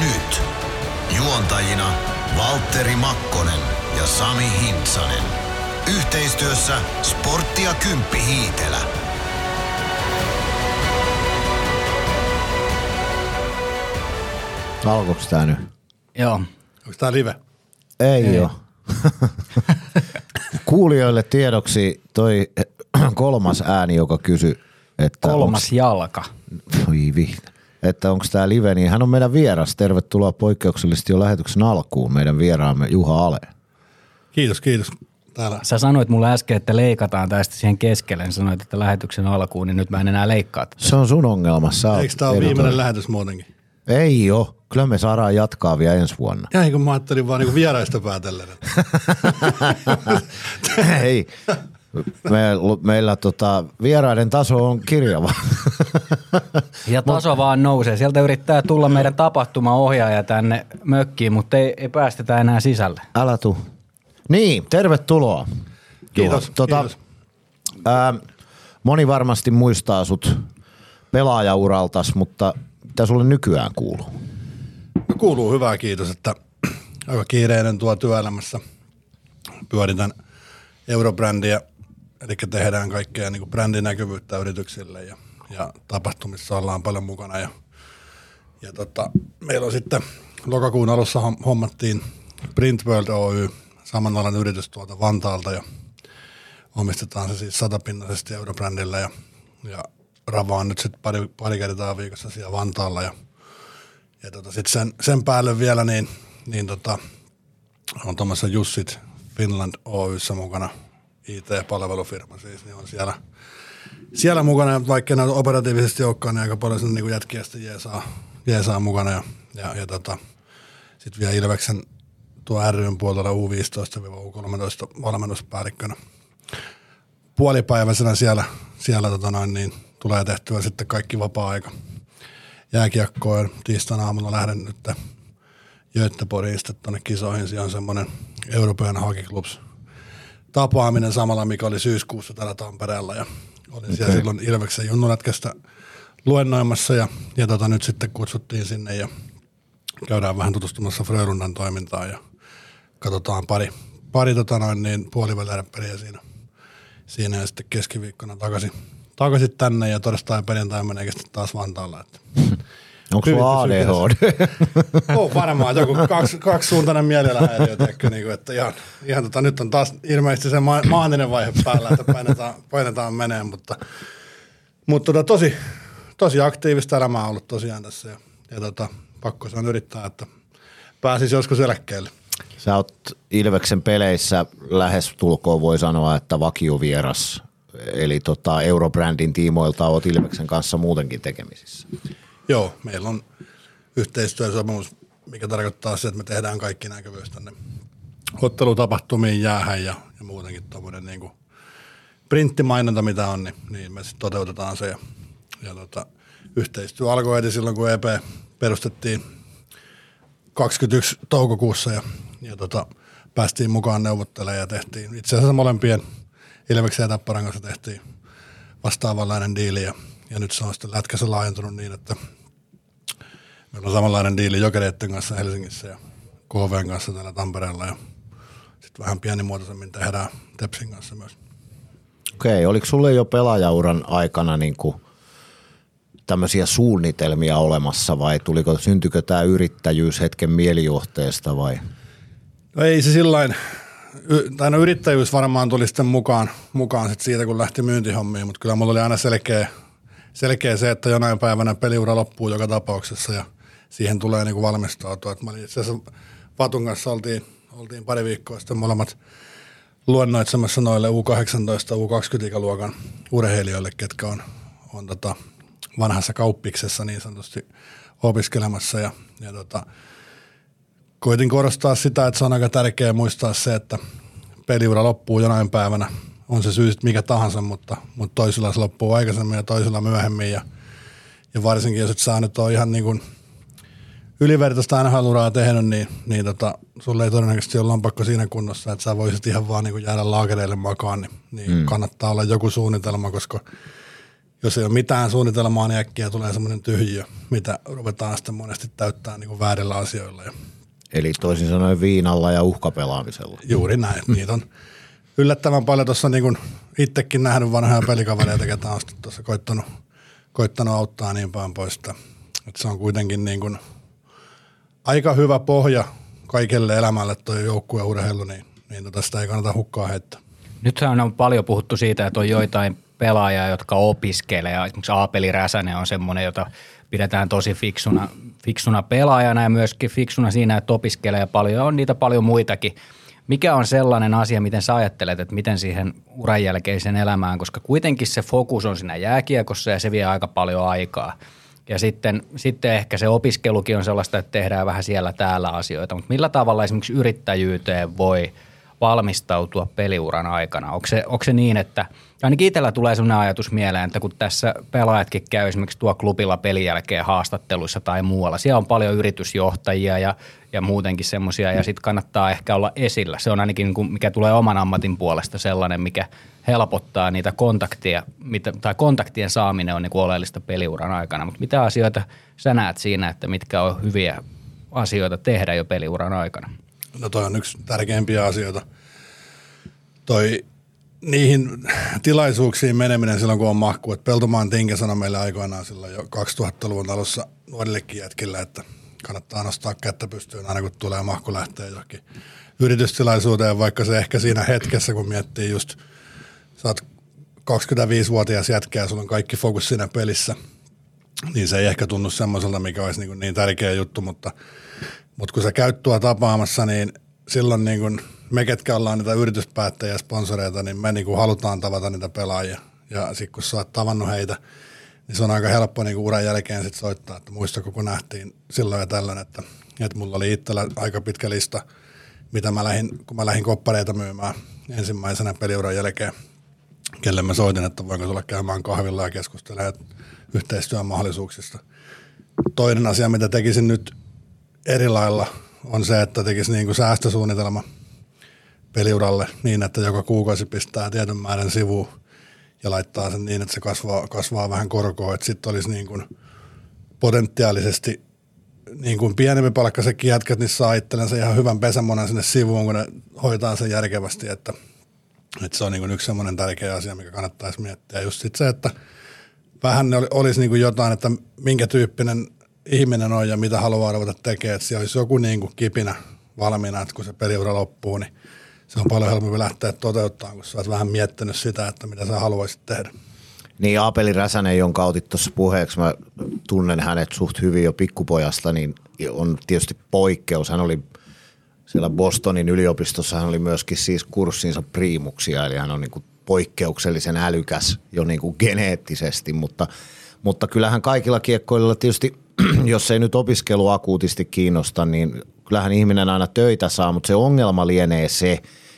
Nyt. Juontajina Valtteri Makkonen ja Sami Hintsanen. Yhteistyössä Sporttia Kymppi Hiitelä. Alkoiko tää nyt? Joo. Onko tää live? Ei, Ei. ole. Kuulijoille tiedoksi toi kolmas ääni, joka kysyi, että Kolmas onks, jalka. Voi vihtä. Että onko tämä live, niin hän on meidän vieras. Tervetuloa poikkeuksellisesti jo lähetyksen alkuun meidän vieraamme Juha Ale. Kiitos, kiitos. Täällä. Sä sanoit mulle äsken, että leikataan tästä siihen keskelle. Niin sanoit, että lähetyksen alkuun, niin nyt mä en enää leikkaa. tätä. Se on sun ongelma. Sä Eikö tää ole viimeinen lähetys muutenkin? Ei oo. Kyllä me saadaan jatkaa vielä ensi vuonna. Jäi kun mä ajattelin vaan niinku vieraista päätellen. Ei. Me, meillä tota, vieraiden taso on kirjava. Ja taso vaan nousee. Sieltä yrittää tulla meidän tapahtumaohjaaja tänne mökkiin, mutta ei, ei päästetä enää sisälle. Älä tuu. Niin, tervetuloa. Kiitos. Tota, kiitos. Ää, moni varmasti muistaa sut pelaajauraltas, mutta mitä sulle nykyään kuuluu? No kuuluu hyvää kiitos, että aika kiireinen tuo työelämässä. Pyöritän eurobrändiä, eli tehdään kaikkea niin kuin brändinäkyvyyttä yrityksille ja, ja tapahtumissa ollaan paljon mukana. Ja, ja tota, meillä on sitten lokakuun alussa hom- hommattiin Print World Oy, samanlainen yritys tuolta Vantaalta ja omistetaan se siis satapinnaisesti eurobrändillä ja, ja ravaan nyt sitten pari, pari kertaa viikossa siellä Vantaalla ja ja tota, sit sen, sen päälle vielä niin, niin tota, on tuommoisessa Jussit Finland Oyssä mukana, IT-palvelufirma siis, niin on siellä, siellä mukana, vaikka ne operatiivisesti olekaan, niin aika paljon sinne niin jätkiä sitten jeesaa, jeesaa mukana ja, ja, ja tota, sitten vielä Ilveksen tuo ryn puolella U15-U13 valmennuspäällikkönä puolipäiväisenä siellä, siellä tota noin, niin tulee tehtyä sitten kaikki vapaa-aika jääkiekkoon. Tiistaina aamulla lähden nyt Göteborgiin sitten tuonne kisoihin. Siellä on semmoinen European Hockey Clubs tapaaminen samalla, mikä oli syyskuussa täällä Tampereella. Ja olin okay. siellä silloin Ilveksen junnulätkästä luennoimassa ja, ja tota, nyt sitten kutsuttiin sinne ja käydään vähän tutustumassa Frölundan toimintaan ja katsotaan pari, pari tota noin, niin puoliväliä siinä, siinä ja sitten keskiviikkona takaisin, takaisin tänne ja torstai ja perjantai menee sitten taas Vantaalla. Että Onko sulla ADHD? on varmaan joku kaksi, kaksisuuntainen mielenhäiriö, niin kuin, että ihan, ihan tota, nyt on taas ilmeisesti se ma- maaninen vaihe päällä, että painetaan, painetaan meneen, mutta, mutta tota, tosi, tosi aktiivista elämää on ollut tosiaan tässä ja, ja tota, pakko se on yrittää, että pääsisi joskus eläkkeelle. Sä oot Ilveksen peleissä lähes tulkoon voi sanoa, että vakiovieras. Eli tota, Eurobrändin tiimoilta oot Ilveksen kanssa muutenkin tekemisissä. Joo, meillä on yhteistyösopimus, mikä tarkoittaa se, että me tehdään kaikki näkyvyys tänne ottelutapahtumiin, jäähän ja, ja muutenkin tuommoinen niin kuin printtimainonta, mitä on, niin, niin me sitten toteutetaan se. Ja, ja tota, yhteistyö alkoi heti silloin, kun EP perustettiin 21 toukokuussa ja, ja tota, päästiin mukaan neuvottelemaan ja tehtiin itse asiassa molempien Ilveksen ja Tapparan kanssa tehtiin vastaavanlainen diili ja, ja nyt se on sitten lätkässä laajentunut niin, että meillä on samanlainen diili Jokereiden kanssa Helsingissä ja KVn kanssa täällä Tampereella ja sitten vähän pienimuotoisemmin tehdään Tepsin kanssa myös. Okei, oliko sulle jo pelaajauran aikana niin kuin tämmöisiä suunnitelmia olemassa vai tuliko, syntykö tämä yrittäjyys hetken mielijohteesta vai? No ei se sillain, tai no yrittäjyys varmaan tuli sitten mukaan, mukaan sit siitä, kun lähti myyntihommiin, mutta kyllä mulla oli aina selkeä, selkeä se, että jonain päivänä peliura loppuu joka tapauksessa ja siihen tulee niinku valmistautua. Et mä olin itse asiassa Vatun kanssa oltiin, oltiin pari viikkoa sitten molemmat luennoitsemassa noille U18, U20-ikäluokan urheilijoille, ketkä on, on tota vanhassa kauppiksessa niin sanotusti opiskelemassa ja, ja tota, koitin korostaa sitä, että se on aika tärkeää muistaa se, että peliura loppuu jonain päivänä. On se syy mikä tahansa, mutta, mutta toisilla se loppuu aikaisemmin ja toisilla myöhemmin. Ja, ja varsinkin jos et sä nyt ole ihan niin kuin ylivertaista NHL-uraa tehnyt, niin, niin tota, sulle ei todennäköisesti ole lompakko siinä kunnossa, että sä voisit ihan vaan niin kuin jäädä laakereille makaan, niin, niin mm. kannattaa olla joku suunnitelma, koska jos ei ole mitään suunnitelmaa, niin äkkiä tulee semmoinen tyhjiö, mitä ruvetaan sitten monesti täyttää niin kuin väärillä asioilla. Ja Eli toisin sanoen viinalla ja uhkapelaamisella. juuri näin. Niitä on yllättävän paljon tuossa niin kuin itsekin nähnyt vanhoja pelikavereita, ketä on tuossa koittanut, koittanut auttaa niin päin pois. Että, että se on kuitenkin niin kuin aika hyvä pohja kaikelle elämälle tuo joukkueurheilu, niin, niin tota sitä ei kannata hukkaa heittää. Nythän on paljon puhuttu siitä, että on joitain pelaajia, jotka opiskelee. Esimerkiksi Aapeli Räsänen on semmoinen, jota pidetään tosi fiksuna, fiksuna pelaajana ja myöskin fiksuna siinä, että opiskelee paljon. On niitä paljon muitakin. Mikä on sellainen asia, miten sä ajattelet, että miten siihen uran jälkeiseen elämään, koska kuitenkin se fokus on siinä jääkiekossa ja se vie aika paljon aikaa. Ja sitten, sitten ehkä se opiskelukin on sellaista, että tehdään vähän siellä täällä asioita, mutta millä tavalla esimerkiksi yrittäjyyteen voi valmistautua peliuran aikana? Onko se, onko se niin, että ainakin itsellä tulee sellainen ajatus mieleen, että kun tässä pelaajatkin käy esimerkiksi tuo klubilla pelin jälkeen haastatteluissa tai muualla, siellä on paljon yritysjohtajia ja, ja muutenkin semmoisia ja sitten kannattaa ehkä olla esillä. Se on ainakin, niin kuin, mikä tulee oman ammatin puolesta sellainen, mikä helpottaa niitä kontaktia, mitä, tai kontaktien saaminen on niin kuin oleellista peliuran aikana. Mutta mitä asioita sä näet siinä, että mitkä on hyviä asioita tehdä jo peliuran aikana? No toi on yksi tärkeimpiä asioita. Toi niihin tilaisuuksiin meneminen silloin, kun on mahku. Et Peltomaan Tinke sanoi meille aikoinaan silloin jo 2000-luvun alussa nuorillekin jätkillä, että kannattaa nostaa kättä pystyyn aina kun tulee mahku lähteä johonkin yritystilaisuuteen, vaikka se ehkä siinä hetkessä, kun miettii just, sä oot 25-vuotias jätkä ja sulla on kaikki fokus siinä pelissä, niin se ei ehkä tunnu semmoiselta, mikä olisi niin, niin tärkeä juttu, mutta, mutta kun sä käyt tuo tapaamassa, niin silloin niin kuin me, ketkä ollaan niitä yrityspäättäjiä ja sponsoreita, niin me niin kuin halutaan tavata niitä pelaajia. Ja sitten kun sä oot tavannut heitä, niin se on aika helppo niin uran jälkeen sit soittaa, että muistako kun nähtiin silloin ja tällöin, että, että mulla oli itsellä aika pitkä lista, mitä mä lähdin, kun mä lähdin koppareita myymään ensimmäisenä peliuran jälkeen, kelle mä soitin, että voinko tulla käymään kahvilla ja keskustelemaan yhteistyön mahdollisuuksista. Toinen asia, mitä tekisin nyt eri lailla, on se, että tekisi niin kuin säästösuunnitelma peliuralle niin, että joka kuukausi pistää tietyn määrän sivuun ja laittaa sen niin, että se kasvaa, kasvaa vähän korkoa, että sitten olisi niin kuin potentiaalisesti niin kuin pienempi palkkaisetkin jätkät, niin saa itsellensä ihan hyvän pesämonen sinne sivuun, kun ne hoitaa sen järkevästi, että, että se on niin kuin yksi semmoinen tärkeä asia, mikä kannattaisi miettiä. Just sit se, että vähän ne olisi niin kuin jotain, että minkä tyyppinen ihminen on ja mitä haluaa ruveta tekemään, että siellä olisi joku niin kuin kipinä valmiina, että kun se peliura loppuu, niin se on paljon helpompi lähteä toteuttamaan, kun sä oot vähän miettinyt sitä, että mitä sä haluaisit tehdä. Niin Aapeli Räsänen, jonka otit tuossa puheeksi, mä tunnen hänet suht hyvin jo pikkupojasta, niin on tietysti poikkeus. Hän oli siellä Bostonin yliopistossa, hän oli myöskin siis kurssinsa priimuksia, eli hän on niin poikkeuksellisen älykäs jo niin kuin geneettisesti, mutta, mutta kyllähän kaikilla kiekkoilla tietysti, jos ei nyt opiskelu akuutisti kiinnosta, niin kyllähän ihminen aina töitä saa, mutta se ongelma lienee se,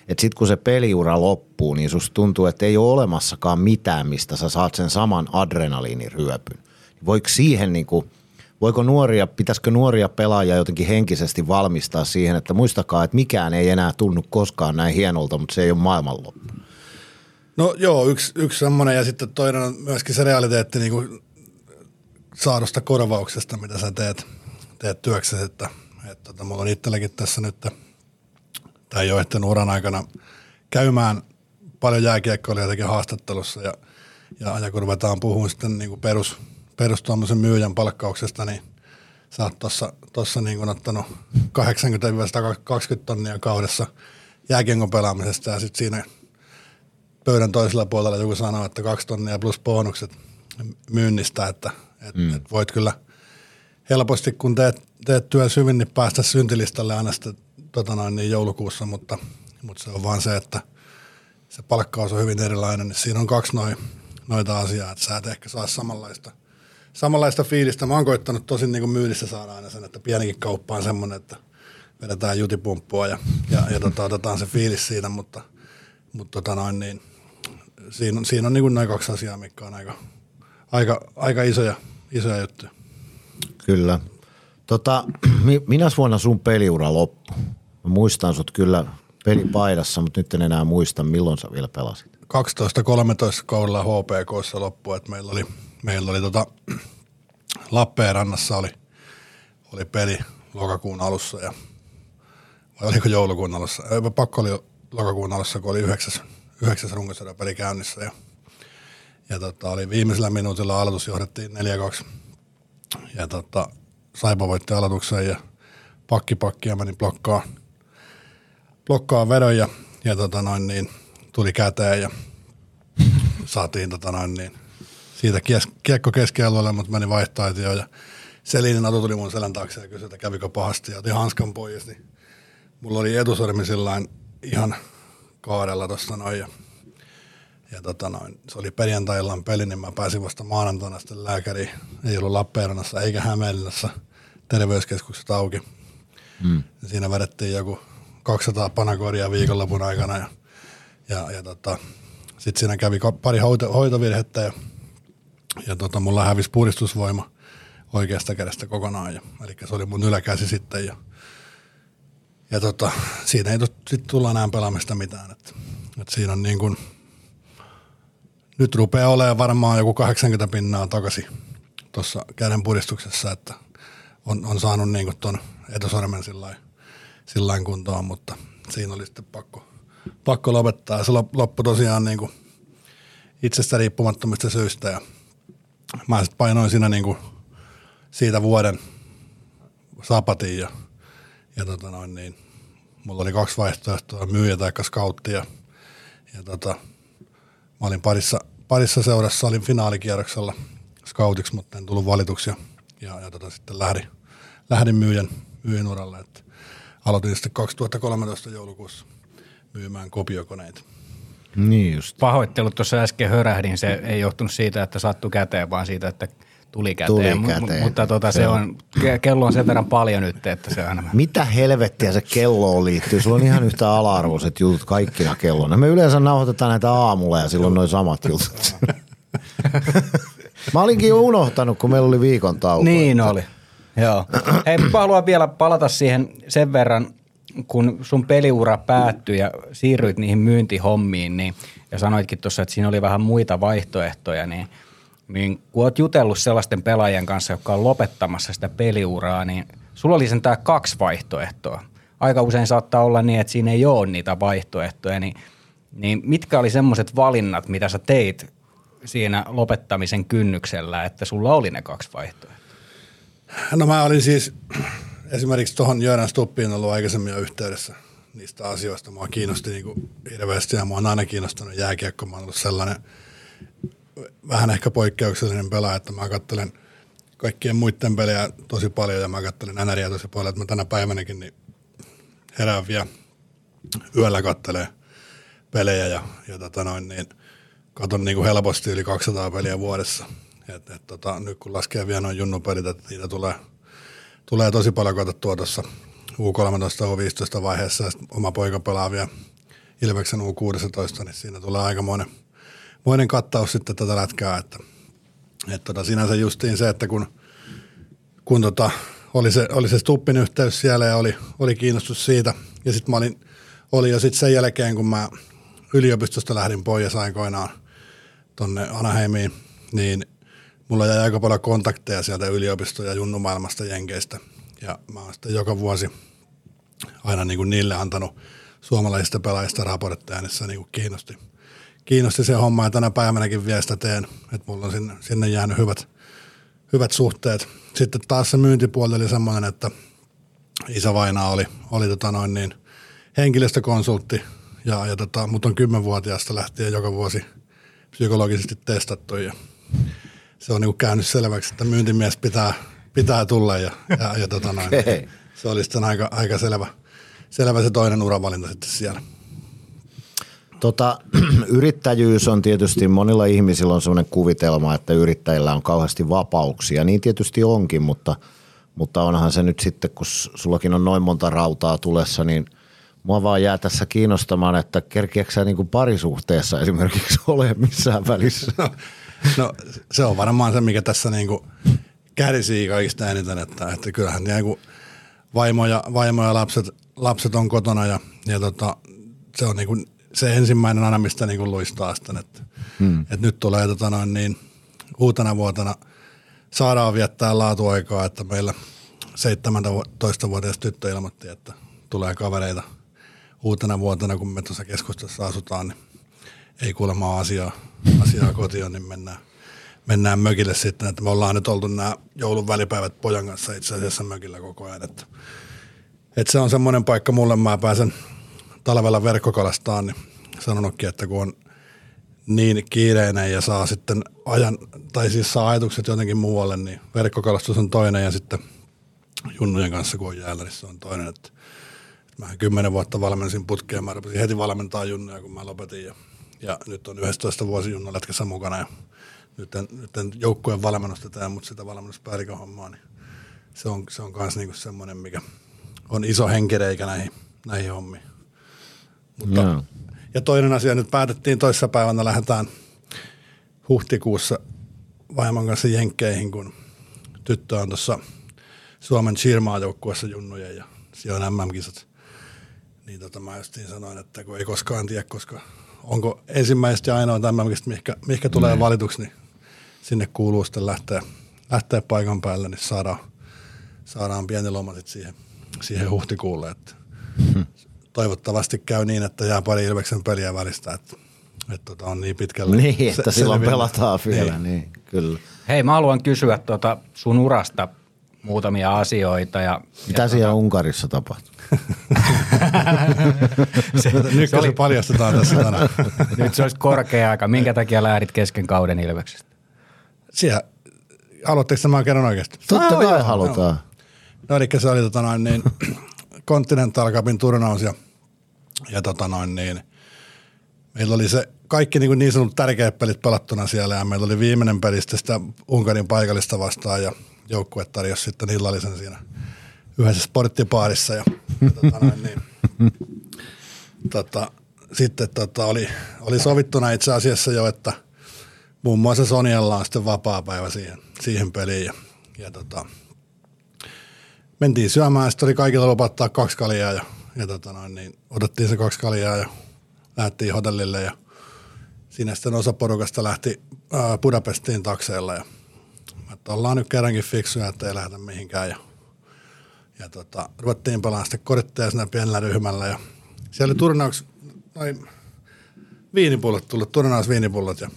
että sitten kun se peliura loppuu, niin susta tuntuu, että ei ole olemassakaan mitään, mistä sä saat sen saman adrenaliiniryöpyn. Voiko siihen niin kuin, voiko nuoria, pitäisikö nuoria pelaajia jotenkin henkisesti valmistaa siihen, että muistakaa, että mikään ei enää tunnu koskaan näin hienolta, mutta se ei ole maailmanloppu. No joo, yksi, yksi semmoinen ja sitten toinen on myöskin se realiteetti niin kuin saadusta korvauksesta, mitä sä teet, teet työksesi, että, että tota, mulla on itselläkin tässä nyt tai jo ehtinyt uran aikana käymään. Paljon jääkiekkoilijoitakin haastattelussa ja, ja, ja kun ruvetaan puhumaan sitten niin kuin perus, perus myyjän palkkauksesta, niin sä oot tuossa, tossa niin kuin ottanut 80-120 tonnia kaudessa jääkiekon pelaamisesta ja sitten siinä pöydän toisella puolella joku sanoo, että kaksi tonnia plus bonukset myynnistä, että et, mm. et voit kyllä helposti, kun teet, teet työn syvin, niin päästä syntilistalle aina sitten tota noin, niin joulukuussa, mutta, mutta se on vaan se, että se palkkaus on hyvin erilainen, niin siinä on kaksi noin, noita asiaa, että sä et ehkä saa samanlaista, samanlaista fiilistä. Mä oon koittanut tosin niin kuin myynnissä saada aina sen, että pienikin kauppa on semmoinen, että vedetään jutipumppua ja, ja, ja tota, otetaan se fiilis siitä, mutta, mutta tota noin, niin, siinä, on, siinä on niin kuin noin kaksi asiaa, mikä on aika, aika, aika isoja, isoja juttuja. Kyllä. Tota, minä vuonna sun peliura loppu? Mä muistan sut kyllä pelipaidassa, mutta nyt en enää muista, milloin sä vielä pelasit. 12-13 kaudella HPKssa loppu, että meillä oli, meillä oli tota, Lappeenrannassa oli, oli peli lokakuun alussa ja vai oliko joulukuun alussa? Pakko oli lokakuun alussa, kun oli yhdeksäs, yhdeksäs runkosarjan peli käynnissä ja, ja tota, oli viimeisellä minuutilla aloitus johdettiin 4-2 ja tota, Saipa voitti aloituksen ja pakki pakki ja meni blokkaan, blokkaan vedon ja, ja tota noin, niin, tuli käteen ja saatiin tota noin, niin, siitä kies, kiekko keskialueelle, mutta meni vaihtoaitioon ja Selinin Atu tuli mun selän taakse ja kysyi, että kävikö pahasti ja otin hanskan pois, niin mulla oli etusormi ihan kaadella tuossa noin ja, ja tota noin, se oli perjantaillaan peli, niin mä pääsin vasta maanantaina sitten lääkäriin. Ei ollut Lappeenrannassa eikä Hämeenlinnassa terveyskeskukset auki. Mm. Siinä vedettiin joku 200 panakoria viikonlopun aikana ja, ja, ja tota, sitten siinä kävi pari hoito, hoitovirhettä ja, ja tota, mulla hävisi puristusvoima oikeasta kädestä kokonaan. Ja, eli se oli mun yläkäsi sitten ja, ja tota, siinä ei sitten tulla enää pelaamista mitään. Et, et siinä on niin kuin, nyt rupeaa olemaan varmaan joku 80 pinnaa takaisin tuossa käden puristuksessa, että on, on saanut niin ton etusormen sillä kuntoon, mutta siinä oli sitten pakko, pakko lopettaa. Se loppui tosiaan niin kuin itsestä riippumattomista syistä ja mä sitten painoin siinä niin kuin siitä vuoden sapatin ja, ja tota noin niin, mulla oli kaksi vaihtoehtoa, myyjä tai scoutti ja, ja tota, mä olin parissa, parissa seurassa, olin finaalikierroksella scoutiksi, mutta en tullut valituksi ja, ja, ja tota, sitten lähdin, lähdin myyjän, myyjän uralle, että aloitin sitten 2013 joulukuussa myymään kopiokoneita. Niin just. Pahoittelut tuossa äsken hörähdin, se ei johtunut siitä, että sattui käteen, vaan siitä, että tuli käteen. Tuli käteen. M- mutta tota, se, se on, kello on sen verran paljon nyt, että se on... Mitä helvettiä se kelloon liittyy? Sulla on ihan yhtä ala-arvoiset jutut kaikkina kellona. Me yleensä nauhoitetaan näitä aamulla ja silloin noin samat jutut. Mä olinkin jo unohtanut, kun meillä oli viikon tauko. Niin että... oli. Joo. Hei, mä haluan vielä palata siihen sen verran, kun sun peliura päättyi ja siirryit niihin myyntihommiin, niin, ja sanoitkin tuossa, että siinä oli vähän muita vaihtoehtoja, niin, niin kun oot jutellut sellaisten pelaajien kanssa, jotka on lopettamassa sitä peliuraa, niin sulla oli sen tää kaksi vaihtoehtoa. Aika usein saattaa olla niin, että siinä ei ole niitä vaihtoehtoja, niin, niin mitkä oli semmoiset valinnat, mitä sä teit siinä lopettamisen kynnyksellä, että sulla oli ne kaksi vaihtoehtoa? No mä olin siis esimerkiksi tuohon Jöran Stuppiin ollut aikaisemmin jo yhteydessä niistä asioista. Mua kiinnosti niin kuin hirveästi ja mua on aina kiinnostanut jääkiekko. Mä oon ollut sellainen vähän ehkä poikkeuksellinen pelaaja, että mä katselen kaikkien muiden pelejä tosi paljon ja mä katselen NRiä tosi paljon, että mä tänä päivänäkin niin herään vielä yöllä kattelee pelejä ja, ja tota noin, niin katon niin kuin helposti yli 200 peliä vuodessa. Et, et, tota, nyt kun laskee vielä noin junnupelit, että niitä tulee – tulee tosi paljon katsottua tuossa U13 U15 vaiheessa ja oma poika pelaa vielä Ilveksen U16, niin siinä tulee aika monen kattaus sitten tätä lätkää, että, että tota, sinänsä justiin se, että kun, kun tota, oli, se, oli se Stuppin yhteys siellä ja oli, oli kiinnostus siitä ja sitten mä olin, oli jo sitten sen jälkeen, kun mä yliopistosta lähdin pois aikoinaan tonne Anaheimiin, niin mulla jäi aika paljon kontakteja sieltä yliopisto- ja junnumaailmasta Jenkeistä. Ja mä oon sitten joka vuosi aina niin kuin niille antanut suomalaisista pelaajista raportteja, niin se niin kuin kiinnosti, kiinnosti se homma. Ja tänä päivänäkin vielä sitä teen, että mulla on sinne, sinne jäänyt hyvät, hyvät suhteet. Sitten taas se myyntipuoli oli semmoinen, että isä Vaina oli, oli tota noin niin henkilöstökonsultti ja, ja tota, mut on kymmenvuotiaasta lähtien joka vuosi psykologisesti testattu ja se on niin käynyt selväksi, että myyntimies pitää, pitää tulla ja, ja, ja tota noin, okay. se oli sitten aika, aika selvä, selvä se toinen uravalinta sitten siellä. Tota, yrittäjyys on tietysti, monilla ihmisillä on sellainen kuvitelma, että yrittäjillä on kauheasti vapauksia. Niin tietysti onkin, mutta, mutta onhan se nyt sitten, kun sullakin on noin monta rautaa tulessa, niin mua vaan jää tässä kiinnostamaan, että kerkiäksä niin kuin parisuhteessa esimerkiksi ole missään välissä? No se on varmaan se, mikä tässä niinku kärsii kaikista eniten, että, että kyllähän niinku vaimo ja, vaimo ja lapset, lapset on kotona ja, ja tota, se on niinku se ensimmäinen aina, mistä niin kuin luistaa sitten, että, hmm. että nyt tulee tota noin, niin, uutena vuotena saadaan viettää laatuaikaa, että meillä 17-vuotias tyttö ilmoitti, että tulee kavereita uutena vuotena, kun me tuossa keskustassa asutaan, niin ei kuulemma asiaa, asiaa kotiin, niin mennään, mennään mökille sitten, että me ollaan nyt oltu nämä joulun välipäivät pojan kanssa itse asiassa mökillä koko ajan, että, että se on semmoinen paikka mulle, mä pääsen talvella verkkokalastaan, niin sanonutkin, että kun on niin kiireinen ja saa sitten ajan, tai siis saa ajatukset jotenkin muualle, niin verkkokalastus on toinen ja sitten junnujen kanssa kun on jäällä, niin se on toinen, että Mä kymmenen vuotta valmensin putkeen, mä rupesin heti valmentaa junnuja, kun mä lopetin. Ja, ja nyt on 11 vuosi junnulätkässä mukana ja nyt, en, nyt en joukkueen valmennusta tee, mutta sitä valmennuspäällikön hommaa, niin se on, se on kans niinku semmoinen, mikä on iso henkireikä näihin, näihin hommiin. Mutta, yeah. Ja toinen asia, nyt päätettiin toissa päivänä lähdetään huhtikuussa vaimon kanssa jenkkeihin, kun tyttö on tuossa Suomen cheermaajoukkueessa junnujen ja siellä on MM-kisat niin tota mä justiin sanoin, että kun ei koskaan tiedä, koska onko ensimmäistä ja ainoa tämä, mihinkä, mihinkä tulee mm. valituksi, niin sinne kuuluu sitten lähteä, lähteä paikan päälle, niin saadaan, saadaan pieni loma siihen, siihen huhtikuulle. Että hmm. Toivottavasti käy niin, että jää pari Ilveksen peliä välistä, että, että tota on niin pitkälle. Niin, että se, silloin pelataan vielä, niin. niin, kyllä. Hei, mä haluan kysyä tuota sun urasta muutamia asioita. Ja, Mitä ja siellä tuota... Unkarissa tapahtui? se, nyt se, oli... paljastetaan tässä tänään. nyt se olisi korkea aika. Minkä takia lähdit kesken kauden Ilveksestä? Siellä, haluatteko tämä kerran oikeasti? Totta kai halutaan. No, no eli se oli tota noin, niin, Continental Cupin turnaus ja, ja tota noin, niin, meillä oli se kaikki niin, niin sanotut tärkeät pelit pelattuna siellä ja meillä oli viimeinen peli sitä Unkarin paikallista vastaan ja joukkue tarjosi sitten illallisen siinä yhdessä sporttipaarissa ja, ja tota noin, niin, tota, sitten tota, oli, oli sovittuna itse asiassa jo, että muun muassa Sonialla on sitten vapaa-päivä siihen, siihen peliin ja, ja tota, mentiin syömään, sitten oli kaikilla lupattaa kaksi kaljaa ja, ja tota noin, niin otettiin se kaksi kaljaa ja lähdettiin hotellille ja siinä sitten osa porukasta lähti ää, Budapestiin takseilla ja että ollaan nyt kerrankin fiksuja, että ei lähdetä mihinkään ja, ja tota, ruvettiin pelaamaan sitten koritteja siinä pienellä ryhmällä ja siellä oli turnauks, noin viinipullot tullut, turnaus viinipullot ja,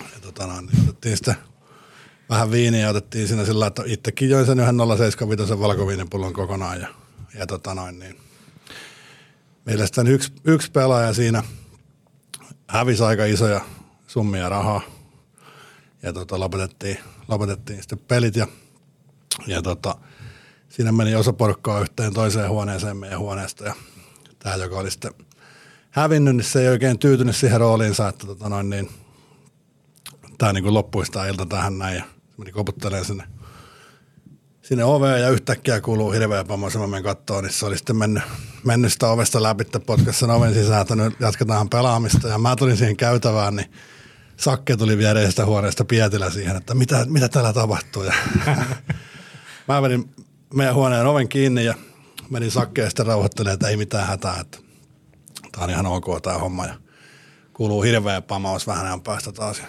ja tota niin otettiin sitten vähän viiniä otettiin siinä sillä, että itsekin join sen yhden 075 valkoviinipullon kokonaan ja, ja tota noin, niin sitten yksi, yksi pelaaja siinä hävisi aika isoja summia rahaa. Ja tota, lopetettiin, lopetettiin sitten pelit ja, ja tota, siinä meni osa porukkaa yhteen toiseen huoneeseen meidän huoneesta ja tämä, joka oli sitten hävinnyt, niin se ei oikein tyytynyt siihen rooliinsa, että tota noin, niin, tämä niin loppuisi tämä ilta tähän näin ja meni koputtelemaan sinne, sinne oveen ja yhtäkkiä kuuluu hirveä pomo, mä kattoon, niin se oli sitten mennyt, mennyt sitä ovesta läpi, potkassa sen oven sisään, että nyt jatketaan pelaamista ja mä tulin siihen käytävään, niin Sakke tuli viereisestä huoneesta Pietilä siihen, että mitä, mitä täällä tapahtuu. Ja mä menin meidän huoneen oven kiinni ja menin Sakkeen sitten että ei mitään hätää, että tämä on ihan ok tämä homma. Ja kuuluu hirveä pamaus vähän ajan päästä taas.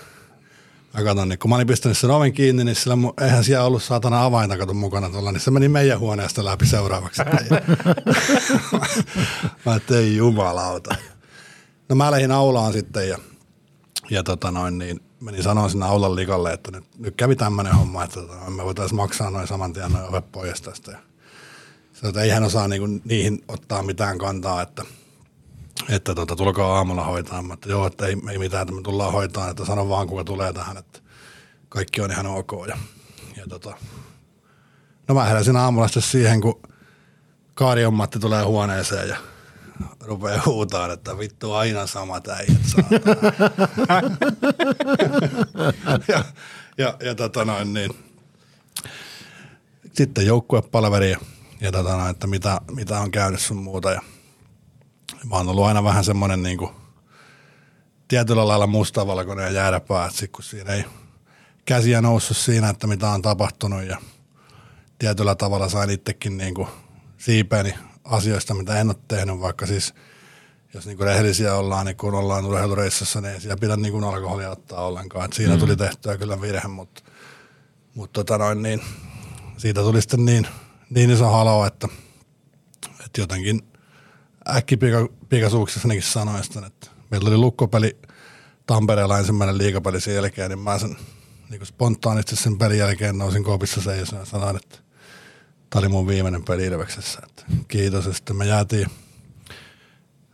Mä katson, niin kun mä olin pistänyt sen oven kiinni, niin sillä mun, eihän siellä ollut saatana avainta kato mukana tuolla, niin se meni meidän huoneesta läpi seuraavaksi. mä ei jumalauta. No mä lähdin aulaan sitten ja ja tota noin, niin menin sanoa sinne aulan likalle, että nyt, nyt kävi tämmöinen homma, että tota, me voitaisiin maksaa noin saman tien noin ovet pois tästä. Ja se, että ei hän osaa niinku niihin ottaa mitään kantaa, että, että tota, tulkaa aamulla hoitaa. Mä, että joo, että ei, ei mitään, että me tullaan hoitaa, että sano vaan kuka tulee tähän, että kaikki on ihan ok. Ja, ja tota, no mä heräsin aamulla sitten siihen, kun Kaarion Matti tulee huoneeseen ja rupeaa huutaan, että vittu aina samat äijät ja, ja, ja tota noin, niin. Sitten joukkuepalveri ja, ja tota noin, että mitä, mitä on käynyt sun muuta. Ja mä oon ollut aina vähän semmoinen niin kuin, tietyllä lailla mustavalkoinen ja jäädäpää, että sit kun siinä ei käsiä noussut siinä, että mitä on tapahtunut ja tietyllä tavalla sain itsekin niin kuin siipeeni asioista, mitä en ole tehnyt, vaikka siis jos niin kuin rehellisiä ollaan, niin kun ollaan urheilureissassa, niin ei siellä pidä niin kuin alkoholia ottaa ollenkaan. Et siinä mm. tuli tehtyä kyllä virhe, mutta, mutta tota noin, niin, siitä tuli sitten niin, niin iso halo, että, että jotenkin äkkipikaisuuksissa sanoin sitä, että meillä oli lukkopeli Tampereella ensimmäinen liikapeli sen jälkeen, niin mä sen niin spontaanisti sen pelin jälkeen nousin kopissa seisoon ja sanoin, että tämä oli mun viimeinen peli Ilveksessä. Että kiitos. Ja sitten me jäätiin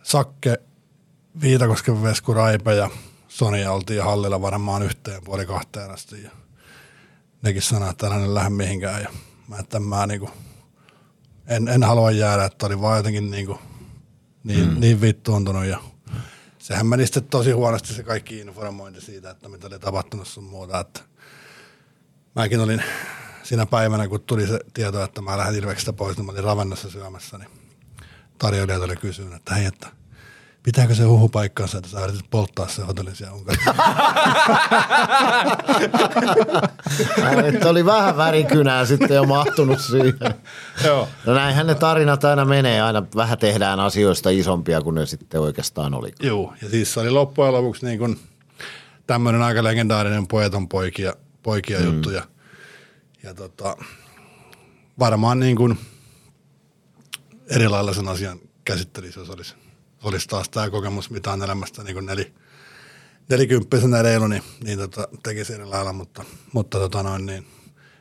Sakke, Viitakosken Vesku Raipe ja Sonia oltiin hallilla varmaan yhteen puoli kahteen asti. Ja nekin sanoi, että nyt lähde mihinkään. Ja mä, että mä niin kuin, en, en halua jäädä, että oli vaan jotenkin niin, kuin, niin, mm. niin vittuuntunut ja sehän meni sitten tosi huonosti se kaikki informointi siitä, että mitä oli tapahtunut sun muuta. Että mäkin olin siinä päivänä, kun tuli se tieto, että mä lähdin Ilveksestä pois, niin mä olin ravennossa syömässä, niin tarjoilijat oli kysynyt, että hei, että pitääkö se huhu paikkaansa, että sä yritit polttaa se hotellin siellä Unkarissa? että oli vähän värikynää sitten jo mahtunut siihen. Joo. No näinhän ne tarinat aina menee, aina vähän tehdään asioista isompia kuin ne sitten oikeastaan oli. Joo, ja siis se oli loppujen lopuksi niin kuin tämmöinen aika legendaarinen poeton poikia, poikia mm. juttu ja, ja tota, varmaan niin kuin eri lailla sen asian käsittelisi, jos olisi olisi taas tämä kokemus, mitä on elämästä niin kuin nel, nelikymppisenä reilu, niin, niin tota, tekisi eri lailla, mutta, mutta tota noin, niin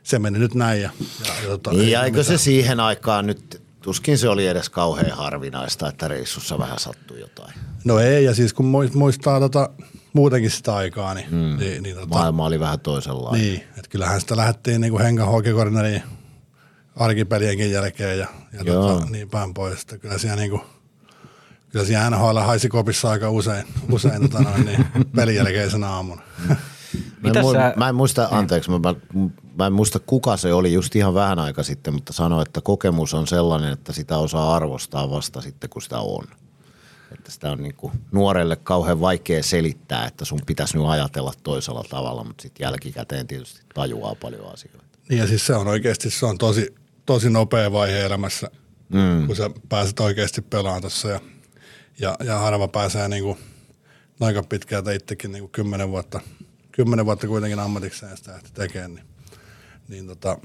se meni nyt näin. Ja, ja, ja tota, niin, eikö se siihen aikaan nyt, tuskin se oli edes kauhean harvinaista, että reissussa vähän sattui jotain. No ei, ja siis kun muistaa tota, muutenkin sitä aikaa, niin, hmm. niin, niin tota, maailma oli vähän toisenlainen. Niin, että kyllähän sitä lähdettiin niin kuin Henka Hokekorneriin arkipelienkin jälkeen ja, ja tota, niin päin pois. Että kyllä siellä niin kuin – Kyllä siellä NHL haisi kopissa aika usein, usein tota noin, niin pelin jälkeisenä aamuna. Mä en, sä... mä en muista, anteeksi, mä, mä en muista kuka se oli just ihan vähän aika sitten, mutta sanoi, että kokemus on sellainen, että sitä osaa arvostaa vasta sitten, kun sitä on. Että sitä on niin kuin nuorelle kauhean vaikea selittää, että sun pitäisi nyt ajatella toisella tavalla, mutta sitten jälkikäteen tietysti tajuaa paljon asioita. Niin ja siis se on oikeasti, se on tosi, tosi nopea vaihe elämässä, mm. kun sä pääset oikeasti pelaamaan tuossa ja – ja, ja harva pääsee niin kuin, aika pitkältä itsekin niin kuin kymmenen vuotta, kymmenen vuotta kuitenkin ammatikseen sitä ehti tekemään, niin, niin tota,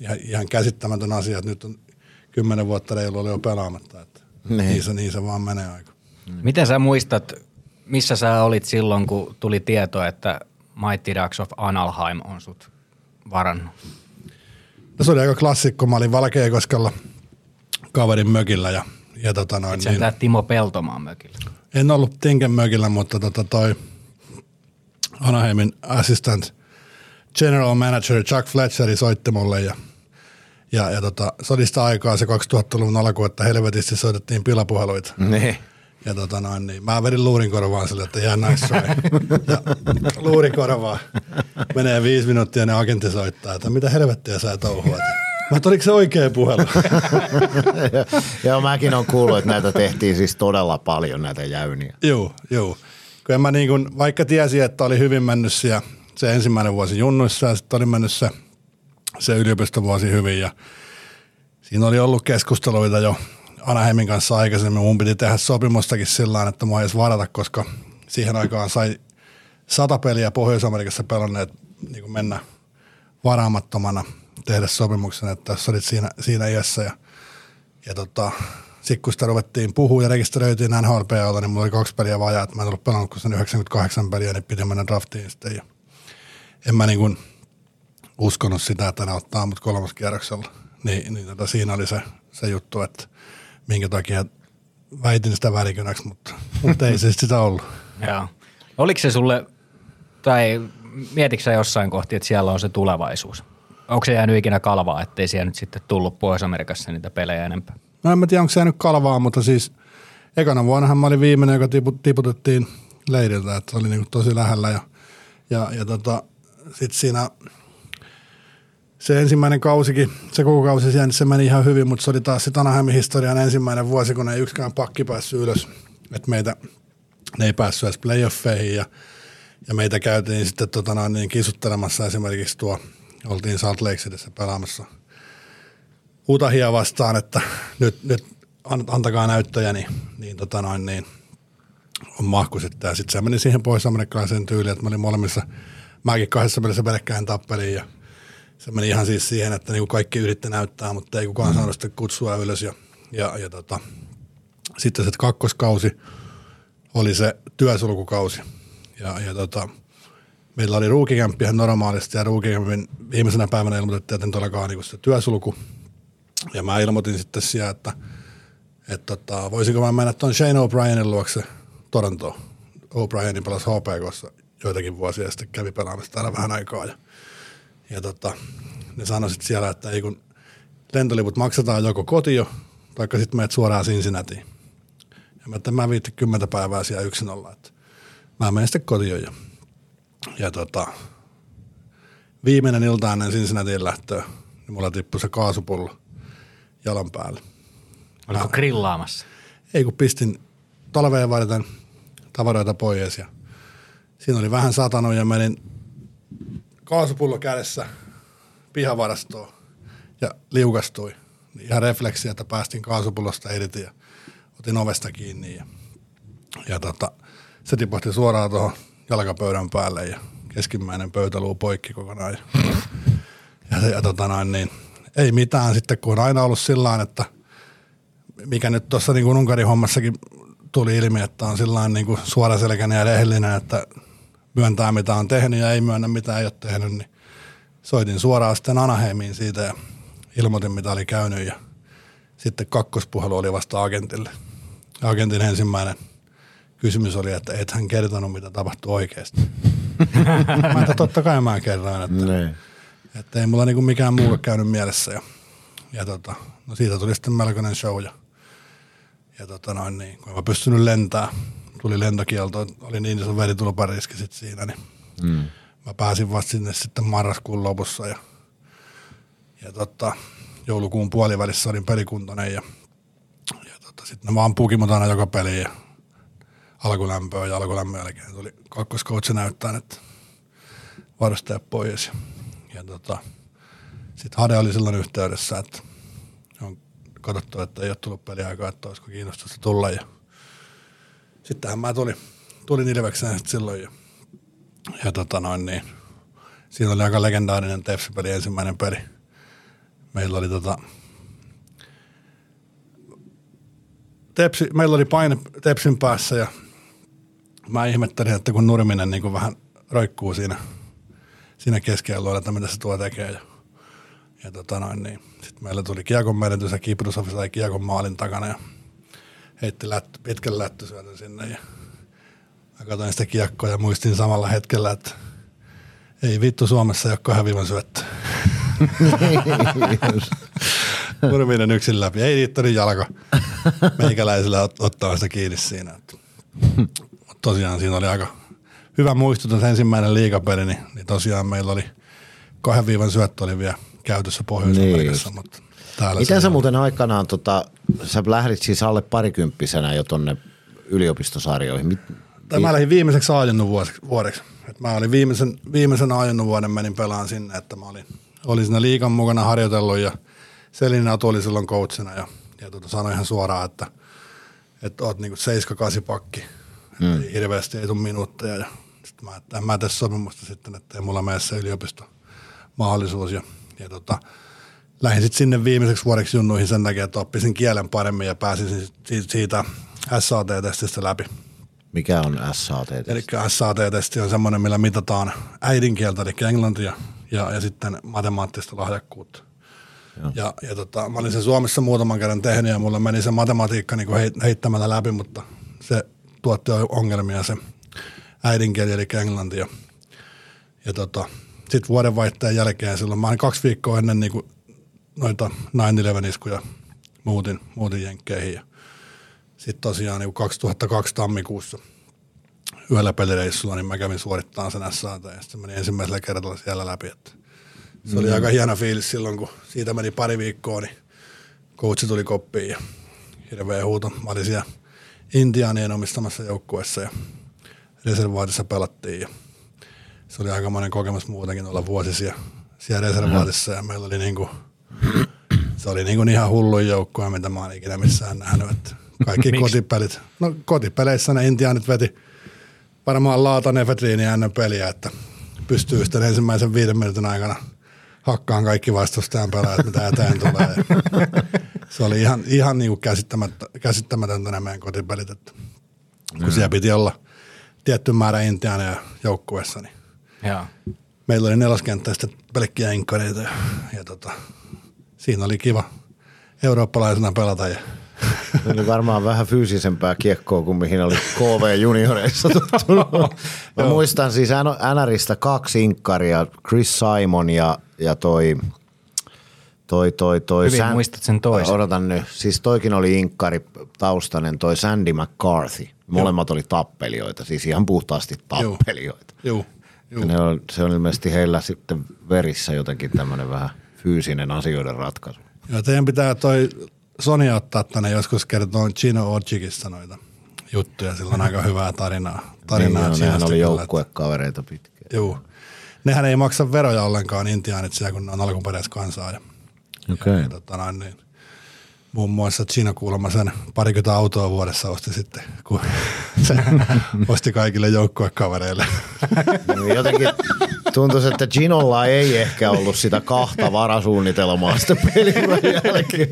ihan, ihan käsittämätön asia, että nyt on kymmenen vuotta reilu oli jo pelaamatta, että niin. Niin, se, niin se vaan menee aika. Mm. Miten sä muistat, missä sä olit silloin, kun tuli tieto, että Mighty Ducks of Analheim on sut varannut? No se oli aika klassikko. Mä olin Valkeakoskella kaverin mökillä ja ja tota noin, niin, tämä Timo Peltomaan mökillä? En ollut Tinken mökillä, mutta tota toi Anaheimin assistant general manager Chuck Fletcher soitti mulle ja, ja, ja tota, se oli sitä aikaa se 2000-luvun alku, että helvetisti soitettiin pilapuheluita. Ne. Ja tota noin, niin mä vedin luurin korvaan sille, että jää nice try. ja luuri korvaa. Menee viisi minuuttia ja ne agentti soittaa, että mitä helvettiä sä touhuat. Mä oliko se oikea puhelu? joo, mäkin on kuullut, että näitä tehtiin siis todella paljon, näitä jäyniä. Joo, joo. Kun mä niin kun, vaikka tiesin, että oli hyvin mennyt siellä, se ensimmäinen vuosi junnuissa ja sitten oli mennyt se, se yliopistovuosi hyvin ja siinä oli ollut keskusteluita jo Anaheimin kanssa aikaisemmin. Mun piti tehdä sopimustakin sillä että mua ei edes varata, koska siihen aikaan sai sata peliä Pohjois-Amerikassa pelanneet niin mennä varaamattomana – tehdä sopimuksen, että tässä olit siinä, siinä iässä ja, ja tota, sitten kun sitä ruvettiin puhua ja rekisteröitiin NHLPAlla, niin mulla oli kaksi peliä vajaa, että mä en ollut pelannut kuin sen 98 peliä, niin piti mennä draftiin sitten. Ja en mä niin kuin uskonut sitä, että ne ottaa mut kolmoskierroksella. Niin, niin tota, siinä oli se, se juttu, että minkä takia väitin sitä värikynäksi, mutta, mutta ei se sitä ollut. Joo. Oliko se sulle, tai mietitkö jossain kohti, että siellä on se tulevaisuus? Onko se jäänyt ikinä kalvaa, ettei siellä nyt sitten tullut Pohjois-Amerikassa niitä pelejä enempää? No en mä tiedä, onko se jäänyt kalvaa, mutta siis ekana vuonnahan mä olin viimeinen, joka tiputettiin leiriltä, että se oli niinku tosi lähellä ja, ja, ja tota, sitten siinä se ensimmäinen kausikin, se koko kausi siellä, niin se meni ihan hyvin, mutta se oli taas sitten Anaheimin historian ensimmäinen vuosi, kun ei yksikään pakki päässyt ylös, että meitä ne ei päässyt edes playoffeihin ja, ja meitä käytiin sitten tota, niin kisuttelemassa esimerkiksi tuo – oltiin Salt Lake Cityssä pelaamassa Utahia vastaan, että nyt, nyt antakaa näyttöjä, niin, niin, tota noin, niin on mahku sitten. Ja sitten se meni siihen pohjois-amerikkalaiseen tyyliin, että mä olin molemmissa, mäkin kahdessa pelissä pelkkäin tappeliin ja se meni ihan siis siihen, että niinku kaikki yritti näyttää, mutta ei kukaan saanut sitä kutsua ylös ja, ja, ja tota, sitten se kakkoskausi oli se työsulkukausi ja, ja tota, meillä oli ruukikämppi ihan normaalisti ja ruukikämpin viimeisenä päivänä ilmoitettiin, että nyt alkaa niinku se työsulku ja mä ilmoitin sitten siellä, että, että tota, voisinko mä mennä tuon Shane O'Brienin luokse Torontoon. O'Brienin pelasi HPKssa joitakin vuosia sitten kävi pelaamassa täällä vähän aikaa. Ja, ja tota, ne sanoi sitten siellä, että ei kun lentoliput maksetaan joko kotio, tai sitten menet suoraan Cincinnatiin. Ja mä, että mä viitti kymmentä päivää siellä yksin olla, että mä menen sitten kotioon. Ja, tota, viimeinen ilta ennen Cincinnatiin lähtöä, niin mulla tippui se kaasupullo jalan päälle. Oliko grillaamassa? Ei kun pistin talveen varten tavaroita pois ja siinä oli vähän satanut ja menin kaasupullo kädessä pihavarastoon ja liukastui. Ihan refleksi, että päästin kaasupullosta irti ja otin ovesta kiinni ja, ja tota, se tipahti suoraan tuohon jalkapöydän päälle ja keskimmäinen pöytäluu poikki kokonaan. Ja, ja, ja tota noin, niin, ei mitään sitten, kun on aina ollut sillä että mikä nyt tuossa niin kuin Unkarin hommassakin tuli ilmi, että on sillä niin kuin suoraselkäinen ja rehellinen, että myöntää mitä on tehnyt ja ei myönnä mitä ei ole tehnyt, niin soitin suoraan sitten Anaheimiin siitä ja ilmoitin mitä oli käynyt ja sitten kakkospuhelu oli vasta agentille. Agentin ensimmäinen kysymys oli, että et hän kertonut mitä tapahtui oikeasti. mä että totta kai mä kerroin, että, Ne. että ei mulla niinku mikään muu käynyt mielessä ja, ja tota, no siitä tuli sitten melkoinen show ja, ja tota noin niin, kun en mä pystynyt lentää, tuli lentokielto, oli niin iso veritulpariski sitten siinä, niin mm. mä pääsin vasta sinne sitten marraskuun lopussa ja, ja tota, joulukuun puolivälissä olin pelikuntoinen ja, ja tota, sitten ne vaan puki mut aina joka peliin ja alkulämpöä ja alkulämmön jälkeen. Tuli kakkoskoutsi näyttää, että varustaja pois. Ja, ja tota, sitten Hade oli silloin yhteydessä, että on katsottu, että ei ole tullut peliaikaa, että olisiko kiinnostusta tulla. Ja sittenhän mä tulin, tulin Ilvekseen silloin ja, ja tota noin niin, siinä oli aika legendaarinen Tepsi-peli, ensimmäinen peli. Meillä oli tota, Tepsi, meillä oli paine Tepsin päässä ja mä ihmettelin, että kun Nurminen niin kuin vähän roikkuu siinä, siinä keskialueella, että mitä se tuo tekee. Ja, ja tota noin, niin. Sitten meillä tuli kiekon menetys ja Kiprusov sai kiekon maalin takana ja heitti lätty, pitkän lättysyötön sinne. Ja mä katsoin sitä kiekkoa ja muistin samalla hetkellä, että ei vittu Suomessa ei ole kahden viivan syöttö. Nurminen yksin läpi. Ei Riittoni jalka meikäläisellä ot- ottaa sitä kiinni siinä. Tosiaan siinä oli aika hyvä muistutus ensimmäinen liigapeli, niin, niin tosiaan meillä oli kahden viivan syöttö oli vielä käytössä Pohjois-Amerikassa, Niin mutta täällä Miten sä muuten aikanaan, tota, sä lähdit siis alle parikymppisenä jo tonne yliopistosarjoihin. Mit, Tai mä lähdin viimeiseksi aajennut vuodeksi. vuodeksi. Et mä olin viimeisen, viimeisen aajennut vuoden menin pelaan sinne, että mä olin, olin siinä liikan mukana harjoitellut ja Selin Atu oli silloin coachina ja, ja tota sanoi ihan suoraan, että, että oot niinku 7-8 pakki. Mm. Ei hirveästi ei tule minuutteja ja sitten mä, että mä tee sopimusta sitten, että ei mulla mene se yliopisto mahdollisuus ja, ja tota, lähdin sitten sinne viimeiseksi vuodeksi junnuihin sen takia, että oppisin kielen paremmin ja pääsin siitä, siitä SAT-testistä läpi. mikä on SAT? Eli SAT-testi on semmoinen, millä mitataan äidinkieltä, eli englantia, ja, ja sitten matemaattista lahjakkuutta. Ja, ja tota, mä olin sen Suomessa muutaman kerran tehnyt ja mulla meni se matematiikka niin kuin heittämällä läpi, mutta se tuotti ongelmia se äidinkieli eli englanti. Ja, ja tota, sitten vuodenvaihteen jälkeen silloin, mä olin kaksi viikkoa ennen niin kuin noita 9-11 iskuja muutin, muutin jenkkeihin. Ja sitten tosiaan niin kuin 2002 tammikuussa yhdellä pelireissulla, niin mä kävin suorittamaan sen SAT ja sitten menin ensimmäisellä kerralla siellä läpi. Että se oli aika hieno fiilis silloin, kun siitä meni pari viikkoa, niin coachi tuli koppiin ja hirveä huuto. Mä olin siellä Intiaanien omistamassa joukkueessa ja reservaatissa pelattiin ja se oli aika monen kokemus muutenkin olla vuosi siellä, siellä reservaatissa ja meillä oli niinku, se oli niinku ihan hullu joukkue, mitä mä oon ikinä missään nähnyt. Että Kaikki kotipelit. No kotipeleissä ne intiaanit veti varmaan laatan efetriiniä ennen peliä, että pystyy sitten ensimmäisen viiden minuutin aikana hakkaan kaikki vastustajan pelaajat, mitä eteen tulee. se oli ihan, ihan niin käsittämättä, käsittämätöntä nämä meidän kotipelit, että kun siellä piti olla tietty määrä intiaaneja joukkueessa, niin Joo. meillä oli neloskenttä sitten pelkkiä inkkareita ja, ja tota, siinä oli kiva eurooppalaisena pelata ja Se oli varmaan vähän fyysisempää kiekkoa kuin mihin oli KV junioreissa tottunut. Mä muistan siis NRistä kaksi inkkaria, Chris Simon ja, ja toi, toi, toi, toi Hyvin muistat sen toisen. Odotan nyt. Siis toikin oli inkkari taustainen, toi Sandy McCarthy. Molemmat oli tappelijoita, siis ihan puhtaasti Joo. tappelijoita. juu. Ja ne on, se on ilmeisesti heillä sitten verissä jotenkin tämmöinen vähän fyysinen asioiden ratkaisu. Ja teidän pitää toi Sonia ottaa tänne joskus kertoa Gino Ojikista noita juttuja. Sillä on aika hyvää tarinaa. tarinaa niin, joo, nehän oli joukkuekavereita pitkään. Juu. Nehän ei maksa veroja ollenkaan intiaanit siellä, kun ne on alkuperäiskansaa. Ja, Okei. ja tota, noin, niin, muun muassa Gino kuulemma sen parikymmentä autoa vuodessa osti sitten, kun se osti kaikille joukkuekavereille. Niin Jotenkin tuntuisi, että Ginolla ei ehkä ollut sitä kahta varasuunnitelmaa sitten peliuran jälkeen.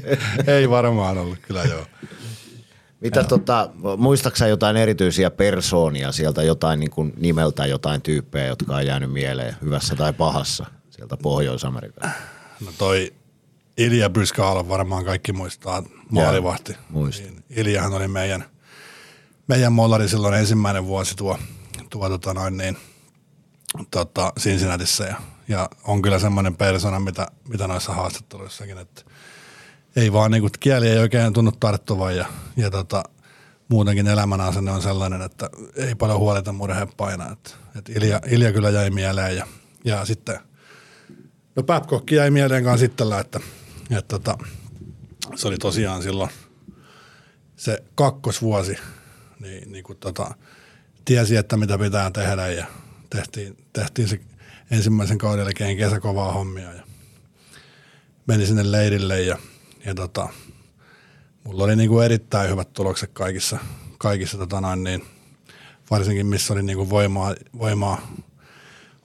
ei varmaan ollut, kyllä joo. Mitä tota, muistaaksä jotain erityisiä persoonia sieltä, jotain niin kuin nimeltä jotain tyyppejä, jotka on jäänyt mieleen hyvässä tai pahassa sieltä Pohjois-Amerikasta? No toi Ilja Bryskaala varmaan kaikki muistaa, maalivahti. Niin Iljahan oli meidän, meidän mollari silloin ensimmäinen vuosi tuo, tuo tota noin niin, tota, ja, ja, on kyllä semmoinen persona, mitä, mitä noissa haastatteluissakin, että ei vaan niinku, kieli ei oikein tunnu tarttuvan ja, ja tota, muutenkin elämän asenne on sellainen, että ei paljon huolita murheen painaa. Että, että Ilja, Ilja, kyllä jäi mieleen ja, ja sitten No Babcock jäi mieleen kanssa itsellä, että, että tota, se oli tosiaan silloin se kakkosvuosi, niin, niin kuin tota, tiesi, että mitä pitää tehdä ja tehtiin, tehtiin se ensimmäisen kauden jälkeen kesäkovaa hommia ja meni sinne leirille ja, ja tota, mulla oli niin kuin erittäin hyvät tulokset kaikissa, kaikissa tota noin niin, varsinkin missä oli niin kuin voimaa, voimaa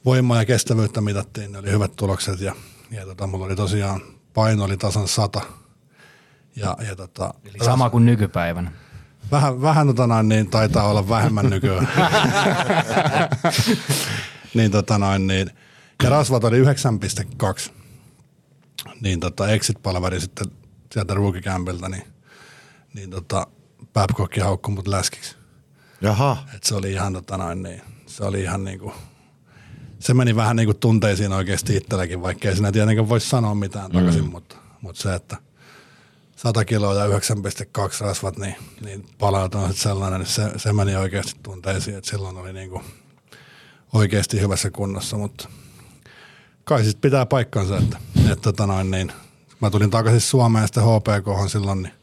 voimaa ja kestävyyttä mitattiin, ne oli hyvät tulokset ja, ja tota, mulla oli tosiaan paino oli tasan sata. Ja, ja tota, Eli sama kuin nykypäivänä. vähän, vähän tota noin, niin taitaa olla vähemmän nykyään. niin, tota noin, niin, ja rasvat oli 9,2. Niin tota, exit-palveri sitten sieltä rookie niin, niin tota, Babcock haukkui mut läskiksi. Jaha, Et se oli ihan, tota noin, niin, se oli ihan niinku, se meni vähän niinku tunteisiin oikeasti itselläkin, vaikka ei siinä tietenkään voi sanoa mitään takaisin, mm. mutta, mutta se, että 100 kiloa ja 9,2 rasvat, niin, niin palaut on sit sellainen, että se, se meni oikeasti tunteisiin, että silloin oli niinku oikeasti hyvässä kunnossa, mutta kai sitten pitää paikkansa, että, että tota noin, niin, mä tulin takaisin Suomeen ja sitten HPK silloin, niin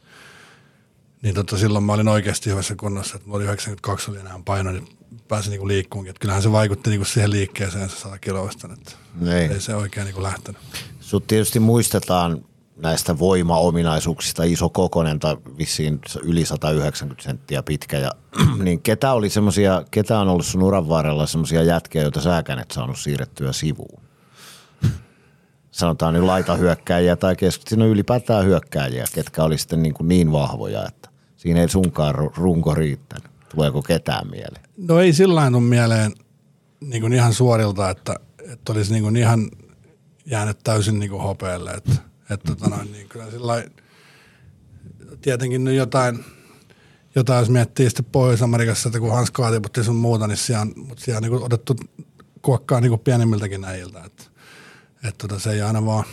niin tota, silloin mä olin oikeasti hyvässä kunnossa, että mulla oli 92 oli enää paino, niin pääsin niinku liikkuunkin. Että kyllähän se vaikutti niinku siihen liikkeeseen se 100 kiloista, että Ei. ei se oikein niinku lähtenyt. Sut tietysti muistetaan näistä voimaominaisuuksista iso kokonen tai vissiin yli 190 senttiä pitkä. Ja, niin ketä oli semmosia, ketä on ollut sun uran varrella semmosia jätkiä, joita säkään et saanut siirrettyä sivuun? Sanotaan nyt laitahyökkääjiä tai keskitin ylipäätään hyökkääjiä, ketkä oli sitten niin, kuin niin vahvoja, että siinä ei sunkaan ru- runko riittänyt. Tuleeko ketään mieleen? No ei sillä lailla mieleen niin kuin ihan suorilta, että, että olisi niin kuin ihan jäänyt täysin niin kuin hopealle. Että, että tota noin, niin kyllä sillä tietenkin nyt jotain, jotain jos miettii sitten Pohjois-Amerikassa, että kun Hans Kaatiputti sun muuta, niin siellä on, mutta siellä on niin kuin otettu kuokkaa niin kuin pienimmiltäkin äijiltä. Että, että tota, se ei aina vaan,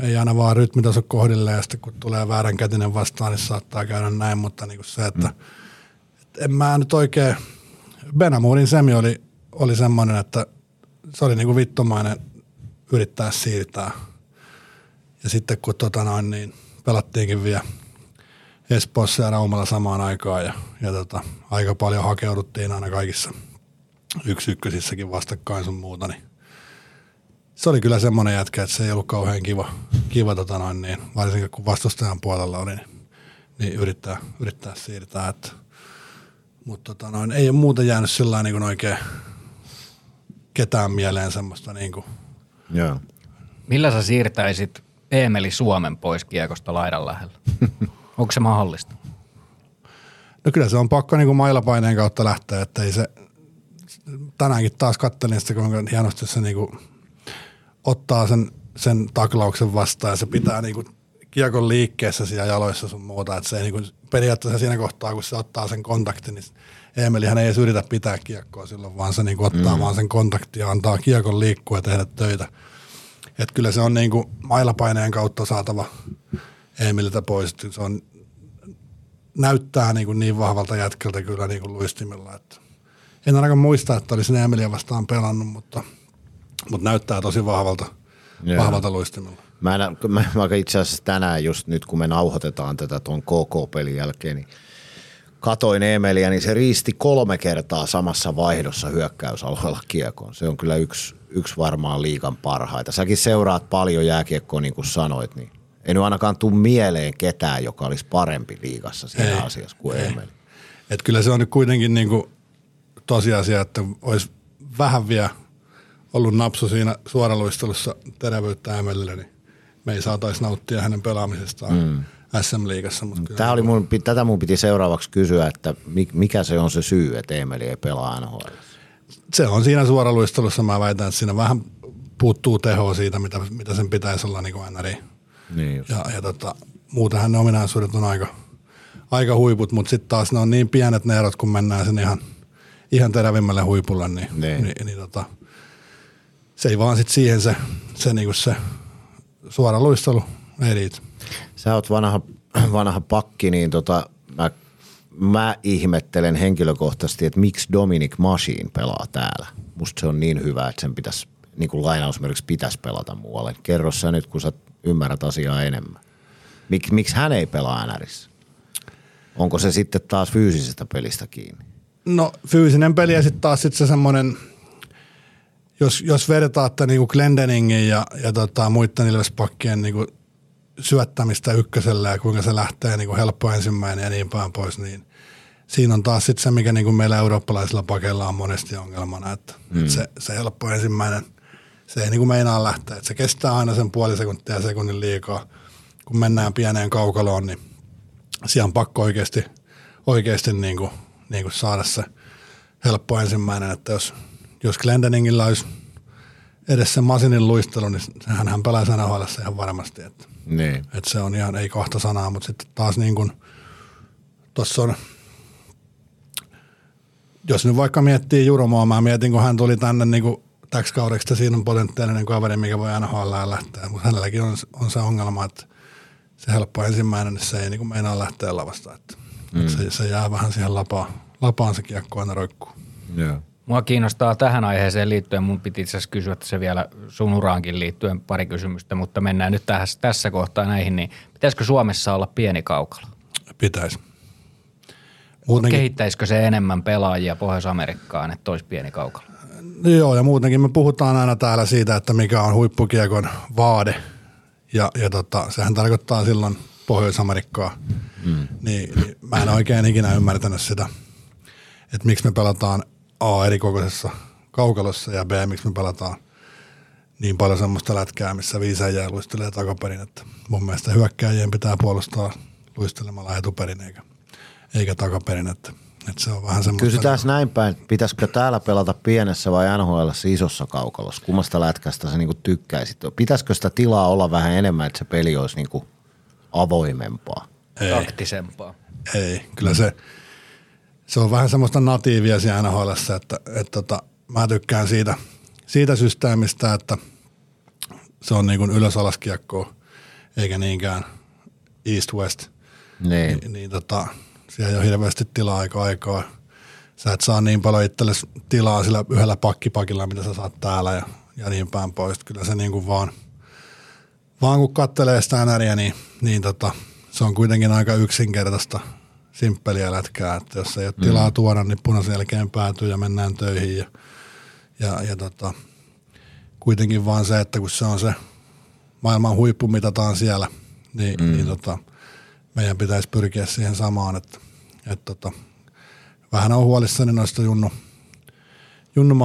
ei aina vaan rytmitaso kohdille ja sitten kun tulee väärän kätinen vastaan, niin saattaa käydä näin, mutta niin kuin se, että mm. et en mä nyt oikein, Benamurin semi oli, oli semmoinen, että se oli niin kuin vittomainen yrittää siirtää. Ja sitten kun tota noin, niin pelattiinkin vielä Espoossa ja Raumalla samaan aikaan ja, ja tota, aika paljon hakeuduttiin aina kaikissa yksi ykkösissäkin vastakkain sun muuta, niin se oli kyllä semmoinen jätkä, että se ei ollut kauhean kiva, kiva tota noin, niin, varsinkin kun vastustajan puolella oli. Niin niin yrittää, yrittää siirtää. Että, mutta tota noin, ei ole muuta jäänyt sillä niin oikein ketään mieleen semmoista niin kuin, Joo. Millä sä siirtäisit Eemeli Suomen pois kiekosta laidan lähellä? Onko se mahdollista? No kyllä se on pakko niin kuin mailapaineen kautta lähteä, että ei se, tänäänkin taas katselin sitä, kuinka hienosti se niin kuin ottaa sen, sen taklauksen vastaan ja se pitää niin kuin kiekon liikkeessä siellä jaloissa sun muuta, että se ei niin kuin, periaatteessa siinä kohtaa, kun se ottaa sen kontaktin, niin Emelihän ei edes yritä pitää kiekkoa silloin, vaan se niin kuin ottaa mm. vaan sen kontaktin ja antaa kiekon liikkua ja tehdä töitä. Että kyllä se on niin kuin mailapaineen kautta saatava Emililtä pois. Se on, näyttää niin, kuin niin vahvalta jätkältä kyllä niin kuin luistimilla. Että en ainakaan muista, että olisin Emilia vastaan pelannut, mutta, mutta näyttää tosi vahvalta, Joo. vahvalta luistimilla. Mä, en, mä, mä itse asiassa tänään just nyt, kun me nauhoitetaan tätä tuon KK-pelin jälkeen, niin katoin Emeliä, niin se riisti kolme kertaa samassa vaihdossa hyökkäysalueella kiekon. Se on kyllä yksi, yksi varmaan liikan parhaita. Säkin seuraat paljon jääkiekkoa, niin kuin sanoit, niin ei nyt ainakaan tule mieleen ketään, joka olisi parempi liigassa siinä Ei, asiassa kuin ei. Emeli. Et kyllä se on nyt kuitenkin niin kuin tosiasia, että olisi vähän vielä ollut napsu siinä suoraluistelussa terävyyttä Emelille, niin me ei saataisi nauttia hänen pelaamisestaan mm. SM-liigassa. Mutta Tämä oli mun, tätä mun piti seuraavaksi kysyä, että mi- mikä se on se syy, että Emeli ei pelaa NHL. se on siinä suoraluistelussa, mä väitän, että siinä vähän puuttuu tehoa siitä, mitä, mitä sen pitäisi olla niin kuin NRI. Niin just. Ja, ja tota, muutenhan ne ominaisuudet on aika, aika huiput, mutta sitten taas ne on niin pienet ne erot, kun mennään sen ihan, ihan terävimmälle huipulle, niin, Niin. niin, niin tota, se ei vaan sitten siihen se, se, niinku se suora luistelu ei riitä. Sä oot vanha, vanha pakki, niin tota, mä, mä ihmettelen henkilökohtaisesti, että miksi Dominic Machine pelaa täällä. Musta se on niin hyvä, että sen pitäisi, niin kuin lainausmerkiksi pitäisi pelata muualle. Kerro sä nyt, kun sä ymmärrät asiaa enemmän. Mik, miksi hän ei pelaa NRissä? Onko se sitten taas fyysisestä pelistä kiinni? No fyysinen peli ja sitten taas sit se semmoinen, jos, jos vertaatte niinku Glendeningin ja, ja tota, muiden Ilvespakkien niinku syöttämistä ykkösellä ja kuinka se lähtee niinku helppo ensimmäinen ja niin päin pois, niin siinä on taas sitten se, mikä niinku meillä eurooppalaisilla pakeilla on monesti ongelmana, että mm. se, se helppo ensimmäinen, se ei niinku meinaa lähteä. Et se kestää aina sen puoli sekuntia ja sekunnin liikaa. Kun mennään pieneen kaukaloon, niin siellä on pakko oikeasti, oikeasti niin kuin, niin kuin saada se helppo ensimmäinen, että jos, jos Glendeningillä olisi edes se Masinin luistelu, niin hän, hän pelaa NHL ihan varmasti, että, Niin. että se on ihan, ei kahta sanaa, mutta sitten taas niin kuin, tuossa on, jos nyt vaikka miettii Juromoa, mä mietin, kun hän tuli tänne niin kuin täksi kaudeksi, että siinä on potentiaalinen kaveri, mikä voi NHL lähteä, mutta hänelläkin on, on se ongelma, että se helppo ensimmäinen, niin se ei niin kuin meinaa lähteä lavasta, että, mm. että se, se, jää vähän siihen lapaan, lapaan se kiekko aina roikkuu. Joo. Mua kiinnostaa tähän aiheeseen liittyen, mun piti itse asiassa kysyä se vielä sun uraankin liittyen pari kysymystä, mutta mennään nyt tähän, tässä kohtaa näihin, niin pitäisikö Suomessa olla pieni kaukalo? Pitäisi. Kehittäisikö se enemmän pelaajia Pohjois-Amerikkaan, että olisi pieni kaukalo? Joo, ja muutenkin me puhutaan aina täällä siitä, että mikä on huippukiekon vaade. Ja, ja tota, sehän tarkoittaa silloin Pohjois-Amerikkaa. Mm. Niin, niin mä en oikein ikinä ymmärtänyt sitä, että miksi me pelataan A eri kokoisessa kaukalossa ja B, miksi me pelataan niin paljon semmoista lätkää, missä viisäjää luistelee takaperin. Että mun mielestä hyökkääjien pitää puolustaa luistelemalla etuperin eikä, eikä takaperin. Että, että se on vähän semmoista. Kysytään näin päin, pitäisikö täällä pelata pienessä vai NHL isossa kaukalossa? Kummasta lätkästä sä niinku tykkäisit? Pitäisikö sitä tilaa olla vähän enemmän, että se peli olisi niinku avoimempaa? Ei. Taktisempaa. Ei, kyllä se, se on vähän semmoista natiivia siellä nhl että, että tota, mä tykkään siitä, siitä systeemistä, että se on niin kuin ylös-alas kiekkoa, eikä niinkään east-west. Niin. Niin, niin tota, siellä ei ole hirveästi tilaa aika aikaa. Sä et saa niin paljon itsellesi tilaa sillä yhdellä pakkipakilla, mitä sä saat täällä ja, ja niin päin pois. Kyllä se niin kuin vaan, vaan kun kattelee sitä näriä, niin, niin tota, se on kuitenkin aika yksinkertaista, simppeliä lätkää, että jos ei ole tilaa tuoda, niin punaisen jälkeen päätyy ja mennään töihin ja, ja, ja tota, kuitenkin vaan se, että kun se on se maailman huippu mitataan siellä, niin, mm. niin tota, meidän pitäisi pyrkiä siihen samaan, että, että tota, vähän on huolissani noista junnu, junnu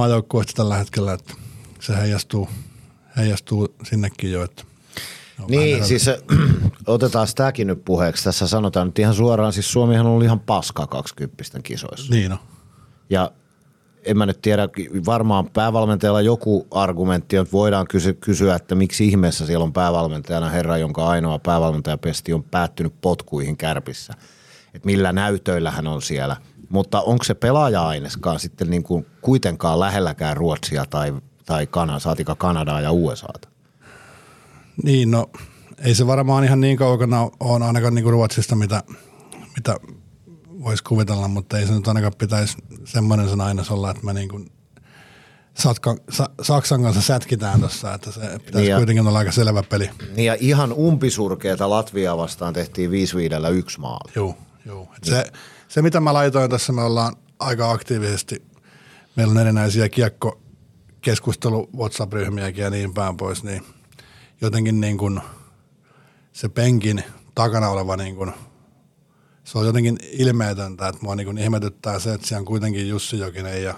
tällä hetkellä, että se heijastuu, heijastuu sinnekin jo, että niin, siis otetaan sitäkin nyt puheeksi. Tässä sanotaan nyt ihan suoraan, siis Suomihan on ollut ihan paska 20 kisoissa. Niin on. Ja en mä nyt tiedä, varmaan päävalmentajalla joku argumentti, että voidaan kysy- kysyä, että miksi ihmeessä siellä on päävalmentajana herra, jonka ainoa päävalmentajapesti on päättynyt potkuihin kärpissä. Että millä näytöillä hän on siellä. Mutta onko se pelaaja-aineskaan sitten niin kuin kuitenkaan lähelläkään Ruotsia tai, tai Kana, saatika Kanadaa ja USAta? Niin, no ei se varmaan ihan niin kaukana ole ainakaan niin kuin Ruotsista, mitä, mitä voisi kuvitella, mutta ei se nyt ainakaan pitäisi semmoinen sana aina olla, että me niin kuin Satka, Sa, Saksan kanssa sätkitään tuossa, että se pitäisi niin ja, kuitenkin olla aika selvä peli. Niin ja ihan umpisurkeeta Latvia vastaan tehtiin 5 viidellä yksi maali. Joo, joo. Niin. Se, se, mitä mä laitoin tässä, me ollaan aika aktiivisesti, meillä on erinäisiä kiekko keskustelu WhatsApp-ryhmiäkin ja niin päin pois, niin jotenkin niin kuin se penkin takana oleva niin kuin, se on jotenkin ilmeetöntä, että mua niin kuin ihmetyttää se, että siellä on kuitenkin Jussi Jokinen ja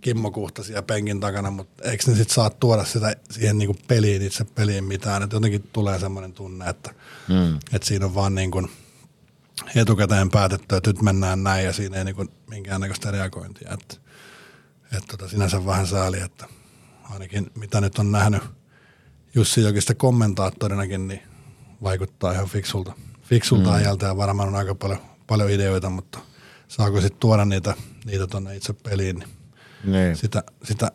Kimmo Kuhtasia penkin takana, mutta eikö ne sitten saa tuoda sitä siihen niin kuin peliin, itse peliin mitään, että jotenkin tulee semmoinen tunne, että, hmm. että siinä on vaan niin kuin etukäteen päätetty, että nyt mennään näin ja siinä ei niin kuin minkäännäköistä reagointia, että, että tota, sinänsä vähän sääli, että ainakin mitä nyt on nähnyt – Jussi Jokista kommentaattorinakin, niin vaikuttaa ihan fiksulta, fiksulta mm. ajalta ja varmaan on aika paljon, paljon ideoita, mutta saako sitten tuoda niitä, niitä tuonne itse peliin, niin, niin. Sitä, sitä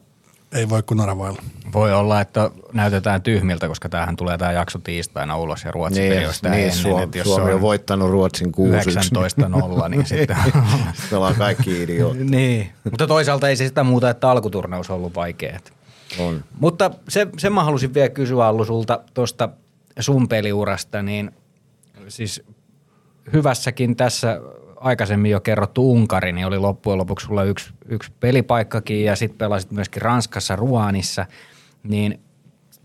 ei voi kun arvailla. Voi olla, että näytetään tyhmiltä, koska tämähän tulee tämä jakso tiistaina ulos ja Ruotsi niin, niin, ennen. Suomi, että jos Suomi on, on voittanut Ruotsin 19-0, niin sitten... sitten ollaan kaikki idiootteja. niin, mutta toisaalta ei se sitä muuta, että alkuturnaus on ollut vaikea. On. Mutta se, sen mä halusin vielä kysyä Allu sulta tuosta sun peliurasta, niin siis hyvässäkin tässä aikaisemmin jo kerrottu Unkari, niin oli loppujen lopuksi sulla yksi, yksi pelipaikkakin ja sitten pelasit myöskin Ranskassa Ruanissa, niin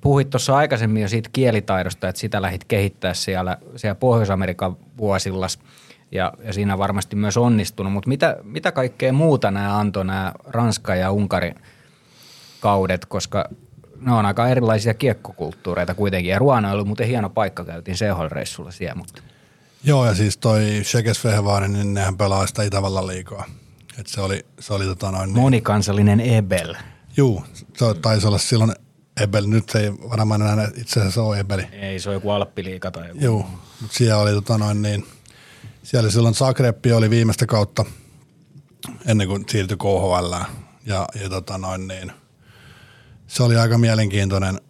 puhuit tuossa aikaisemmin jo siitä kielitaidosta, että sitä lähdit kehittää siellä, siellä Pohjois-Amerikan vuosillas ja, ja siinä varmasti myös onnistunut, mutta mitä, mitä kaikkea muuta nämä antoi nämä Ranska ja Unkarin – kaudet, koska ne on aika erilaisia kiekkokulttuureita kuitenkin. Ja Ruana on ollut muuten hieno paikka, käytiin CHL-reissulla siellä. Mutta. Joo, ja siis toi Shekes Fehevaaren, niin nehän pelaa sitä Itävallan liikaa. Et se oli, se oli tota noin, niin. Monikansallinen Ebel. Juu, se taisi olla silloin Ebel. Nyt se ei varmaan enää itse asiassa ole Ebeli. Ei, se on joku Alppiliika tai joku. Joo, mutta siellä oli tota noin niin, siellä silloin Zagreb oli viimeistä kautta ennen kuin siirtyi KHL. Ja, ja tota noin niin, se oli aika mielenkiintoinen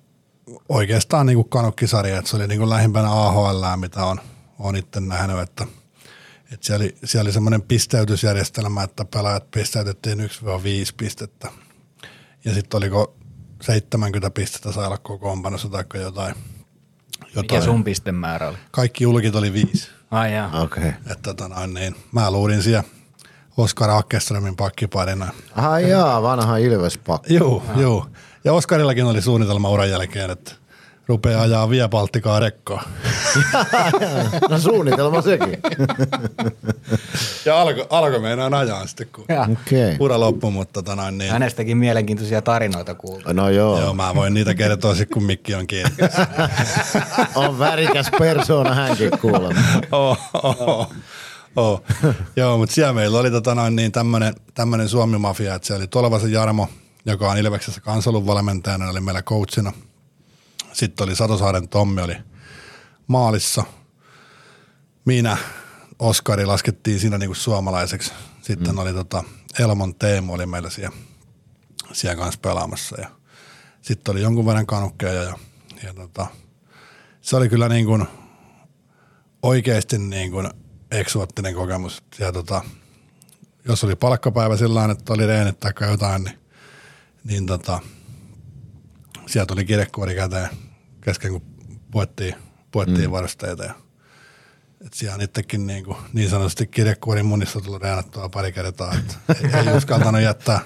oikeastaan niin kuin kanukkisarja, että se oli niin kuin lähimpänä AHL, mitä on, on itse nähnyt, että, että siellä oli, siellä oli semmoinen pisteytysjärjestelmä, että pelaajat pistäytettiin 1-5 pistettä. Ja sitten oliko 70 pistettä saa olla kokoonpanossa tai jotain. jotain. Mikä sun pistemäärä oli? Kaikki julkit oli viisi. Ai jaa. Okei. Okay. Että tota, niin, mä luulin siellä Oskar Akkeströmin pakkiparina. Ai jaa, vanha Ilves-pakki. Joo, joo. Ja Oskarillakin oli suunnitelma uran jälkeen, että rupeaa ajaa Via Baltikaa rekkoa. no suunnitelma sekin. ja alkoi alko meinaan ajaa sitten, kun okay. ura loppui, mutta tota noin, niin. Hänestäkin mielenkiintoisia tarinoita kuultu. No joo. Joo, mä voin niitä kertoa sitten, kun mikki on kiinni. on värikäs persoona hänkin kuulemma. oh, oh, oh. oh. Joo, mutta siellä meillä oli tota noin, niin tämmönen, tämmönen Suomi-mafia, että se oli Tolvasen Jarmo – joka on Ilveksessä kansalun valmentajana, oli meillä coachina. Sitten oli Satosaaren Tommi oli maalissa. Minä, Oskari laskettiin siinä niinku suomalaiseksi. Sitten mm. oli tota, Elmon Teemu oli meillä siellä, siellä kanssa pelaamassa. Ja sitten oli jonkun verran kanukkeja ja, ja tota, se oli kyllä niin kuin oikeasti niin kuin eksoottinen kokemus. Ja tota, jos oli palkkapäivä sillä että oli reenit tai jotain, niin niin tota, sieltä tuli kirjekuori käteen kesken, kun puettiin, puettiin mm. varusteita. Ja, et siellä on itsekin niin, kuin, niin sanotusti kirjekuorin munissa tullut reenattua pari kertaa, että ei, ei uskaltanut jättää,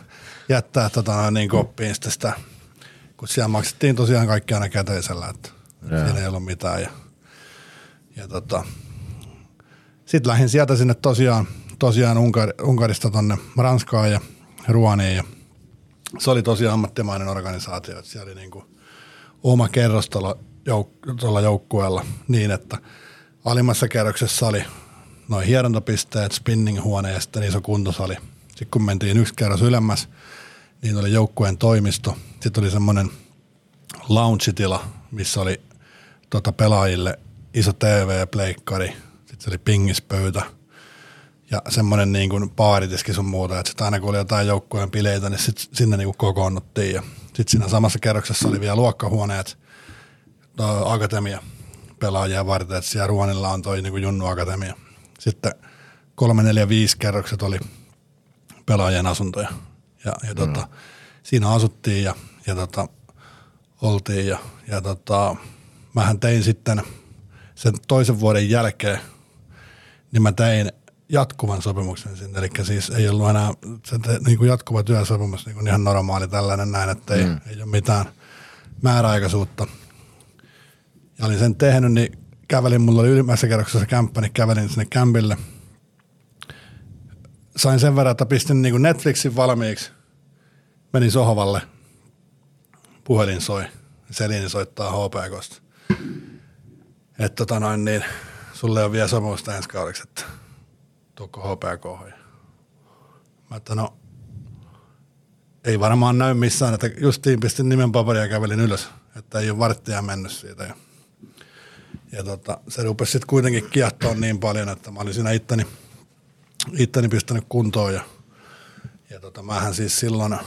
jättää tota, niin koppiin sitä, sitä, kun siellä maksettiin tosiaan kaikki aina käteisellä, että ja. siinä ei ollut mitään. Ja, ja tota, sitten lähdin sieltä sinne tosiaan, tosiaan Unkar, Unkarista tonne Ranskaan ja Ruaniin ja se oli tosiaan ammattimainen organisaatio, että siellä oli niin kuin oma kerrostalo jouk- tuolla joukkueella niin, että alimmassa kerroksessa oli noin hierontapisteet, spinning-huone ja sitten iso kuntosali. Sitten kun mentiin yksi kerros ylemmäs, niin oli joukkueen toimisto. Sitten oli semmoinen lounge-tila, missä oli tota pelaajille iso TV, pleikkari, sitten se oli pingispöytä ja semmoinen niin kuin baaritiski sun muuta, että sitten aina kun oli jotain joukkueen bileitä, niin sit sinne niin kuin kokoonnuttiin ja sitten siinä samassa kerroksessa oli vielä luokkahuoneet, no, akatemia pelaajia varten, että siellä Ruonilla on toi niin kuin Junnu Akatemia. Sitten kolme, neljä, viisi kerrokset oli pelaajien asuntoja ja, ja mm. tota, siinä asuttiin ja, ja tota, oltiin ja, ja tota, mähän tein sitten sen toisen vuoden jälkeen, niin mä tein jatkuvan sopimuksen sinne, eli siis ei ollut enää se te, niin kuin jatkuva työsopimus niin kuin ihan normaali tällainen näin, että ei, mm. ei ole mitään määräaikaisuutta. Ja olin sen tehnyt, niin kävelin, mulla oli ylimmäisessä kerroksessa kämppä, niin kävelin sinne kämpille. Sain sen verran, että pistin niin kuin Netflixin valmiiksi, menin sohvalle, puhelin soi, Selini soittaa HPKsta että tota noin, niin, sulle on vielä sopimusta ensi kaudeksi, että tuukko HPK. Mä että no, ei varmaan näy missään, että justiin pistin nimen paperia ja kävelin ylös, että ei ole varttia mennyt siitä. Ja, ja tota, se rupesi sitten kuitenkin kiehtoon niin paljon, että mä olin siinä itteni, itteni pistänyt kuntoon ja, ja tota, mähän siis silloin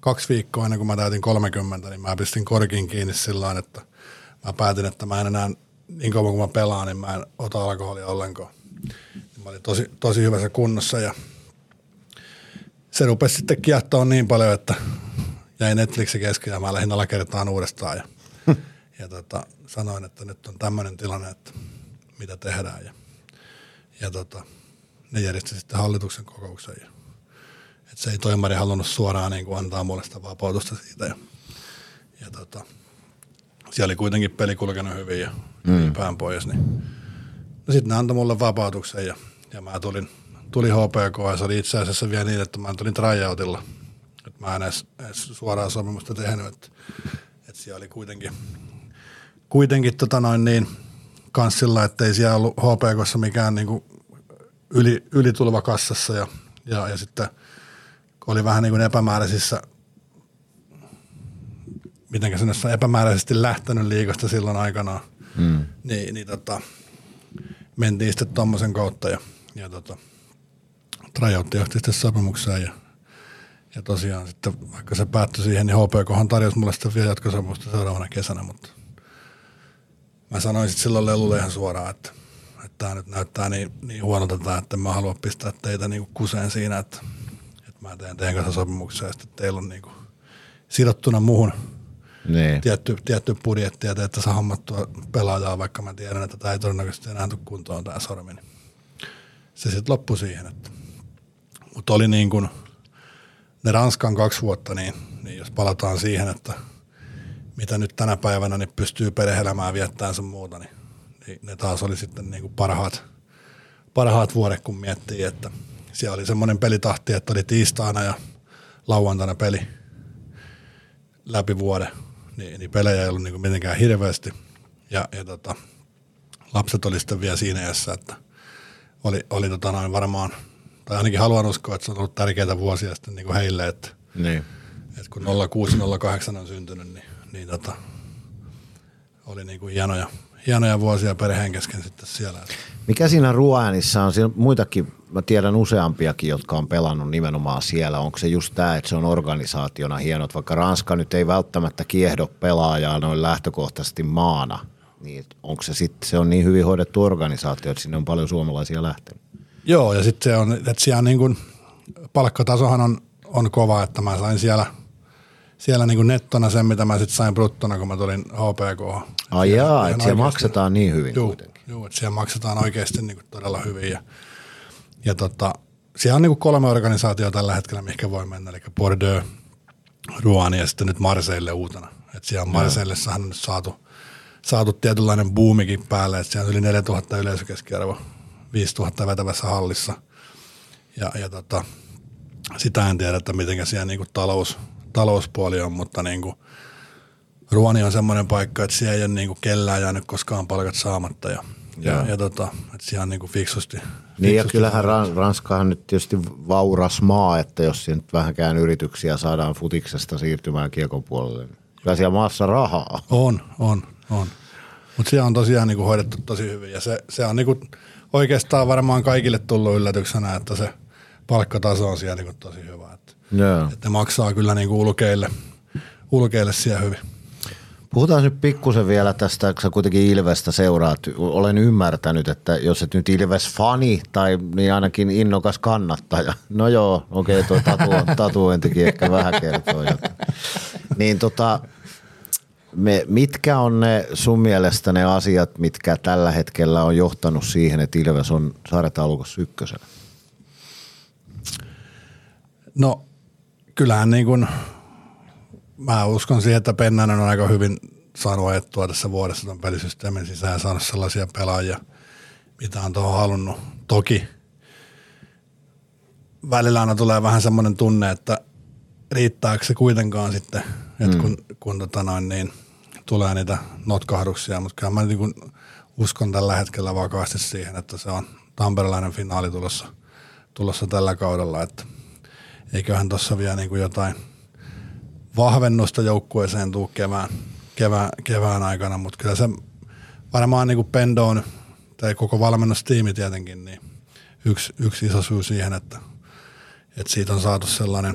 kaksi viikkoa ennen kuin mä täytin 30, niin mä pistin korkin kiinni sillä että mä päätin, että mä en enää niin kauan kuin mä pelaan, niin mä en ota alkoholia ollenkaan. Mä olin tosi, tosi hyvässä kunnossa ja se rupesi sitten kiehtoon niin paljon, että jäi Netflixin kesken ja mä lähdin alakertaan uudestaan ja, ja tota, sanoin, että nyt on tämmöinen tilanne, että mitä tehdään ja, ja tota, ne järjesti sitten hallituksen kokouksen ja että se ei toimari halunnut suoraan niin kuin antaa mulle sitä vapautusta siitä ja, ja tota, siellä oli kuitenkin peli kulkenut hyvin ja mm. pään pois, niin no sitten ne antoi mulle vapautuksen ja, ja mä tulin, tuli HPK ja se oli itse asiassa vielä niin, että mä tulin tryoutilla. Että mä en edes, edes suoraan sopimusta tehnyt, että, että siellä oli kuitenkin, kuitenkin tota noin niin, kanssilla, että ei siellä ollut HPKssa mikään niin kuin yli, ylitulva kassassa ja, ja, ja sitten oli vähän niin kuin epämääräisissä miten se on epämääräisesti lähtenyt liikasta silloin aikanaan, mm. niin, niin tota, mentiin sitten tuommoisen kautta ja, ja tota, trajoutti johti sitten sopimukseen ja, ja tosiaan sitten vaikka se päättyi siihen, niin HPKhan tarjosi mulle sitten vielä jatkosopimusta seuraavana kesänä, mutta mä sanoin sitten silloin Lelulle ihan suoraan, että, että tämä nyt näyttää niin, niin huonolta tämä, että mä haluan pistää teitä niinku kuseen siinä, että, että mä teen teidän kanssa sopimuksia ja sitten teillä on niinku sidottuna muuhun niin. tietty, tietty budjetti ja että saa hommattua pelaajaa, vaikka mä tiedän, että tämä ei todennäköisesti enää tule kuntoon tämä sormi. Niin se sitten loppui siihen. Mutta oli niin kuin ne Ranskan kaksi vuotta, niin, niin jos palataan siihen, että mitä nyt tänä päivänä niin pystyy perheelämään viettämään sun muuta, niin, niin ne taas oli sitten niin kuin parhaat, parhaat vuodet, kun miettii, että siellä oli semmoinen pelitahti, että oli tiistaina ja lauantaina peli läpi vuoden niin, niin pelejä ei ollut niin kuin mitenkään hirveästi. Ja, ja tota, lapset oli sitten vielä siinä iässä, että oli, oli tota noin varmaan, tai ainakin haluan uskoa, että se on ollut tärkeitä vuosia sitten niin kuin heille, että, niin. että kun 06-08 on syntynyt, niin, niin tota, oli niin kuin hienoja, hienoja vuosia perheen kesken sitten siellä. Mikä siinä Ruoanissa on? Siinä muitakin, mä tiedän useampiakin, jotka on pelannut nimenomaan siellä. Onko se just tämä, että se on organisaationa hienot, vaikka Ranska nyt ei välttämättä kiehdo pelaajaa noin lähtökohtaisesti maana, niin onko se sitten, se on niin hyvin hoidettu organisaatio, että sinne on paljon suomalaisia lähtenyt? Joo, ja sitten se on, että siellä niin kuin, palkkatasohan on, on kova, että mä sain siellä – siellä niin kuin nettona sen, mitä mä sitten sain bruttona, kun mä tulin HPK. Ai siellä, jaa, että siellä maksetaan niin hyvin juu, kuitenkin. Joo, että siellä maksetaan oikeasti niin kuin todella hyvin. Ja, ja tota, siellä on niin kuin kolme organisaatiota tällä hetkellä, mikä voi mennä, eli Bordeaux, Ruani ja sitten nyt Marseille uutena. Että siellä Marseillessahan on nyt saatu, saatu tietynlainen boomikin päälle, että siellä on yli 4000 yleisökeskiarvo 5000 vetävässä hallissa. Ja, ja tota, sitä en tiedä, että miten siellä niin kuin talous, talouspuoli on, mutta niin kuin, Ruoni on semmoinen paikka, että siellä ei ole niin kuin kellään jäänyt koskaan palkat saamatta ja, ja, ja tota, että siellä on niin kuin fiksusti. Niin ja fiksusti kyllähän. Ran- Ranska on nyt tietysti vauras maa, että jos siinä nyt vähänkään yrityksiä saadaan futiksesta siirtymään kiekon puolelle, niin kyllä siellä maassa rahaa. On, on, on. Mutta siellä on tosiaan niinku hoidettu tosi hyvin ja se, se on niinku oikeastaan varmaan kaikille tullut yllätyksenä, että se palkkataso on siellä niinku tosi hyvä. Että, Joo. että ne maksaa kyllä niinku ulkeille, ulkeille siellä hyvin. Puhutaan nyt pikkusen vielä tästä, kun sä kuitenkin Ilvestä seuraat. Olen ymmärtänyt, että jos et nyt Ilves-fani tai niin ainakin innokas kannattaja. No joo, okei, okay, tuo tatu, tatuointikin ehkä vähän kertoo. jotain. Niin tota, me, mitkä on ne sun mielestä ne asiat, mitkä tällä hetkellä on johtanut siihen, että Ilves on sarjataulukossa ykkösenä? No kyllähän niin kuin, mä uskon siihen, että Pennanen on aika hyvin saanut ajettua tässä vuodessa tämän pelisysteemin sisään saanut sellaisia pelaajia, mitä on tuohon halunnut. Toki välillä aina tulee vähän semmoinen tunne, että riittääkö se kuitenkaan sitten, että kun, kun tota noin, niin, tulee niitä notkahduksia, mutta kyllä mä niin kuin uskon tällä hetkellä vakaasti siihen, että se on tamperelainen finaali tulossa, tulossa tällä kaudella, että eiköhän tuossa vielä niin kuin jotain vahvennusta joukkueeseen tuu kevään, kevään, kevään aikana, mutta kyllä se varmaan niin kuin Pendoon tai koko valmennustiimi tietenkin, niin yksi, yksi iso syy siihen, että, että siitä on saatu sellainen,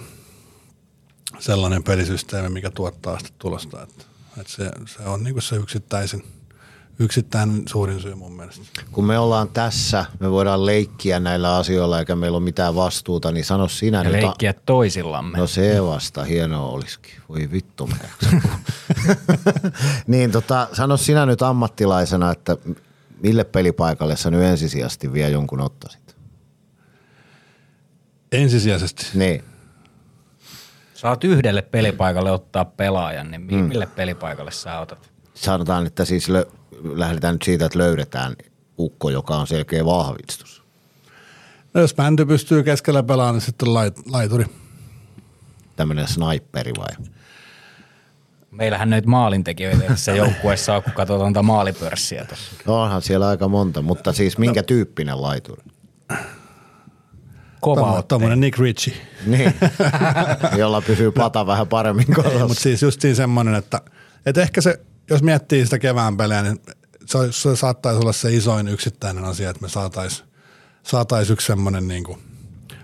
sellainen pelisysteemi, mikä tuottaa sitä tulosta. Että, että se, se on niin kuin se yksittäisin, yksittäinen suurin syy mun mielestä. Kun me ollaan tässä, me voidaan leikkiä näillä asioilla eikä meillä ole mitään vastuuta, niin sano sinä Ja nyt. leikkiä toisillamme. No se vasta, hienoa olisikin. Voi vittu. Niin tota, sano sinä nyt ammattilaisena, että mille pelipaikalle sä nyt ensisijaisesti vielä jonkun ottaisit? Ensisijaisesti Niin. Saat yhdelle pelipaikalle ottaa pelaajan, niin mm. mille pelipaikalle sä otat? Sanotaan, että siis lö, lähdetään nyt siitä, että löydetään ukko, joka on selkeä vahvistus. No jos Mänty pystyy keskellä pelaamaan, niin sitten lait, laituri. Tämmöinen sniperi vai? Meillähän näitä maalintekijöitä tässä joukkueessa on, kun katsotaan tätä maalipörssiä tuossa. No onhan siellä aika monta, mutta siis minkä tyyppinen laituri? Kova. Tommonen Nick Ritchie. Niin, jolla pysyy pata vähän paremmin kolossa. mutta siis just semmoinen, että, että ehkä se, jos miettii sitä kevään pelejä, niin se, se saattaisi olla se isoin yksittäinen asia, että me saataisiin saatais yksi semmoinen niin kuin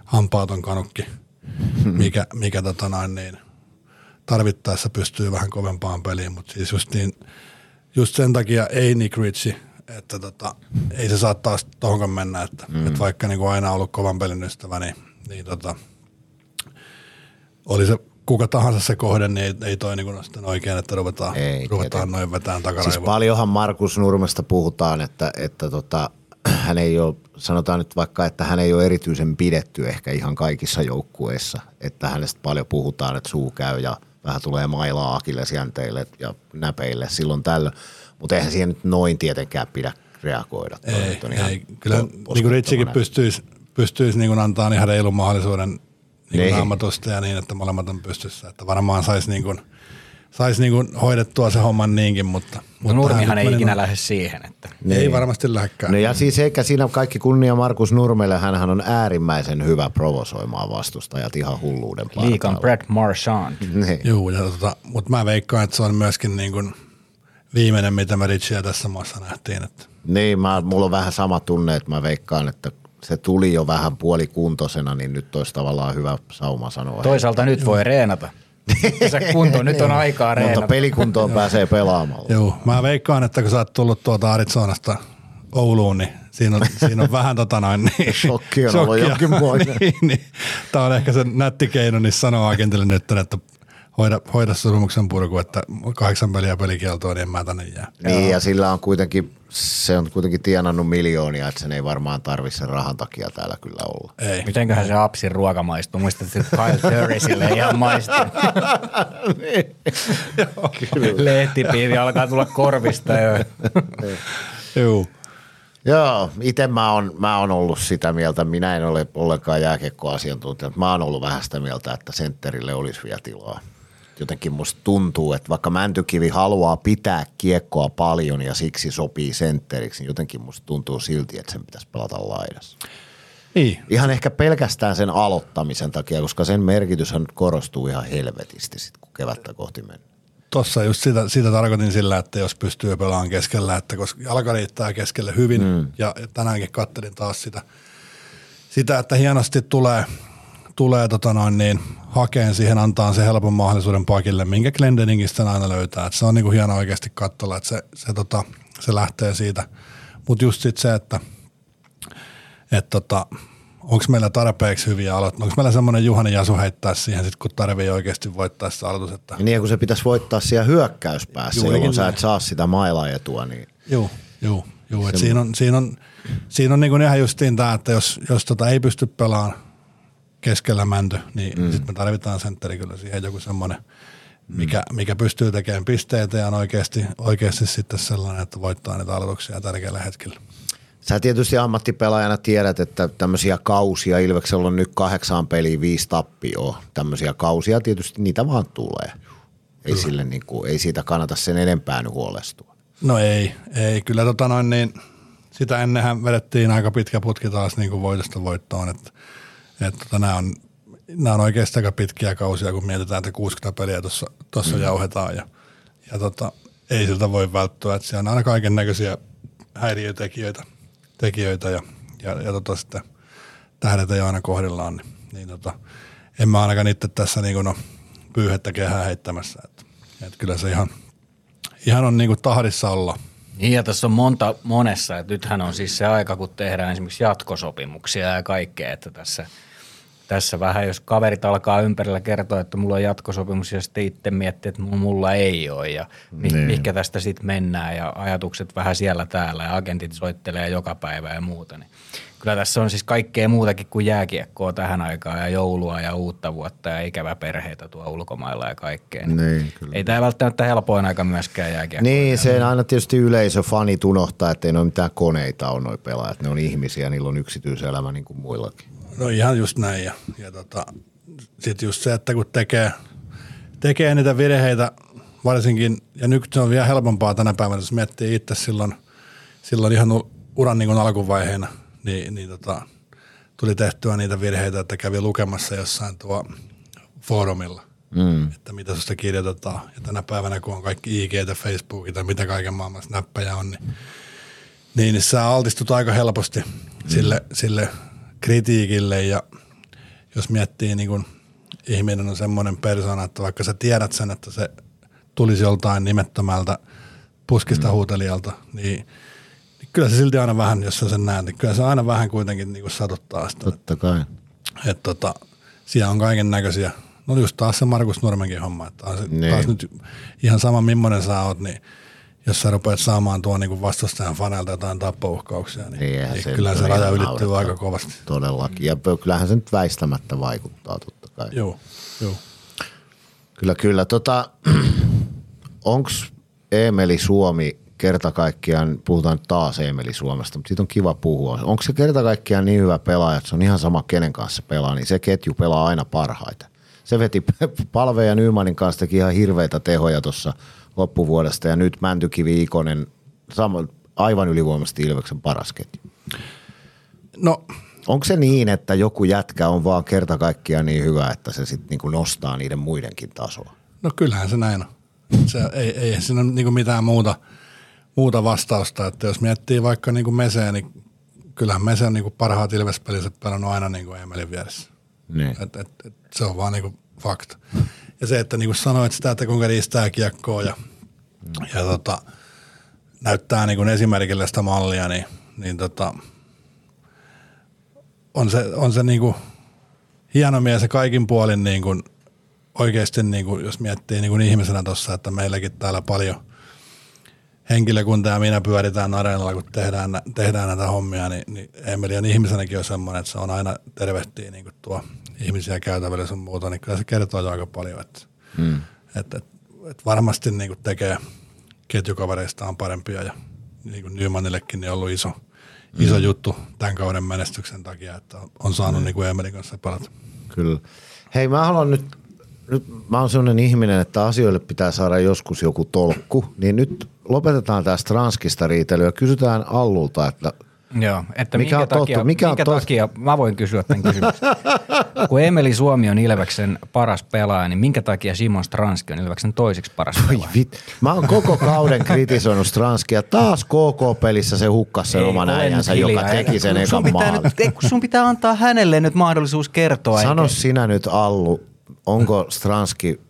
hampaaton kanukki, mikä, mikä tota noin, niin tarvittaessa pystyy vähän kovempaan peliin, mutta siis just, niin, just sen takia ei Nick Ritchie, että tota, ei se saa taas tohonkaan mennä, että, mm. että vaikka niin kuin aina ollut kovan pelin ystävä, niin, niin tota, oli se kuka tahansa se kohde, niin ei, ei toi niin sitten oikein, että ruvetaan, Ei, ruvetaan noin vetään takaraivoa. Siis paljonhan Markus Nurmesta puhutaan, että, että tota, hän ei ole, sanotaan nyt vaikka, että hän ei ole erityisen pidetty ehkä ihan kaikissa joukkueissa, että hänestä paljon puhutaan, että suu käy ja vähän tulee mailaa akillesjänteille ja näpeille silloin tällöin, mutta eihän siihen nyt noin tietenkään pidä reagoida. Ei, on ihan ei. Kyllä niin kuin Ritsikin pystyisi, pystyisi niin kuin antaa ihan reilun mahdollisuuden niin Niin. ammatusta ja niin, että molemmat on pystyssä. Että varmaan saisi niin kuin, sais niin kuin hoidettua se homman niinkin, mutta, No mutta Nurmihan hän ei ikinä noin. lähde siihen. Että. Ei Niin. varmasti lähdekään. No ja siis eikä siinä kaikki kunnia Markus Nurmelle, hän on äärimmäisen hyvä provosoimaan vastustajat ihan hulluuden Liikan partaalla. Brad Marchand. Niin. Juu, ja tota, mutta mä veikkaan, että se on myöskin niin kuin viimeinen, mitä me Ritsiä tässä maassa nähtiin. Että Niin, mä, mulla on vähän sama tunne, että mä veikkaan, että se tuli jo vähän puolikuntosena, niin nyt olisi tavallaan hyvä sauma sanoa. Toisaalta nyt voi reenata. Se kunto, nyt on aikaa Mutta reenata. pelikuntoon pääsee pelaamalla. Joo, mä veikkaan, että kun sä oot tullut tuolta Arizonasta Ouluun, niin siinä on, siinä on vähän tota noin, niin, Shokki on ollut jonkinmoinen. niin, niin, Tämä on ehkä se nätti keino, niin sanoo agentille nyt, että hoida, hoida sopimuksen purku, että kahdeksan peliä pelikieltoa, niin en mä tänne jää. Niin, ja sillä on kuitenkin, se on kuitenkin tienannut miljoonia, että sen ei varmaan tarvitse sen rahan takia täällä kyllä olla. Ei. Mitenköhän se apsin ruoka maistuu? Muistat, että Kyle Turry sille ei ihan maistu. Lehtipiivi alkaa tulla korvista jo. Joo. Joo, itse mä oon, mä oon ollut sitä mieltä, minä en ole ollenkaan jääkiekkoasiantuntija, mutta mä oon ollut vähän sitä mieltä, että sentterille olisi vielä tilaa. Jotenkin musta tuntuu, että vaikka Mäntykivi haluaa pitää kiekkoa paljon ja siksi sopii sentteriksi, niin jotenkin musta tuntuu silti, että sen pitäisi pelata laidassa. Niin, Ihan ehkä pelkästään sen aloittamisen takia, koska sen merkityshän korostuu ihan helvetisti sit, kun kevättä kohti mennään. Tossa just sitä, sitä tarkoitin sillä, että jos pystyy pelaamaan keskellä, että koska jalka riittää keskelle hyvin mm. ja tänäänkin kattelin taas sitä, sitä että hienosti tulee, tulee tota noin niin, hakeen siihen antaa se helpon mahdollisuuden pakille, minkä Glendeningistä aina löytää. Et se on niinku hieno oikeasti katsoa, että se, se, tota, se lähtee siitä. Mutta just sit se, että et tota, onko meillä tarpeeksi hyviä aloitteita, onko meillä semmoinen Juhani Jasu heittää siihen, sit, kun tarvii oikeasti voittaa se aloitus, että niin, kun se pitäisi voittaa siellä hyökkäyspäässä, Juurikin jolloin sä et saa sitä mailaetua, niin Joo, joo, joo. Siinä on, siinä on, siinä on niin ihan justiin tämä, että jos, jos tota ei pysty pelaamaan keskellä mänty, niin mm. sitten me tarvitaan sentteri kyllä siihen joku semmoinen, mikä, mikä pystyy tekemään pisteitä ja on oikeasti, oikeasti sitten sellainen, että voittaa niitä aloituksia tärkeällä hetkellä. Sä tietysti ammattipelaajana tiedät, että tämmöisiä kausia, Ilveksellä on nyt kahdeksaan peliä, viisi tappioa. Tämmöisiä kausia tietysti niitä vaan tulee. Ei, sille niin kuin, ei siitä kannata sen enempää nyt huolestua. No ei, ei. Kyllä tota noin niin, sitä ennenhän vedettiin aika pitkä putki taas niin kuin voitosta voittoon, että, että tota, nämä on, nämä on oikeasti aika pitkiä kausia, kun mietitään, että 60 peliä tuossa, tuossa mm. jauhetaan ja, ja tota, ei siltä voi välttyä, että siellä on aina kaiken näköisiä häiriötekijöitä tekijöitä ja, ja, ja tota sitten tähdet ei aina kohdillaan, niin, niin tota, en mä ainakaan itse tässä niin kuin no, pyyhettä kehää heittämässä, että, että kyllä se ihan, ihan on niin kuin tahdissa olla. Niin ja tässä on monta monessa, että nythän on siis se aika, kun tehdään esimerkiksi jatkosopimuksia ja kaikkea, että tässä, tässä vähän, jos kaverit alkaa ympärillä kertoa, että mulla on jatkosopimus ja sitten itse miettii, että mulla ei ole ja mi- Niin. mihinkä tästä sitten mennään ja ajatukset vähän siellä täällä ja agentit soittelee joka päivä ja muuta, niin kyllä tässä on siis kaikkea muutakin kuin jääkiekkoa tähän aikaan ja joulua ja uutta vuotta ja ikävä perheitä tuo ulkomailla ja kaikkea. Niin Niin, kyllä. ei tämä välttämättä helpoin aika myöskään jääkiekkoa. Niin, se aina tietysti yleisö, fanit unohtaa, että ei ne ole mitään koneita on noi pelaajat. Ne on ihmisiä, niillä on yksityiselämä niin kuin muillakin. No ihan just näin. Ja, ja tota, sitten just se, että kun tekee, tekee niitä virheitä, varsinkin, ja nyt se on vielä helpompaa tänä päivänä, jos miettii itse silloin, silloin ihan uran niin alkuvaiheena, niin, niin tota, tuli tehtyä niitä virheitä, että kävi lukemassa jossain tuo foorumilla, mm. että mitä susta kirjoitetaan. Ja tänä päivänä, kun on kaikki IG ja Facebookit ja mitä kaiken maailman snappeja on, niin niin, sä altistut aika helposti mm. sille, sille kritiikille ja jos miettii niin kun ihminen on semmoinen persona, että vaikka sä tiedät sen, että se tulisi joltain nimettömältä puskista mm. huutelijalta, niin kyllä se silti aina vähän, jos sä sen näet, niin kyllä se aina vähän kuitenkin niin kuin satuttaa sitä. Totta kai. Että tota, siellä on kaiken näköisiä. No just taas se Markus Nurmenkin homma, että taas, Niin. taas nyt ihan sama millainen sä oot, niin jos sä rupeat saamaan tuon niin vastustajan faneilta jotain tappouhkauksia, niin, Niin, niin se kyllä se raja ylittyy naurettavaa. aika kovasti. Todellakin. Ja kyllähän se nyt väistämättä vaikuttaa totta kai. Joo, joo. Kyllä, kyllä. Tota, Onko Emeli Suomi kerta kaikkiaan, puhutaan nyt taas Emeli Suomesta, mutta siitä on kiva puhua. Onko se kerta kaikkiaan niin hyvä pelaaja, että se on ihan sama kenen kanssa pelaa, niin se ketju pelaa aina parhaiten. Se veti Palve ja Nymanin kanssa teki ihan hirveitä tehoja tuossa loppuvuodesta ja nyt Mäntykivi Ikonen, sama, aivan ylivoimaisesti Ilveksen paras ketju. No Onko se niin, että joku jätkä on vaan kerta kaikkiaan niin hyvä, että se sitten niinku nostaa niiden muidenkin tasoa? No kyllähän se näin on. Se, ei, ei siinä ole niin mitään muuta, muuta vastausta. Että jos miettii vaikka niin kuin Meseä, niin kyllähän Mese on niin kuin parhaat Ilves-peliset pelannut aina niin kuin Emelin vieressä. Niin. Et, et, et, se on vaan niin kuin fakta. Ja se, että niin kuin sanoit sitä, että kuinka riistää kiekkoa ja, ja tota, näyttää niin kuin esimerkillä sitä mallia, niin, niin tota, on se, on se niin kuin hieno mies ja kaikin puolin niin kuin oikeasti, niin kuin, jos miettii niin kuin ihmisenä tuossa, että meilläkin täällä paljon henkilökunta ja minä pyöritään areenalla, kun tehdään, tehdään näitä hommia, niin, niin Emelian ihmisenäkin on semmoinen, että se on aina tervehtii niin kuin tuo ihmisiä käytävillä sun muuta, niin kyllä se kertoo jo aika paljon, että, hmm. että, että, että varmasti niin kuin tekee ketjukavereistaan parempia ja niin kuin Nymannillekin niin on ollut iso, iso juttu tämän kauden menestyksen takia, että on saanut mm. niin kuin Emelin kanssa pelata. Kyllä. Hei, mä haluan nyt, nyt mä oon sellainen ihminen, että asioille pitää saada joskus joku tolkku, niin nyt lopetetaan tästä Transkista riitelyä. Kysytään Allulta, että Joo, että Mikä minkä, on takia, totta? Mikä on minkä totta? takia, mä voin kysyä tämän kysymyksen. Kun Emeli Suomi on Ilveksen paras pelaaja, niin minkä takia Simon Stranski on Ilveksen toiseksi paras pelaaja? vit. Mä oon koko kauden kritisoinut Stranskia. Taas KK-pelissä se hukkasi sen Ei, oman äijänsä, joka teki sen Kun sun ekan pitää nyt, ei, sun pitää antaa hänelle nyt mahdollisuus kertoa. Sano eikä- sinä nyt Allu, onko Stranski,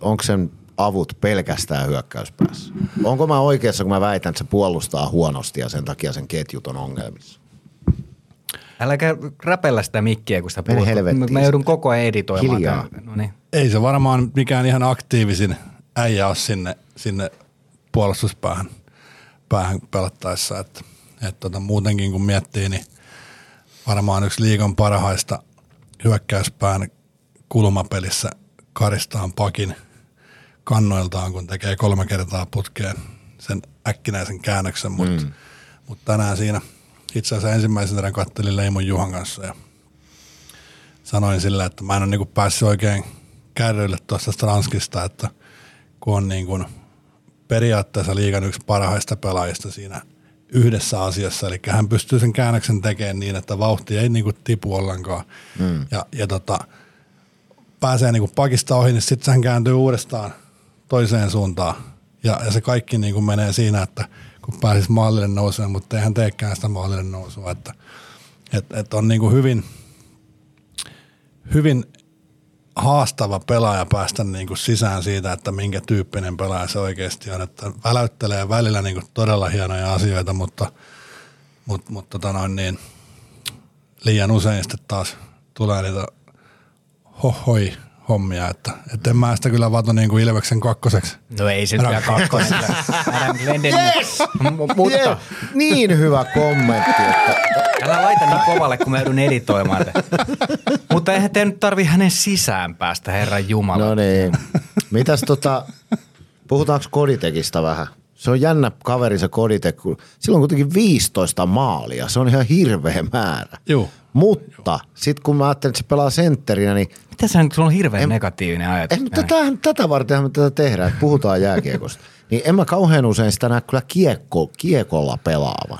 onko sen avut pelkästään hyökkäyspäässä? Onko mä oikeassa, kun mä väitän, että se puolustaa huonosti ja sen takia sen ketjut on ongelmissa? Äläkä räpellä sitä mikkiä, kun sitä puhut. Mä, joudun koko ajan editoimaan. Hiljaa. No niin. Ei se varmaan mikään ihan aktiivisin äijä ole sinne, sinne puolustuspäähän päähän pelattaessa. Että, et tota, muutenkin kun miettii, niin varmaan yksi liigan parhaista hyökkäyspään kulmapelissä karistaan pakin kannoiltaan, kun tekee kolme kertaa putkeen sen äkkinäisen käännöksen, mutta mm. mut tänään siinä itse asiassa ensimmäisen erän kattelin Leimon Juhan kanssa ja sanoin sillä, että mä en ole niinku päässyt oikein kärryille tuosta Stranskista, että kun on niinku periaatteessa liigan yksi parhaista pelaajista siinä yhdessä asiassa, eli hän pystyy sen käännöksen tekemään niin, että vauhti ei niinku tipu ollenkaan. Mm. Ja, ja tota, pääsee niinku pakista ohi, niin sitten hän kääntyy uudestaan toiseen suuntaan. Ja, ja se kaikki niinku menee siinä, että kun pääsis maalille nousemaan, mutta eihän teekään sitä maalille nousua. Että et, et on niinku hyvin, hyvin haastava pelaaja päästä niinku sisään siitä, että minkä tyyppinen pelaaja se oikeasti on. Että väläyttelee välillä niinku todella hienoja asioita, mutta, mutta, mutta tota noin niin, liian usein sitten taas tulee niitä hohoi hommia, että, että en mä sitä kyllä vato niin kuin Ilveksen kakkoseksi. No ei se. Älä Glenden, M- mutta Yeah, niin hyvä kommentti, että älä laita niin kovalle, kun mä joudun editoimaan. te. mutta eihän te nyt tarvi hänen sisään päästä, Herran Jumala. No niin. Mitäs tota, puhutaanko Koditekista vähän? Se on jännä kaveri se Koditek, kun sillä on kuitenkin 15 maalia. Se on ihan hirveä määrä. Juu. Mutta sitten kun mä ajattelin, että se pelaa sentterinä, niin Mitä sä nyt, sulla on hirveän negatiivinen ajatus. ei, mutta tätä, tätä vartenhan me tätä tehdään, että puhutaan jääkiekosta. Niin en mä kauhean usein sitä näe kyllä kiekko, kiekolla pelaavan.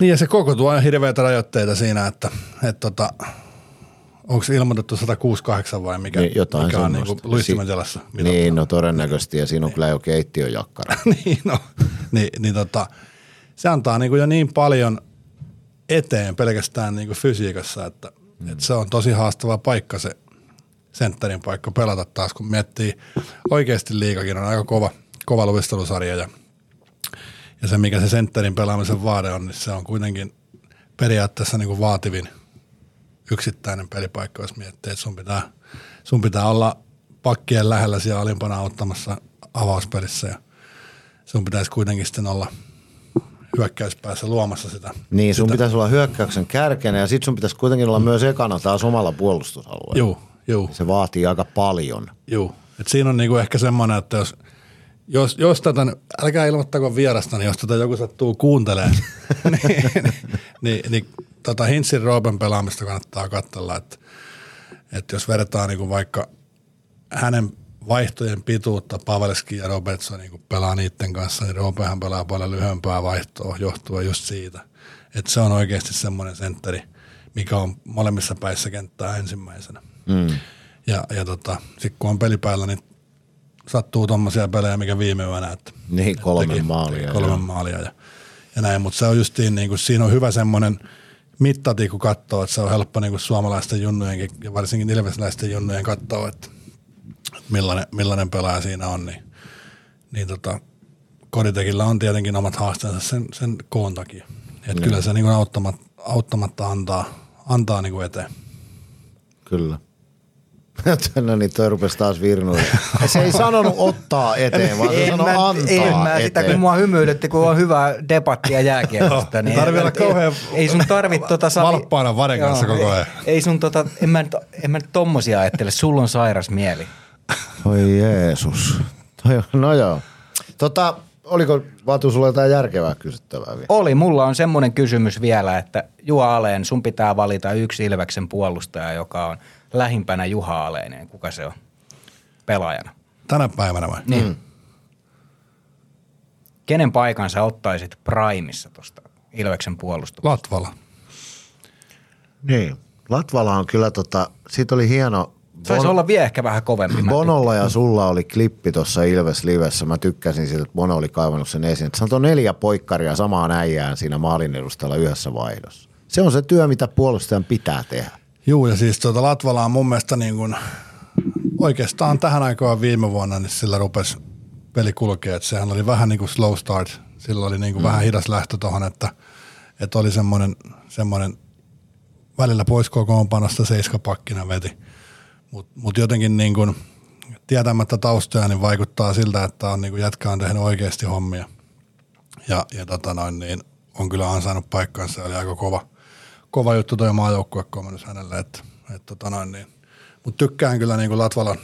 Niin ja se koko tuo on hirveitä rajoitteita siinä, että, että tota, onko se ilmoitettu 168 vai mikä, Niin, jotain mikä on niin semmoista. kuin luistimen jalassa. Niin, no todennäköisesti, ja siinä on kyllä jo keittiöjakkara. niin, no, niin, niin tota, se antaa niin kuin jo niin paljon eteen pelkästään niin kuin fysiikassa, että, mm. että se on tosi haastava paikka se sentterin paikka pelata taas, kun miettii oikeasti liikakin on aika kova, kova luistelusarja ja, ja se mikä se sentterin pelaamisen vaade on, niin se on kuitenkin periaatteessa niin kuin vaativin yksittäinen pelipaikka, jos miettii, että sun pitää, sun pitää olla pakkien lähellä siellä alimpana auttamassa avauspelissä ja sun pitäisi kuitenkin sitten olla hyökkäyspäässä luomassa sitä. Niin, sun sitä. pitäisi olla hyökkäyksen kärkenä ja sit sun pitäisi kuitenkin olla myös ekana taas omalla puolustusalueella. Juu, juu, Se vaatii aika paljon. juu. Et siinä on niinku ehkä semmoinen, että jos, jos, jos tätä, älkää ilmoittako vierasta, niin jos tätä joku sattuu kuuntelemaan, niin, niin, niin, niin tota Hintsin Roopen pelaamista kannattaa katsella, että, että jos vertaa niinku vaikka hänen vaihtojen pituutta Pavelski ja Robertson niin kun pelaa niiden kanssa, niin Robehan pelaa paljon lyhyempää vaihtoa johtuen just siitä. Että se on oikeasti semmoinen sentteri, mikä on molemmissa päissä kenttää ensimmäisenä. Mm. Ja, ja tota, sitten kun on peli päällä, niin sattuu tommosia pelejä, mikä viime yönä. Että, Niin, kolme teki maalia, Kolme joo. maalia ja, ja näin, mutta se on justiin niin kuin, siinä on hyvä semmoinen mittati, kun katsoo, että se on helppo niin kuin suomalaisten junnujenkin ja varsinkin ilvesläisten junnujen katsoa, että millainen, millainen pelaaja siinä on, niin, niin tota, Koditekillä on tietenkin omat haasteensa sen, sen koon takia. Et kyllä se niin kuin auttamatta, auttamatta antaa, antaa niin kuin eteen. Kyllä. No niin, toi rupesi taas virnuille. Se ei sanonut ottaa eteen, vaan se sanoi mä, antaa en mä sitä, eteen. kun mua hymyilytti, kun on hyvä debattia jääkiekosta. niin Tarvii olla ei- kauhean Ei sun tarvi tota Sami- valppaana Varen kanssa Joo, koko ei- ajan. Ei sun tota, en mä, nyt- en mä nyt tommosia ajattele, sulla on sairas mieli. Oi Jeesus. Toi on- No joo. Tota, oliko Vatu sulla jotain järkevää kysyttävää vielä? Oli, mulla on semmoinen kysymys vielä, että Juha Aleen, sun pitää valita yksi Ilveksen puolustaja, joka on lähimpänä Juha Aleeneen. Kuka se on pelaajana? Tänä päivänä vai? Niin. Mm. Kenen paikan sä ottaisit Primissa tuosta Ilveksen puolustuksesta? Latvala. Niin. Latvala on kyllä tota, siitä oli hieno, Saisi olla vielä ehkä vähän kovempi. Bonolla ja sulla oli klippi tuossa Ilves Livessä. Mä tykkäsin siitä, että Bono oli kaivannut sen esiin. Että sanoi neljä poikkaria samaan äijään siinä maalin edustalla yhdessä vaihdossa. Se on se työ, mitä puolustajan pitää tehdä. Juu, ja siis tuota Latvala on mun mielestä niin kuin, oikeastaan tähän aikaan viime vuonna, niin sillä rupesi peli kulkea, että sehän oli vähän niin kuin slow start. Sillä oli niin kuin mm. vähän hidas lähtö tuohon, että, että oli semmoinen, semmoinen välillä pois kokoonpanosta seiskapakkina veti. Mutta mut jotenkin niin kuin, tietämättä taustoja, niin vaikuttaa siltä, että on niin kuin jätkä on tehnyt oikeasti hommia. Ja, ja tota noin, niin on kyllä ansainnut paikkansa. Oli aika kova, kova juttu toi maajoukkuekomennus hänelle. Että, et tota noin, niin. Mutta tykkään kyllä niin kuin Latvalan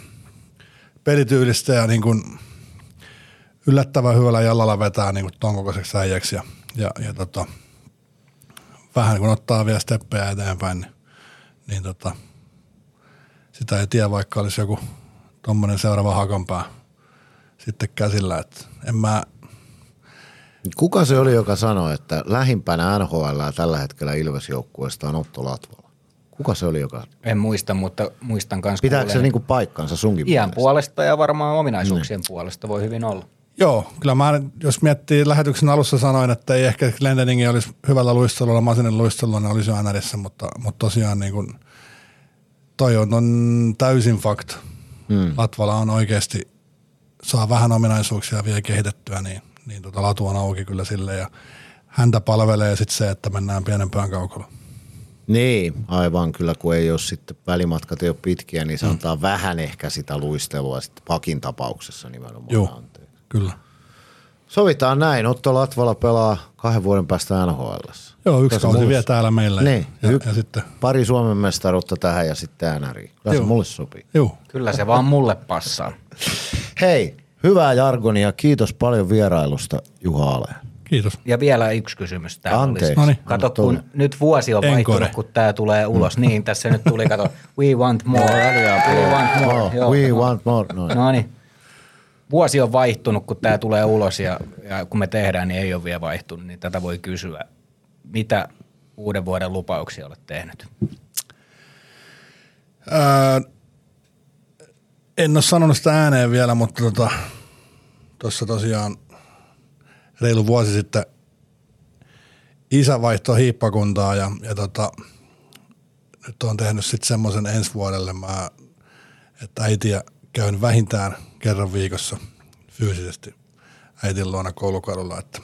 pelityylistä ja niin kuin yllättävän hyvällä jalalla vetää niin kuin ton kokoiseksi äijäksi. Ja, ja, ja tota, vähän kun ottaa vielä steppejä eteenpäin, niin, niin tota, sitä ei tiedä, vaikka olisi joku tuommoinen seuraava hakonpää sitten käsillä. että en mä, Kuka se oli, joka sanoi, että lähimpänä NHL tällä hetkellä Ilves-joukkueesta on Otto Latvala? Kuka se oli, joka... En muista, mutta muistan kanssa. Pitääkö se kuulleeni- niinku paikkansa sunkin Iän mielestä? puolesta ja varmaan ominaisuuksien puolesta voi hyvin olla. joo, kyllä mä, jos miettii lähetyksen alussa sanoin, että ei ehkä Glendeningi olisi hyvällä luistelulla, Masinen luistelulla, ne olisi jo NRissä, mutta, mutta tosiaan niin kuin, toi on, on täysin fakta. Hmm. Latvala on oikeasti, saa vähän ominaisuuksia vielä kehitettyä, niin, niin tota latu on auki kyllä sille ja häntä palvelee sitten se, että mennään pienempään kaukalla. Niin, aivan kyllä, kun ei ole sitten välimatkat ei ole pitkiä, niin se antaa vähän ehkä sitä luistelua sitten pakin tapauksessa nimenomaan. Joo, anteeksi. kyllä. Sovitaan näin, Otto Latvala pelaa kahden vuoden päästä NHL. Joo, yksi kausi vielä täällä meillä. Niin, ja, ja, ja, sitten, pari Suomen mestaruutta tähän ja sitten NRI. Kyllä se Joo. mulle sopii. joo, Kyllä se vaan mulle passaa. Hei, hyvää jargonia. Kiitos paljon vierailusta Juha Ale. kiitos. Ja vielä yksi kysymys täällä Anteeksi. olisi. Noniin. Kato, kun nyt vuosi on vaihtunut, kun tämä tulee ulos. Niin, tässä nyt tuli, kato, we want more. We want more. Oh, Joo, we no. want more. No, No niin. Vuosi on vaihtunut, kun tämä tulee ulos ja, ja kun me tehdään, niin ei ole vielä vaihtunut, niin tätä voi kysyä. Mitä uuden vuoden lupauksia olet tehnyt? Ää, en ole sanonut sitä ääneen vielä, mutta tota, tossa tosiaan reilu vuosi sitten isä vaihtoi hiippakuntaa ja, ja tota, nyt on tehnyt sitten semmoisen ensi vuodelle, mä, että äitiä käyn vähintään kerran viikossa fyysisesti äitin luona koulukadulla, että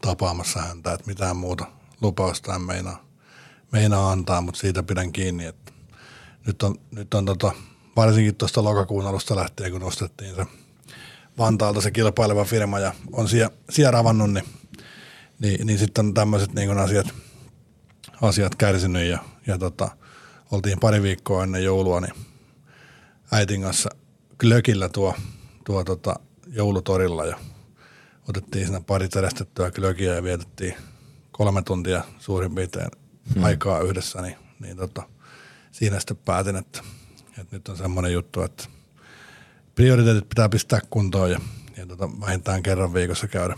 tapaamassa häntä, että mitään muuta lupausta en meinaa, meinaa antaa, mutta siitä pidän kiinni, että nyt on, nyt on tota, varsinkin tuosta lokakuun alusta lähtien, kun nostettiin se Vantaalta se kilpaileva firma ja on siellä, siellä avannut, niin, niin, niin sitten on tämmöiset niin asiat, asiat kärsinyt ja, ja tota, oltiin pari viikkoa ennen joulua, niin äitin kanssa glökillä tuo, tuo tota, joulutorilla ja otettiin siinä pari terästettyä glökiä ja vietettiin kolme tuntia suurin piirtein hmm. aikaa yhdessä, niin, niin tota, siinä sitten päätin, että, että nyt on semmoinen juttu, että prioriteetit pitää pistää kuntoon ja, ja tota, vähintään kerran viikossa käydä,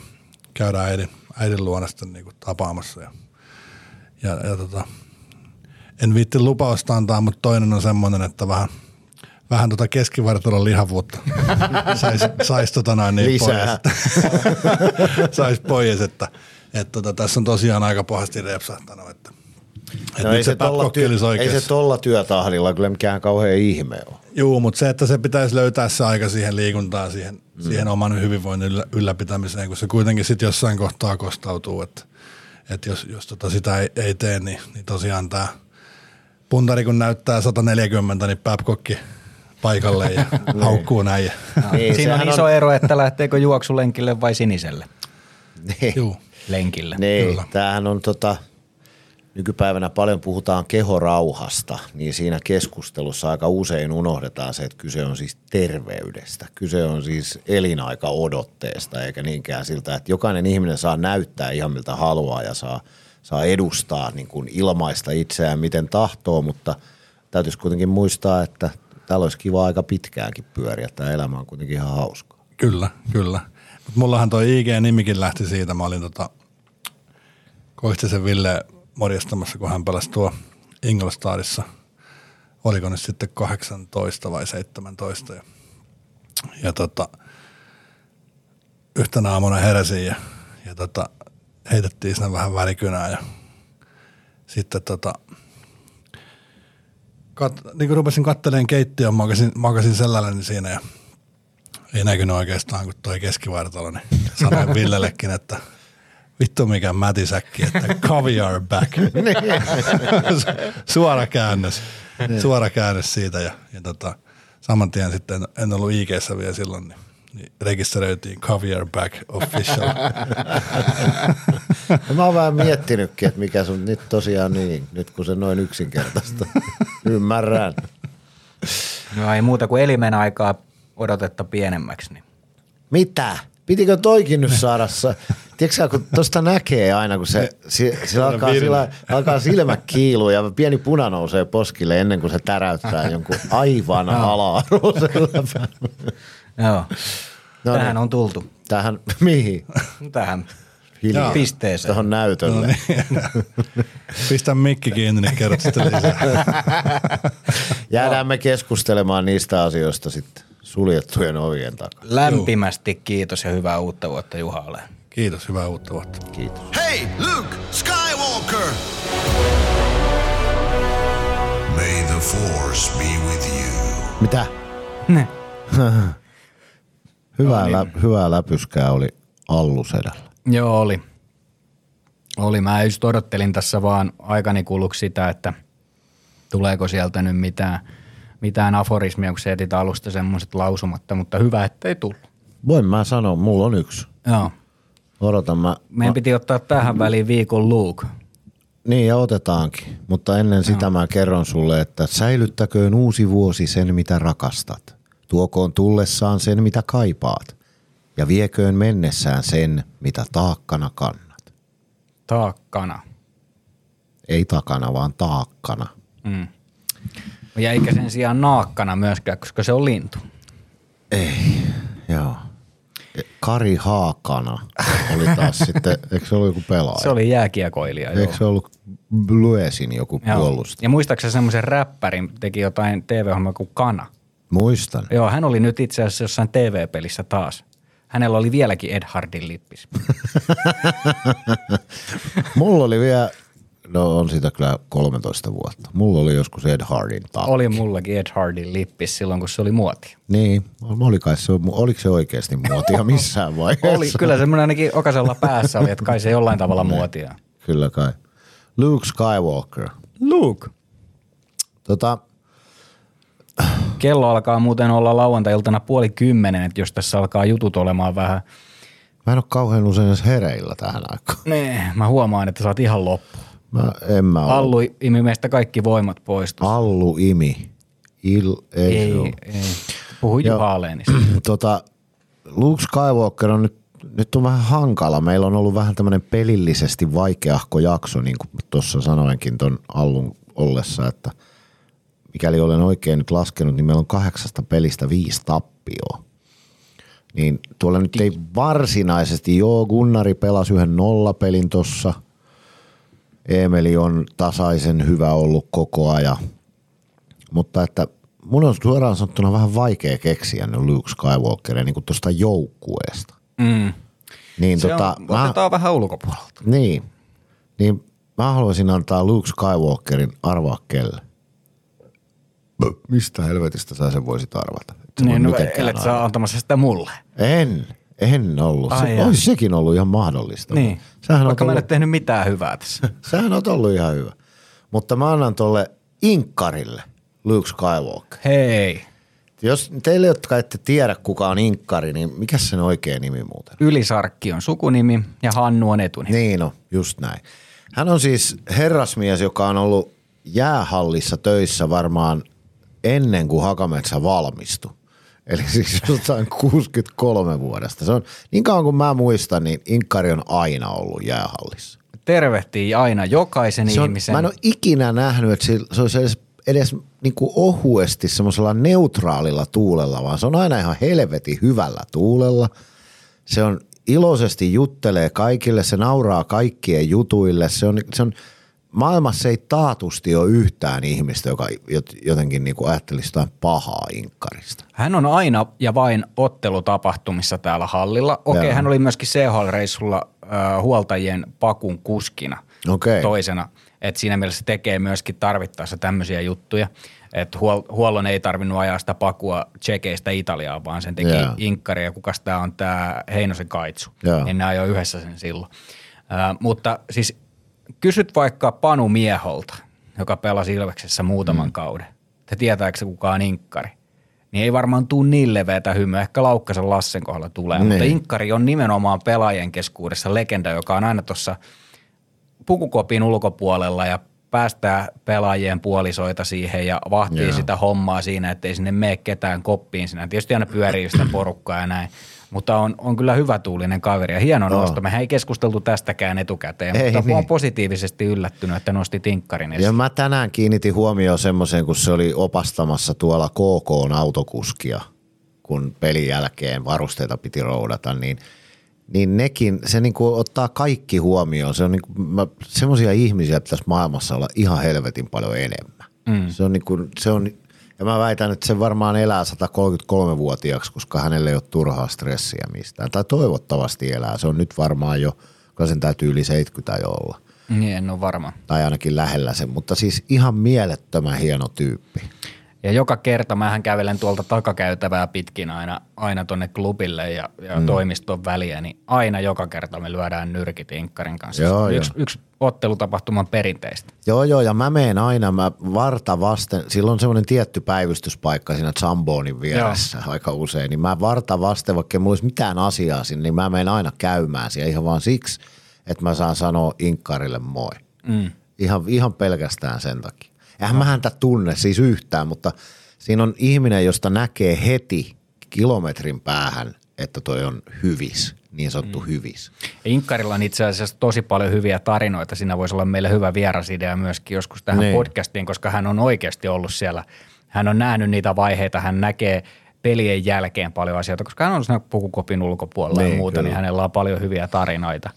käydä äidin, äidin luona sitten niin tapaamassa. Ja, ja, ja tota, en viitti lupausta antaa, mutta toinen on semmoinen, että vähän, vähän tota keskivartalon lihavuutta saisi sais tota noin niin Lisää. pois. sais pois, että, että tota, tässä on tosiaan aika pahasti repsahtanut, että, että No ei, se tolla työ, ei se tolla työtahdilla kyllä mikään kauhean ihme ole. Joo, mutta se, että se pitäisi löytää se aika siihen liikuntaan, siihen, mm. siihen oman hyvinvoinnin yllä, ylläpitämiseen, kun se kuitenkin sitten jossain kohtaa kostautuu, että, että jos, jos tota sitä ei, ei tee, niin, niin tosiaan tämä puntari kun näyttää 140, niin Babcockki paikalle ja haukkuu näin. Ja, Niin, Siinä on iso ero, että lähteekö juoksulenkille vai siniselle Niin. Juu. lenkille. Niin, Kyllä. tämähän on tota, nykypäivänä paljon puhutaan kehorauhasta, niin siinä keskustelussa aika usein unohdetaan se, että kyse on siis terveydestä. Kyse on siis elinaika odotteesta, eikä niinkään siltä, että jokainen ihminen saa näyttää ihan miltä haluaa ja saa, saa edustaa niin kuin ilmaista itseään miten tahtoo, mutta täytyisi kuitenkin muistaa, että täällä olisi kiva aika pitkäänkin pyöriä. Tämä elämä on kuitenkin ihan hauskaa. Kyllä, kyllä. Mut mullahan toi IG-nimikin lähti siitä. Mä olin tota Koistisen Ville morjastamassa, kun hän pelasi tuo Ingolstadissa. Oliko nyt sitten 18 vai 17. Ja, ja tota, yhtenä aamuna heräsin ja, ja tota, heitettiin sinne vähän värikynää ja sitten tota, kat, niin kun rupesin katteleen keittiön, makasin, makasin selälläni siinä ja ei näkynyt oikeastaan kuin toi keskivartalo, niin sanoin Villellekin, että vittu mikä mätisäkki, että caviar back. Suora käännös, suora käännös siitä ja, ja tota, saman tien sitten en ollut ig vielä silloin, niin, niin rekisteröitiin caviar back official. Ja mä oon vähän miettinytkin, että mikä sun nyt tosiaan niin, nyt kun se noin yksinkertaista. Ymmärrän. No ei muuta kuin elimen aikaa odotetta pienemmäksi. Niin. Mitä? Pitikö toikin nyt saada? sa- Tiedätkö kun tuosta näkee aina, kun se, se, sillä alkaa, sillä, alkaa silmä kiilua ja pieni puna nousee poskille ennen kuin se täräyttää jonkun aivan ala-arvoisella. Joo. No Tähän niin. on tultu. Tähän, mihin? Tähän Hiljaa. pisteeseen. Tuohon näytölle. No niin. Pistä mikki kiinni, niin kerrot sitten lisää. Jäädään me keskustelemaan niistä asioista sitten suljettujen ovien takaa. Lämpimästi kiitos ja hyvää uutta vuotta Juhalle. Kiitos, hyvää uutta vuotta. Kiitos. Hey, Luke Skywalker! May the Force be with you. Mitä? Ne. Hyvää, lä- hyvää läpyskää oli Allusedällä. Joo, oli. Oli. Mä just odottelin tässä vaan aikani kuluksi sitä, että tuleeko sieltä nyt mitään, mitään aforismia, kun se etit alusta semmoiset lausumatta, mutta hyvä, ettei tullut. Voin mä sanoa, mulla on yksi. Joo. Odotan mä. Meidän piti ottaa tähän väliin viikon Luke. Niin ja otetaankin, mutta ennen sitä mä kerron sulle, että säilyttäköön uusi vuosi sen mitä rakastat. Tuokoon tullessaan sen mitä kaipaat ja vieköön mennessään sen mitä taakkana kannat. Taakkana. Ei takana, vaan taakkana. Mm. Ja eikä sen sijaan naakkana myöskään, koska se on lintu. Ei, joo. Kari Haakana oli taas sitten, eikö se ollut joku pelaaja? Se oli jääkiekoilija. Joo. Eikö se ollut Bluesin joku Joo. puolustaja? Ja muistaakseni semmoisen räppärin teki jotain TV-ohjelmaa kuin Kana. Muistan. Joo, hän oli nyt itse asiassa jossain TV-pelissä taas. Hänellä oli vieläkin Ed Hardin lippis. Mulla oli vielä, no on sitä kyllä 13 vuotta. Mulla oli joskus Ed Hardin takki. oli mullakin Ed Hardin lippis silloin, kun se oli muoti. Niin, oli kai se, oliko se oikeasti muotia missään vaiheessa? Oli, kyllä semmoinen ainakin okasella päässä oli, että kai se jollain tavalla muotia. Kyllä kai. Luke Skywalker. Luke. Tota, Kello alkaa muuten olla lauantai-iltana puoli kymmenen, että jos tässä alkaa jutut olemaan vähän. mä en ole kauhean usein edes hereillä tähän aikaan. Nee, mä huomaan, että sä oot ihan loppu. Mä, en mä ole. Allu imi meistä kaikki voimat pois. tuossa. Allu imi. Il, ei, se Ei, ole. ei. Puhu. Juha Aleenista. tota, Luke Skywalker on nyt, nyt on vähän hankala. Meillä on ollut vähän tämmöinen pelillisesti vaikeahko jakso, niin kuin tuossa sanoinkin ton Allun ollessa, että mikäli olen oikein nyt laskenut, niin meillä on kahdeksasta pelistä viisi tappioa. Niin tuolla nyt ei varsinaisesti, joo, Gunnari pelasi yhden nollapelin tuossa. Emeli on tasaisen hyvä ollut koko ajan. Mutta että mun on suoraan sanottuna vähän vaikea keksiä ne Luke Skywalkeria niin tuosta joukkueesta. Mm. Niin, Se tota, on, mä, otetaan vähän ulkopuolelta. niin, niin mä haluaisin antaa Luke Skywalkerin arvaa kelle. Mistä helvetistä sä sen voisit arvata? Et sä Niin, no, ellet sä antamassa sitä mulle. En, en ollut. Ai Se, olisi sekin ollut ihan mahdollista. Niin. Sähän Vaikka on mä en ollut, ole tehnyt mitään hyvää tässä. sähän on ollut ihan hyvä. Mutta mä annan tolle Inkkarille Luke Skywalker. Hei. Jos teille, jotka ette tiedä kuka on Inkkari, niin mikä sen oikea nimi muuten? Ylisarkki on sukunimi ja Hannu on etunimi. Niin no, just näin. Hän on siis herrasmies, joka on ollut jäähallissa töissä varmaan ennen kuin Hakametsä valmistui. Eli siis jostain 63 vuodesta. Se on, niin kauan kuin mä muistan, niin Inkari on aina ollut jäähallissa. Tervehtii aina jokaisen Se on, ihmisen. mä en ole ikinä nähnyt, että se, se olisi edes, edes niin kuin ohuesti semmoisella neutraalilla tuulella, vaan se on aina ihan helvetin hyvällä tuulella. Se on iloisesti juttelee kaikille, se nauraa kaikkien jutuille. Se on, se on, maailmassa ei taatusti ole yhtään ihmistä, joka jot- jotenkin niin kuin ajattelisi jotain pahaa inkkarista. Hän on aina ja vain ottelutapahtumissa täällä hallilla. Okei, Joo. hän oli myöskin CHL-reissulla äh, huoltajien pakun kuskina Okei. toisena. Et siinä mielessä tekee myöskin tarvittaessa tämmöisiä juttuja. Että huol- huollon ei tarvinnut ajaa sitä pakua Tsekeistä Italiaan, vaan sen teki Joo. Inkkari ja kukas tämä on tämä Heinosen Kaitsu. Joo. Niin ne ajoi yhdessä sen silloin. Äh, mutta siis kysyt vaikka Panu Mieholta, joka pelasi Ilveksessä muutaman mm. kauden. Te tietääkö se kuka on Inkkari? Niin ei varmaan tuu niin leveätä hymyä. Ehkä Laukkasen Lassen kohdalla tulee. Niin. Mutta Inkkari on nimenomaan pelaajien keskuudessa legenda, joka on aina tuossa pukukopin ulkopuolella ja päästää pelaajien puolisoita siihen ja vahtii Joo. sitä hommaa siinä, ettei sinne mene ketään koppiin. Siinä tietysti aina pyörii sitä porukkaa ja näin. Mutta on, on kyllä hyvä tuulinen kaveri ja hieno Joo. nosto. Mehän ei keskusteltu tästäkään etukäteen, Ei mutta niin. olen positiivisesti yllättynyt, että nosti tinkkarin esiin. Ja mä tänään kiinnitin huomioon semmoiseen, kun se oli opastamassa tuolla KK autokuskia, kun pelin jälkeen varusteita piti roudata, niin, niin nekin, se niinku ottaa kaikki huomioon. Se on niinku, mä, semmoisia ihmisiä pitäisi maailmassa olla ihan helvetin paljon enemmän. Mm. Se on niinku, se on, ja mä väitän, että se varmaan elää 133-vuotiaaksi, koska hänelle ei ole turhaa stressiä mistään. Tai toivottavasti elää. Se on nyt varmaan jo, kun sen täytyy yli 70 jo olla Niin, en ole varma. tai ainakin lähellä sen, mutta siis ihan mielettömän hieno tyyppi. Ja joka kerta mähän kävelen tuolta takakäytävää pitkin aina, aina tonne klubille ja, ja mm. toimiston väliä, niin aina joka kerta me lyödään nyrkit Inkkarin kanssa. Joo, on joo. yksi, yksi ottelutapahtuman perinteistä. Joo, joo, ja mä meen aina, mä varta vasten, silloin on semmoinen tietty päivystyspaikka siinä Zambonin vieressä joo. aika usein, niin mä varta vasten, vaikka ei mulla olisi mitään asiaa sinne, niin mä menen aina käymään siellä ihan vaan siksi, että mä saan sanoa Inkkarille moi. Mm. Ihan, ihan pelkästään sen takia. Eihän mä häntä tunne siis yhtään, mutta siinä on ihminen, josta näkee heti kilometrin päähän, että toi on hyvis, niin sanottu mm. hyvis. Inkkarilla on itse asiassa tosi paljon hyviä tarinoita. Siinä voisi olla meille hyvä vierasidea myöskin joskus tähän Niin. niin. podcastiin, koska hän on oikeasti ollut siellä. Hän on nähnyt niitä vaiheita, hän näkee pelien jälkeen paljon asioita, koska hän on siinä pukukopin ulkopuolella Niin, ja muuta, kyllä. niin hänellä on paljon hyviä tarinoita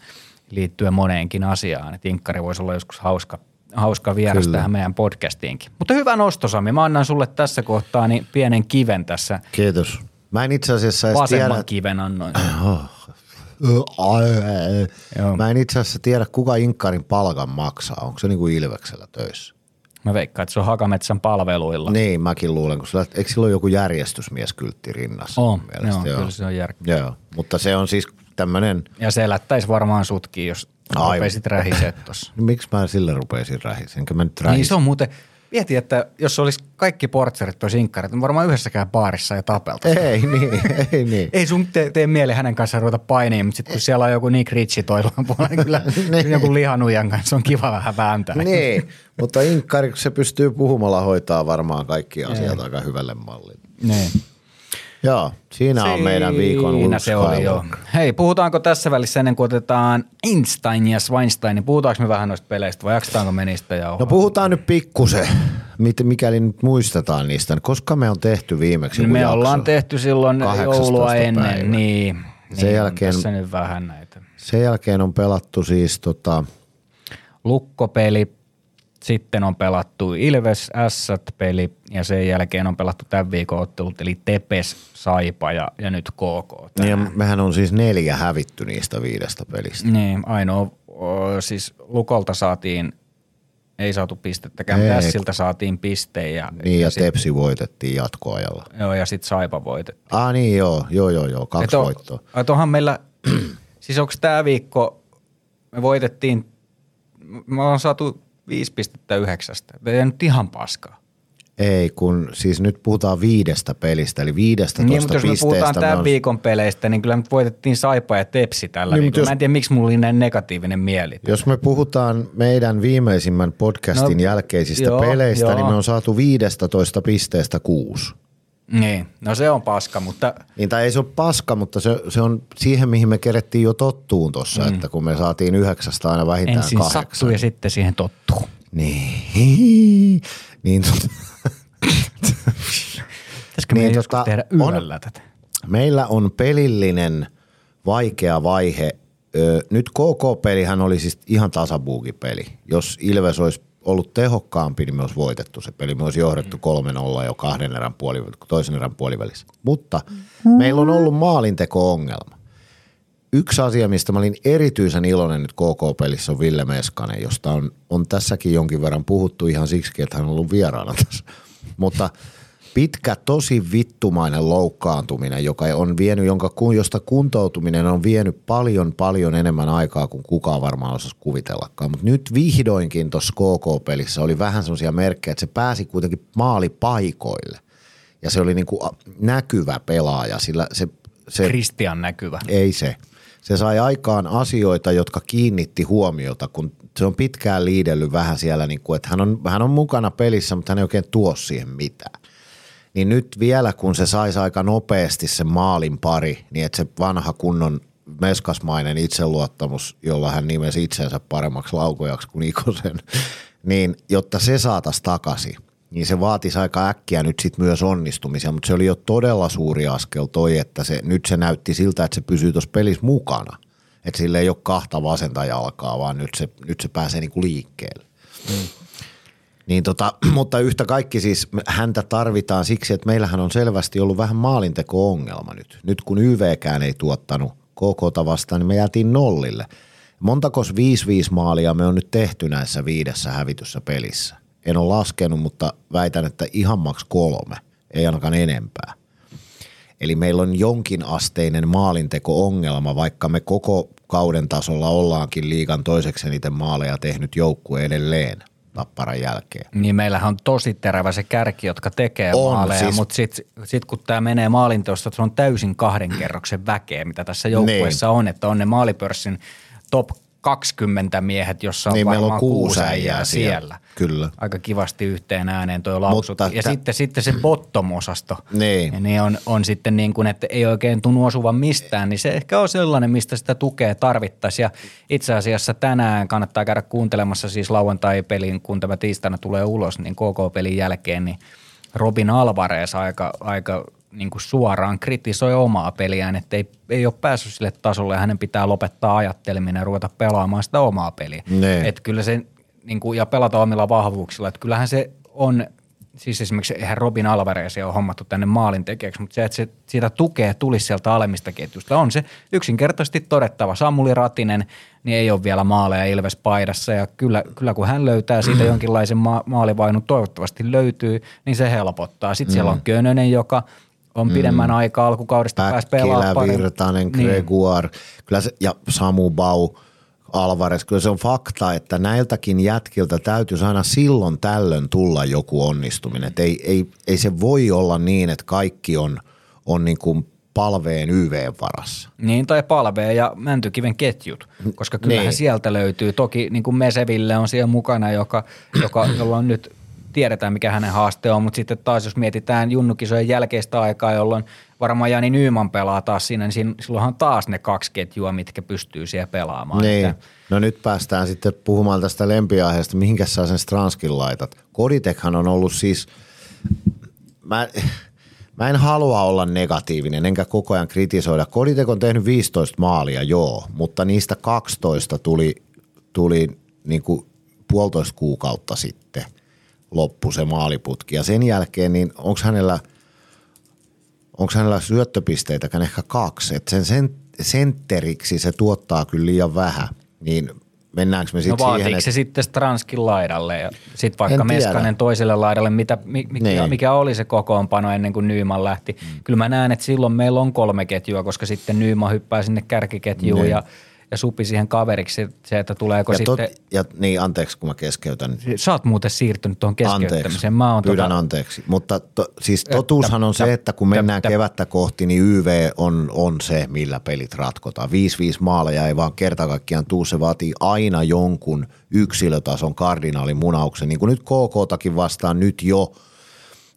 liittyen moneenkin asiaan. Et Inkkari voisi olla joskus hauska, hauska vieras Kyllä. tähän meidän podcastiinkin. Mutta hyvä nosto, Sami. Mä annan sulle tässä kohtaa niin pienen kiven tässä. Kiitos. Mä en itse asiassa edes Vasemman tiedä, kiven annoin. Joo. Mä en itse asiassa tiedä, kuka Inkkarin palkan maksaa. Onko se niinku Ilveksellä töissä? Mä veikkaan, että se on Hakametsän palveluilla. Niin, mäkin luulen, kun sillä, eikö sillä ole joku järjestysmieskyltti rinnassa? On, mielestä? joo, kyllä se on järkeä. Joo, mutta se on siis tämmöinen, Ja se lättäisi varmaan sutkin, jos Aivan. rupeisit rähiset tossa. miksi mä sille rupesin rähis? Enkä mä nyt rähis. Niin se on muuten, mieti, että jos olisi kaikki portserit olisi inkkarit, niin varmaan yhdessäkään baarissa ja tapelta. Ei niin, ei niin. Ei sun tee, tee mieli hänen kanssaan ruveta painiin, mutta sitten kun siellä on joku Nick Ritchie toilla puolella, niin kyllä joku lihanujan kanssa on kiva vähän vääntää. niin, mutta Inkkari, se pystyy puhumalla hoitaa varmaan kaikki asiat aika hyvälle mallille. Niin. Joo, siinä on meidän viikon Siinä se oli jo. Skywalker. Hei, puhutaanko tässä välissä ennen kuin otetaan Einstein ja Weinstein, niin puhutaanko me vähän noista peleistä vai jaksetaanko me niistä ja No puhutaan nyt pikkusen, mikäli nyt muistetaan niistä. Koska me on tehty viimeksi joku Me jakso? ollaan tehty silloin 18. joulua ennen, päivä. niin. Sen niin jälkeen- tässä nyt vähän näitä. Sen jälkeen on pelattu siis tota, Lukkopeli, sitten on pelattu Ilves Ässät-peli ja sen jälkeen on pelattu tämän viikon ottelut, eli Tepes, Saipa ja, ja nyt KK. niin ja mehän on siis neljä hävitty niistä viidestä pelistä. Niin, ainoa, o, siis Lukolta saatiin, ei saatu pistettäkään. Tässiltä saatiin piste ja, Niin ja, sit, Tepsi voitettiin jatkoajalla. joo, ja sitten Saipa voitettiin. Ah niin joo, joo joo joo, kaksi Et on- voittoa. onhan meillä, siis onko tämä viikko, me voitettiin, me ollaan saatu viisi pistettä yhdeksästä. Ei nyt ihan paskaa. Ei, kun siis nyt puhutaan viidestä pelistä, eli viidestä Niin, mutta jos me puhutaan tämän on- viikon peleistä, niin kyllä me voitettiin Saipa ja Tepsi tällä Niin, niin, viikolla. jos- Mä en tiedä, miksi mulla oli näin negatiivinen mieli. Jos me puhutaan meidän viimeisimmän podcastin No, jälkeisistä joo, peleistä, joo. niin me on saatu 15 pisteestä kuusi. Niin, no se on paska, mutta Niin, tai ei se ole paska, mutta se, se on siihen, mihin me kerettiin jo tottuun tuossa, mm. että kun me saatiin yhdeksästä aina vähintään ensin kahdeksan. sattuu ja sitten siihen tottuu. Niin. niin tot- Pitäisikö Niin, joskus tota, tehdä on- yöllä tätä? Meillä on pelillinen vaikea vaihe. Ö, nyt KK-pelihän oli siis ihan tasabuukipeli. Jos Ilves olisi ollut tehokkaampi, niin me olisi voitettu se peli. Me olisi johdettu 3-0 jo kahden erän puoli, toisen erän puolivälissä. Mutta meillä on ollut maalinteko-ongelma. Yksi asia, mistä mä olin erityisen iloinen nyt KK-pelissä on Ville Meskanen, josta on, on tässäkin jonkin verran puhuttu ihan siksi, että hän on ollut vieraana tässä. Mutta pitkä, tosi vittumainen loukkaantuminen, joka on vienyt, jonka, kun- josta kuntoutuminen on vienyt paljon, paljon enemmän aikaa kuin kukaan varmaan osasi kuvitellakaan. Mutta nyt vihdoinkin tuossa KK-pelissä oli vähän semmoisia merkkejä, että se pääsi kuitenkin maalipaikoille. Ja se oli niinku näkyvä pelaaja, sillä se, se Kristian näkyvä. ei se. Se sai aikaan asioita, jotka kiinnitti huomiota, kun se on pitkään liidellyt vähän siellä, niin kuin, että hän on, hän on mukana pelissä, mutta hän ei oikein tuo siihen mitään. Niin nyt vielä, kun se saisi aika nopeasti sen maalin pari, niin että se vanha kunnon meskasmainen itseluottamus, jolla hän nimesi itsensä paremmaksi laukojaksi kuin Ikosen, niin jotta se saataisiin takaisin, niin se vaatisi aika äkkiä nyt sit myös onnistumisia, mutta se oli jo todella suuri askel toi, että se, nyt se näytti siltä, että se pysyy tuossa pelissä mukana. Että sillä ei ole kahta vasenta jalkaa, vaan nyt se, nyt se pääsee niinku liikkeelle. Niin tota, mutta yhtä kaikki siis häntä tarvitaan siksi, että meillähän on selvästi ollut vähän maalinteko-ongelma nyt. Nyt kun YVkään ei tuottanut KKta vastaan, niin me jäätiin nollille. Montakos 5-5 maalia me on nyt tehty näissä viidessä hävityssä pelissä? En ole laskenut, mutta väitän, että ihan maks kolme, ei ainakaan enempää. Eli meillä on jonkin asteinen maalinteko-ongelma, vaikka me koko kauden tasolla ollaankin liigan toiseksi eniten maaleja tehnyt joukkue edelleen tapparan jälkeen. Niin meillähän on tosi terävä se kärki, jotka tekee On, maaleja, siis- mutta sitten sit kun tämä menee maalinteosta, se on täysin kahden kerroksen väkeä, mitä tässä joukkueessa Niin. on, että on ne maalipörssin top 20 miehet, jossa on Niin, meillä on varmaan kuusi äijää äijää siellä. siellä. Kyllä. Aika kivasti yhteen ääneen toi lausut. Mutta ja tä- sitten, sitten se bottom-osasto, Niin. niin on, on sitten niin kuin, että ei oikein tunnu osuvan mistään, niin se ehkä on sellainen, mistä sitä tukea tarvittaisiin. Ja itse asiassa tänään kannattaa käydä kuuntelemassa siis lauantai-pelin, kun tämä tiistaina tulee ulos, niin KK-pelin jälkeen, niin Robin Alvarez aika, aika niin kuin suoraan kritisoi omaa peliään, että ei, ei ole päässyt sille tasolle ja hänen pitää lopettaa ajatteleminen ja ruveta pelaamaan sitä omaa peliä. Nee. Et kyllä se, niin kuin, ja pelata omilla vahvuuksilla, että kyllähän se on, siis esimerkiksi eihän Robin Alvarez ole hommattu tänne maalin tekijäksi, mutta se, että se, siitä tukea tulisi sieltä alemmista ketjusta, on se yksinkertaisesti todettava. Samuli Ratinen, niin ei ole vielä maaleja Ilves paidassa ja kyllä, kyllä kun hän löytää siitä jonkinlaisen ma- maalivainun, toivottavasti löytyy, niin se helpottaa. Sitten siellä on Könönen, joka on pidemmän aikaa alkukaudesta pääsi pelaamaan. Virtanen, Niin. Gregoire kyllä se, ja Samu Bau, Alvarez. Kyllä se on fakta, että näiltäkin jätkiltä täytyisi aina silloin tällöin tulla joku onnistuminen. Et ei, ei, ei se voi olla niin, että kaikki on, on niin kuin palveen YVn varassa. Niin, tai palvee ja Mäntykiven ketjut, koska kyllähän Niin. sieltä löytyy. Toki niin kuin Meseville on siellä mukana, joka, joka, jolla on nyt tiedetään, mikä hänen haaste on, mutta sitten taas jos mietitään junnukisojen jälkeistä aikaa, jolloin varmaan Jani Nyyman pelaa taas siinä, niin siinä- silloinhan taas ne kaksi ketjua, mitkä pystyy siellä pelaamaan. Niin. Että- No nyt päästään sitten puhumaan tästä lempiaiheesta. Mihinkä sä sen Stranskin laitat? Koditekhan on ollut siis, mä, mä en halua olla negatiivinen, enkä koko ajan kritisoida. Koditek on tehnyt 15 maalia, joo, mutta niistä 12 tuli, tuli niin kuin puolitoista kuukautta sitten loppu se maaliputki. Ja sen jälkeen, niin onko hänellä, onko hänellä syöttöpisteitäkään ehkä kaksi. Et sen, sen sentteriksi se tuottaa kyllä liian vähän. Niin mennäänkö me No sitten siihen, vaatiiko että se sitten Stranskin laidalle ja sitten vaikka. Meskanen toiselle laidalle, mitä, mi- mikä, Niin. mikä oli se kokoonpano ennen kuin Nyyman lähti. Mm. Kyllä mä näen, että silloin meillä on kolme ketjua, koska sitten Nyyman hyppää sinne kärkiketjuun Niin. ja, ja Supi siihen kaveriksi se, että tuleeko Ja, sitten... tot, ja niin, anteeksi kun mä keskeytän. Sä oot muuten siirtynyt tuohon keskeyttämiseen. Anteeksi, Mä oon pyydän tota, anteeksi. Mutta to, siis totuushan on se, että kun mennään kevättä kohti, niin YV on, on se, millä pelit ratkotaan. 5-5 maaleja ei vaan kerta kaikkiaan tuu, se vaatii aina jonkun yksilötason kardinaalimunauksen. Niin kuin nyt KK-takin vastaan nyt jo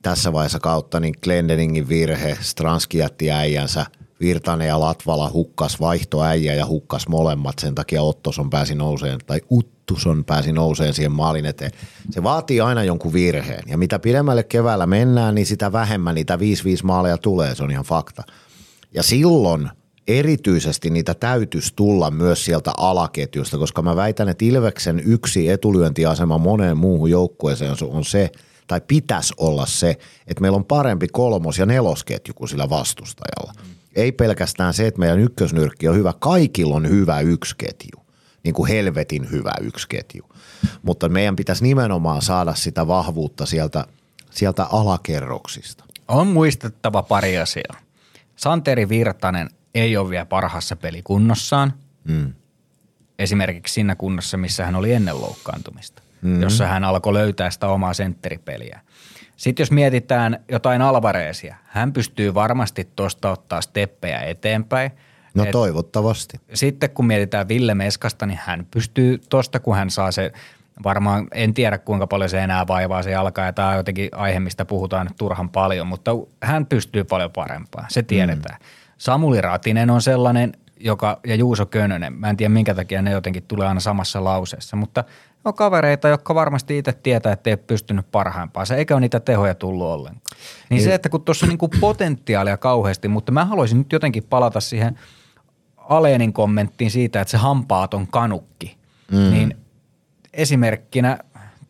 tässä vaiheessa kautta, niin Glendeningin virhe, Stranski jätti äijänsä, Virtanen ja Latvala hukkas vaihtoäijä ja hukkas molemmat, sen takia Ottoson pääsi nouseen, tai Uttuson pääsi nouseen siihen maalin eteen. Se vaatii aina jonkun virheen, ja mitä pidemmälle keväällä mennään, niin sitä vähemmän niitä 5-5 maaleja tulee, se on ihan fakta. Ja silloin erityisesti niitä täytyisi tulla myös sieltä alaketjusta, koska mä väitän, että Ilveksen yksi etulyöntiasema moneen muuhun joukkueeseen on- se, tai pitäisi olla se, että meillä on parempi kolmos- ja nelosketju kuin sillä vastustajalla. Ei pelkästään se, että meidän ykkösnyrkki on hyvä, kaikilla on hyvä yksi ketju, niin kuin helvetin hyvä yksi ketju. Mutta meidän pitäisi nimenomaan saada sitä vahvuutta sieltä, sieltä alakerroksista. On muistettava pari asiaa. Santeri Virtanen ei ole vielä parhaassa pelikunnossaan. Mm. Esimerkiksi siinä kunnossa, missä hän oli ennen loukkaantumista, mm. jossa hän alkoi löytää sitä omaa sentteripeliä. Sitten jos mietitään jotain Alvareesia, hän pystyy varmasti tuosta ottaa steppejä eteenpäin. No Et toivottavasti. sitten kun mietitään Ville Meskasta, niin hän pystyy tuosta, kun hän saa se, varmaan en tiedä kuinka paljon se enää vaivaa se alkaa ja tämä on jotenkin aihe, mistä puhutaan nyt turhan paljon, mutta hän pystyy paljon parempaan, se tiedetään. Mm. Samuli Ratinen on sellainen, joka, ja Juuso Könönen, mä en tiedä minkä takia ne jotenkin tulee aina samassa lauseessa, mutta on kavereita, jotka varmasti itse tietää, että ei pystynyt parhaimpaansa, eikä ole niitä tehoja tullut ollenkaan. Niin se, että kun tuossa on niinku potentiaalia kauheasti, mutta mä haluaisin nyt jotenkin palata siihen Alenin kommenttiin siitä, että se hampaaton kanukki, mm. niin esimerkkinä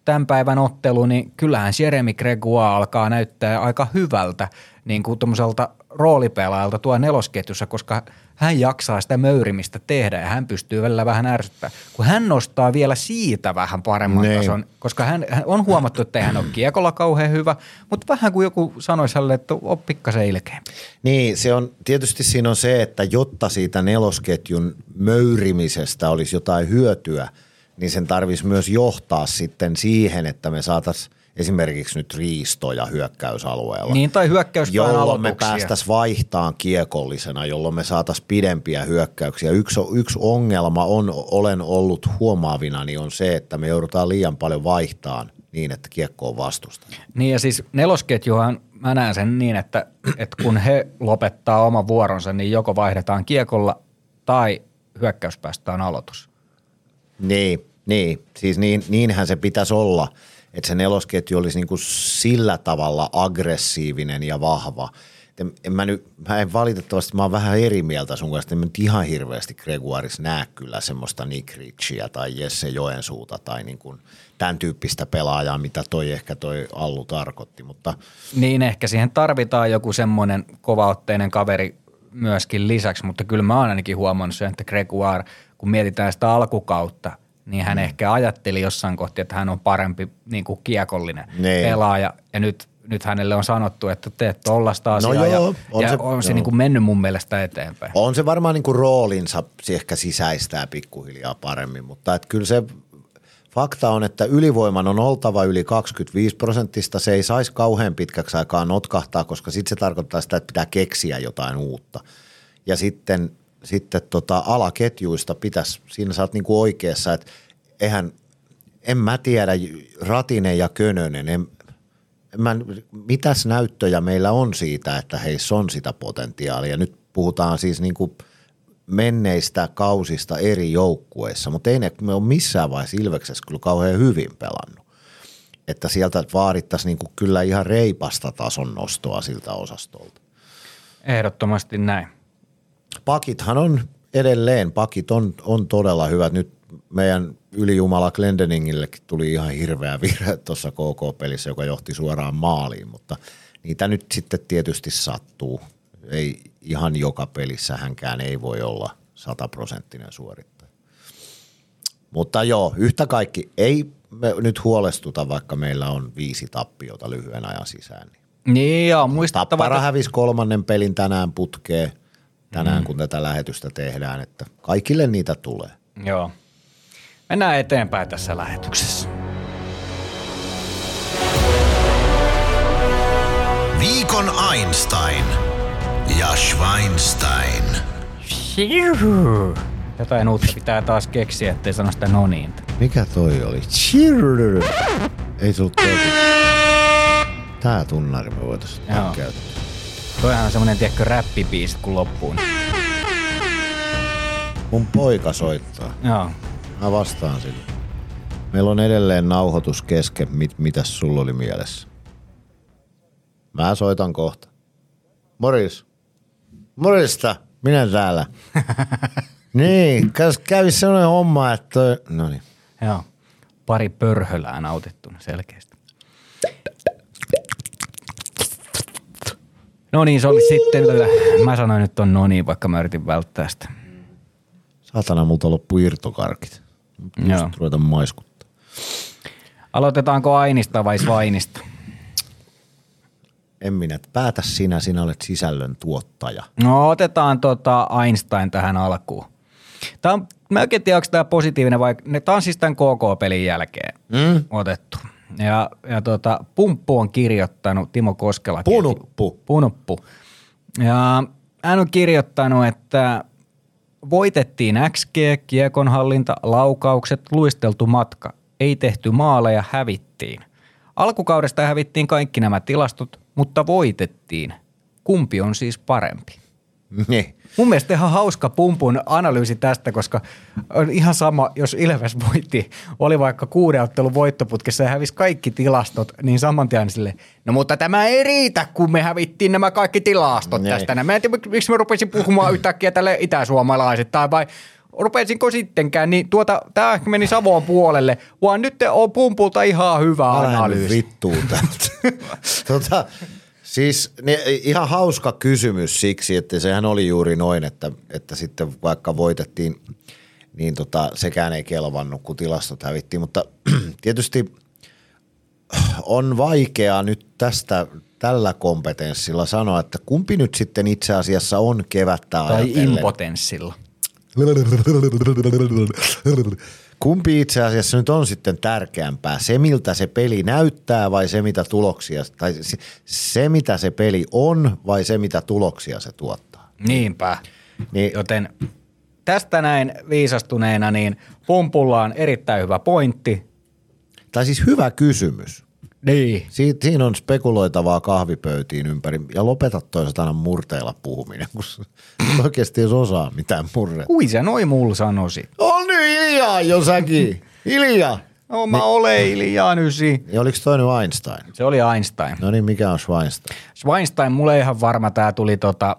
tämän päivän ottelu, niin kyllähän Jeremy Gregoire alkaa näyttää aika hyvältä niin kuin tuommoiselta roolipelaajalta tuo nelosketjussa, koska hän jaksaa sitä möyrimistä tehdä ja hän pystyy välillä vähän ärsyttää. Kun hän nostaa vielä siitä vähän paremman Niin. tason, koska hän, hän on huomattu, että hän ole kiekolla kauhean hyvä, mutta vähän kuin joku sanoisi hänelle, että on pikkasen ilkeämpi. Niin, se on, tietysti siinä on se, että jotta siitä nelosketjun möyrimisestä olisi jotain hyötyä, niin sen tarvitsisi myös johtaa sitten siihen, että me saataisiin esimerkiksi nyt riistoja hyökkäysalueella. Niin, tai hyökkäyspään jolloin me aloituksia. päästäisiin vaihtaan kiekollisena, jolloin me saataisiin pidempiä hyökkäyksiä. Yksi, yksi ongelma on, olen ollut huomaavina, niin on se, että me joudutaan liian paljon vaihtaan niin, että kiekko on vastusta. Niin ja siis nelosketjuhan, mä näen sen niin, että, että kun he lopettaa oman vuoronsa, niin joko vaihdetaan kiekolla tai hyökkäyspäästä on aloitus. Niin, niin. siis niin, niinhän se pitäisi olla, että se nelosketju olisi niin kuin sillä tavalla aggressiivinen ja vahva. En, en mä, nyt, mä en valitettavasti, mä oon vähän eri mieltä sun kanssa, en mä nyt ihan hirveästi Gregoiris näe kyllä semmoista Nick Ritchia tai Jesse Joensuuta tai niin kuin tämän tyyppistä pelaajaa, mitä toi ehkä toi Allu tarkoitti, mutta Niin ehkä siihen tarvitaan joku semmoinen kovaotteinen kaveri myöskin lisäksi, mutta kyllä mä oon ainakin huomannut sen, että Gregoire, kun mietitään sitä alkukautta, niin hän mm. ehkä ajatteli jossain kohti, että hän on parempi niin kuin kiekollinen Niin. pelaaja ja nyt, nyt hänelle on sanottu, että teet tollasta asiaa No joo, ja, on ja se- on se joo. niin kuin mennyt mun mielestä eteenpäin. On se varmaan niin kuin roolinsa ehkä sisäistää pikkuhiljaa paremmin, mutta et kyllä se fakta on, että ylivoiman on oltava yli 25 prosenttista. Se ei saisi kauhean pitkäksi aikaa notkahtaa, koska sitten se tarkoittaa sitä, että pitää keksiä jotain uutta. Ja sitten, sitten tota alaketjuista pitäisi, siinä sä oot niin kuin oikeassa, että eihän, en mä tiedä, Ratinen ja Könönen, en, en mä, mitäs näyttöjä meillä on siitä, että heissä on sitä potentiaalia. Nyt puhutaan siis niin kuin menneistä kausista eri joukkueissa, mutta ei ne me ole missään vaiheessa Ilveksessä kyllä kauhean hyvin pelannut. Että sieltä vaadittaisiin niin kuin kyllä ihan reipasta tason nostoa siltä osastolta. Ehdottomasti näin. Pakithan on edelleen, pakit on, on todella hyvät. Nyt meidän ylijumala Glendeningillekin tuli ihan hirveä virhe tuossa KK-pelissä, joka johti suoraan maaliin, mutta niitä nyt sitten tietysti sattuu. Ei ihan joka pelissä hänkään ei voi olla sataprosenttinen suorittaja. Mutta joo, yhtä kaikki ei me nyt huolestuta, vaikka meillä on viisi tappiota lyhyen ajan sisään. Niin Niin ja on muistettava, Tappara hävisi kolmannen pelin tänään putkeen. Tänään, mm. kun tätä lähetystä tehdään, että kaikille niitä tulee. Joo. Mennään eteenpäin tässä lähetyksessä. Viikon Einstein ja Schweinstein. Jotain uutta pitää taas keksiä, ettei sano sitä noniinta. Mikä toi oli? Ei toi. Tää tunnari me voitais Joo. käyttää. Toihan on semmonen, tiedätkö, räppibiisit kun loppuun. Mun poika soittaa. Joo. Mä vastaan sille. Meillä on edelleen nauhoitus kesken. Mit, mitäs sulla oli mielessä? Mä soitan kohta. Moris. Morista. Minä täällä. niin, kävi sellainen homma, että... toi- No niin. Joo. Pari pörhölää nautittuna selkeästi. No niin, se oli sitten, mä sanoin nyt on no niin, vaikka mä yritin välttää sitä. Saatana, multa loppu irtokarkit. Joo. Ruveta maiskuttaa. Aloitetaanko Ainista vai Svainista? En minä. Päätä sinä, sinä olet sisällön tuottaja. No otetaan tota Einstein tähän alkuun. Tämä on, mä en oikein tiedä, onko tämä positiivinen vai, tämä on siis tämän KK-pelin jälkeen mm. otettu. Ja, ja tota, Pumppu on kirjoittanut, Timo Koskela. Punuppu. Punuppu. Ja hän on kirjoittanut, että voitettiin XG, kiekonhallinta, laukaukset, luisteltu matka. Ei tehty maaleja, hävittiin. Alkukaudesta hävittiin kaikki nämä tilastot, mutta voitettiin. Kumpi on siis parempi? Niin. Mun mielestä ihan hauska pumpun analyysi tästä, koska on ihan sama, jos Ilves voitti, oli vaikka kuuden ottelun voittoputkessa ja hävisi kaikki tilastot, niin saman tien sille, no mutta tämä ei riitä, kun me hävittiin nämä kaikki tilastot Niin. tästä. Mä en tiedä, miksi mä rupesin puhumaan yhtäkkiä tälle itäsuomalaisettain vai rupesinko sittenkään, niin tuota, tämä ehkä meni Savon puolelle, vaan nyt on pumpulta ihan hyvä analyysi. vittuun täältä. tota, siis ne, ihan hauska kysymys siksi, että sehän oli juuri noin, että, että sitten vaikka voitettiin, niin tota, sekään ei kelvannut, kun tilastot hävittiin. Mutta tietysti on vaikeaa nyt tästä tällä kompetenssilla sanoa, että kumpi nyt sitten itse asiassa on kevättä Tai ajatellen. impotenssilla. Kumpi itse asiassa nyt on sitten tärkeämpää? Se, miltä se peli näyttää vai se, mitä tuloksia, tai se, se mitä se peli on vai se, mitä tuloksia se tuottaa? Niinpä. Niin-. Joten tästä näin viisastuneena, niin pumpulla on erittäin hyvä pointti. Tai siis hyvä kysymys. Niin. Siit, siinä on spekuloitavaa kahvipöytiin ympäri. Ja lopeta toisaalta aina murteilla puhuminen, kun oikeasti jos osaa mitään murretta. Kui sä noin mulla sanoisit? Nyt hiljaa jo säkin. Hiljaa. No mä olen Ilja Nysi. Ja oliko toi nyt Einstein? Se oli Einstein. No niin, mikä on Schweinstein? Schweinstein, mulle ei ihan varma, tämä tuli, tota,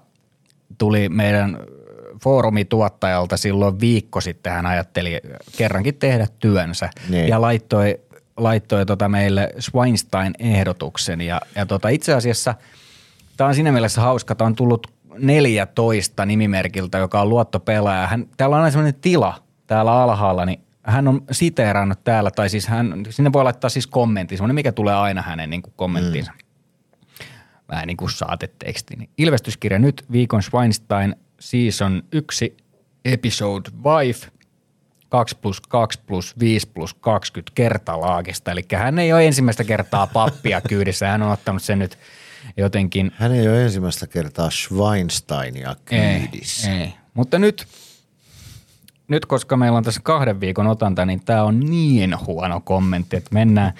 tuli meidän foorumituottajalta silloin viikko sitten. Hän ajatteli kerrankin tehdä työnsä Niin. ja laittoi, laittoi tota meille Schweinstein-ehdotuksen. Ja, ja tota itse asiassa tämä on siinä mielessä hauska, tämä on tullut 14 nimimerkiltä, joka on luottopelaaja. Hän, täällä on aina sellainen tila täällä alhaalla, niin hän on siteerannut täällä, tai siis hän, sinne voi laittaa siis kommentti, semmoinen mikä tulee aina hänen niin kuin kommenttiinsa. Mm vähän niin kuin saateteksti. Niin ilmestyskirja nyt viikon Schweinstein season 1 episode 5 2 plus 2 plus 5 plus 20 kertalaakista. Eli hän ei ole ensimmäistä kertaa pappia kyydissä. Hän on ottanut sen nyt jotenkin Hän ei ole ensimmäistä kertaa Schweinsteinia kyydissä. ei, ei. Mutta nyt, nyt, koska meillä on tässä kahden viikon otanta, niin tämä on niin huono kommentti, että mennään,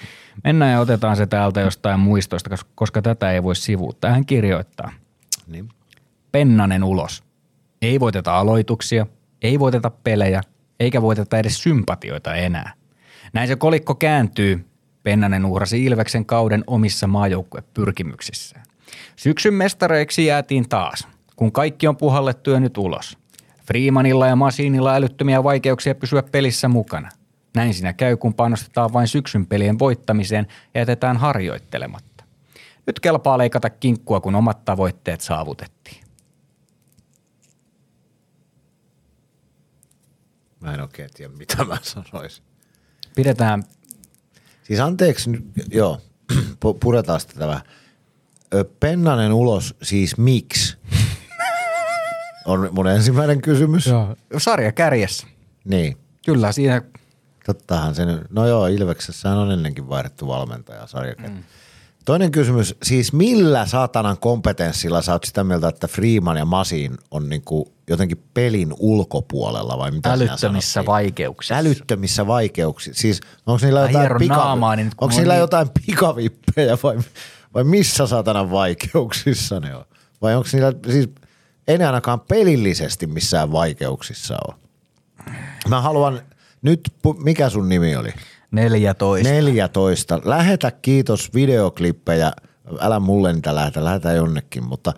mennään ja otetaan se täältä jostain muistoista, koska- tätä ei voi sivuuttaa. Hän kirjoittaa. Niin. Pennanen ulos. Ei voiteta aloituksia, ei voiteta pelejä, eikä voiteta edes sympatioita enää. Näin se kolikko kääntyy. Pennanen uhrasi Ilveksen kauden omissa maajoukkuepyrkimyksissään. Syksyn mestareiksi jäätiin taas, kun kaikki on puhallettu jo nyt ulos. Freemanilla ja Masiinilla älyttömiä vaikeuksia pysyä pelissä mukana. Näin siinä käy, kun panostetaan vain syksyn pelien voittamiseen ja jätetään harjoittelematta. Nyt kelpaa leikata kinkkua, kun omat tavoitteet saavutettiin. Mä en oikein tiedä, mitä mä sanoisin. Pidetään, Siis anteeksi joo, pu- puretaan sitä vähän. Pennanen ulos, siis miksi? On mun ensimmäinen kysymys. Joo. Sarja kärjessä. Niin. Kyllä, siinä Tottahan se nyt, no joo, Ilveksessähän on ennenkin vaihdettu valmentaja sarjakin. Mm. Toinen kysymys, siis millä saatanan kompetenssilla sä oot sitä mieltä, että Freeman ja Masin on niinku jotenkin pelin ulkopuolella vai mitä Älyttömissä vaikeuksissa. Älyttömissä vaikeuksissa. Siis onko niillä Mä jotain, pika, naamaa, niin onko niillä niin- jotain pikavippejä vai, vai missä saatanan vaikeuksissa ne on? Vai onko niillä, siis ei ne ainakaan pelillisesti missään vaikeuksissa ole. Mä haluan, nyt, mikä sun nimi oli? 14. 14. Lähetä kiitos videoklippejä, älä mulle niitä lähetä, lähetä jonnekin, mutta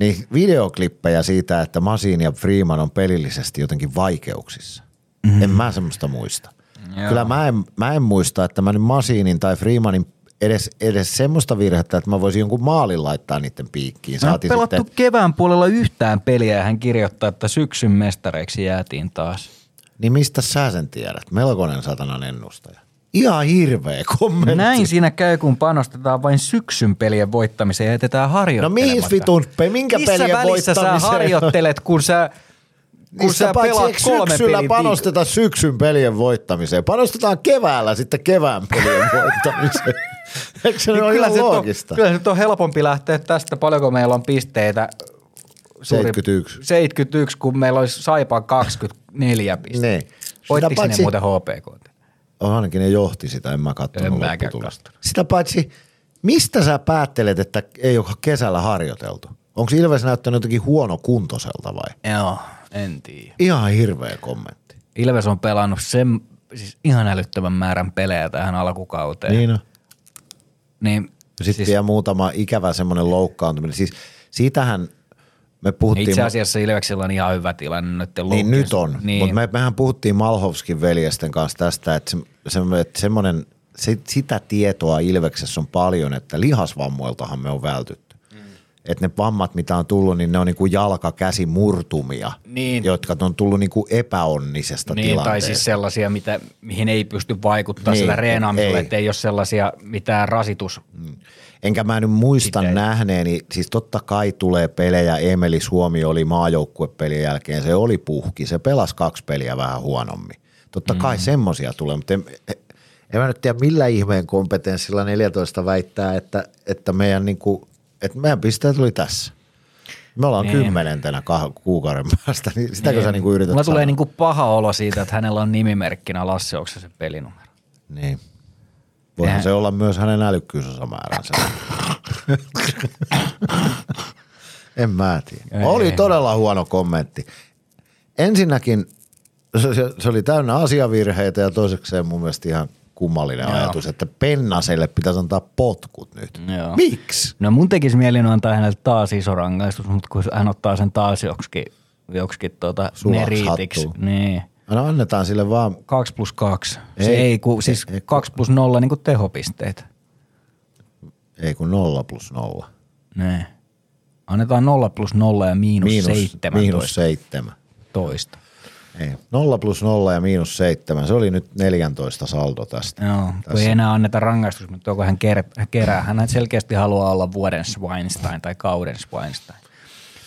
niin videoklippejä siitä, että Masin ja Freeman on pelillisesti jotenkin vaikeuksissa. Mm-hmm. En mä semmoista muista. Joo. Kyllä mä en, mä en muista, että mä nyt Masinin tai Freemanin edes, edes semmoista virhettä, että mä voisin jonkun maalin laittaa niiden piikkiin. Mä Saati pelattu sitten, kevään puolella yhtään peliä ja hän kirjoittaa, että syksyn mestareiksi jäätiin taas. niin mistä sä sen tiedät? Melkoinen satanan ennustaja. Ihan hirveä kommentti. Näin siinä käy, kun panostetaan vain syksyn pelien voittamiseen ja jätetään No harjoittelematta. mihin vitun, minkä Missä pelien välissä sä voittamiseen? harjoittelet, kun sä, kun Niin sä paitsi pelaat kolme syksyllä peliä panosteta syksyn pelien voittamiseen? Panostetaan keväällä sitten kevään pelien voittamiseen. Eikö se Niin ole ihan se on, loogista? kyllä se nyt on helpompi lähteä tästä, paljonko meillä on pisteitä. Suuri- 71. 71, kun meillä olisi Saipa 24 pistettä. Niin. Voittiko Sitä ne paitsi- muuten HPK? Oh, ainakin ne johti sitä, en mä En katsonut. Sitä paitsi, mistä sä päättelet, että ei ole kesällä harjoiteltu? Onko Ilves näyttänyt jotenkin huono kuntoiselta vai? Joo, en tiedä. Ihan hirveä kommentti. Ilves on pelannut sen, siis ihan älyttömän määrän pelejä tähän alkukauteen. Niin on. niin Sitten siis, vielä muutama ikävä semmoinen loukkaantuminen. Siis siitähän me puhuttiin. itse asiassa Ilveksellä on ihan hyvä tilanne nyt. Niin nyt on, niin. Niin. mutta me, mehän puhuttiin Malhovskin veljesten kanssa tästä, että, se, se, että semmoinen, se, sitä tietoa Ilveksessä on paljon, että lihasvammoiltahan me on vältytty. Mm. Että ne vammat, mitä on tullut, niin ne on niinku jalka-käsimurtumia, Niin. jotka on tullut niinku epäonnisesta Niin, tai tilanteesta. siis sellaisia, mitä, mihin ei pysty vaikuttaa Niin, niin, sillä reenaamisella, ei. että ei ole sellaisia mitään rasitus. Enkä mä nyt muista Sitä ei. nähneeni, siis totta kai tulee pelejä, Emeli Suomi oli maajoukkuepelien jälkeen, se oli puhki, se pelasi kaksi peliä vähän huonommin. Totta kai Mm. semmosia tulee, mutta en, en mä nyt tiedä millä ihmeen kompetenssilla 14 väittää, että, että meidän, niinku, että meidän pisteet tuli tässä. Me ollaan niin. Niin. kymmenentenä kah- kuukauden päästä, niin sitäkö sä niinku yrität Mulla tulee niinku paha olo siitä, että hänellä on nimimerkkinä Lasse Oksasen pelinumero. Niin. Voihan Eihän- se olla myös hänen älykkyysosamääränsä. en mä tiedä. Ei. Oli todella huono kommentti. Ensinnäkin se, se, se oli täynnä asiavirheitä ja toisekseen mun mielestä ihan kummallinen Joo. ajatus, että Pennaselle pitäisi antaa potkut nyt. Joo. Miksi? No mun tekisi mieli antaa hänelle taas iso rangaistus, mutta kun hän ottaa sen taas joksikin, joksikin tuota hattuun. Niin. No annetaan sille vaan, 2 plus 2. Se Ei, ei, ku, siis ei, ei, 2 plus 0 niin kuin tehopisteet. ei kun nolla plus nolla. Nee. Annetaan 0 plus 0 ja miinus, Miinus, 17. miinus seitsemän. toista. Ei. Nolla plus nolla ja miinus seitsemän. Se oli nyt 14 saldo tästä. Joo, kun Tässä. ei enää anneta rangaistus, mutta onko hän ker- kerää. Hän selkeästi haluaa olla vuoden Schweinstein tai kauden Schweinstein.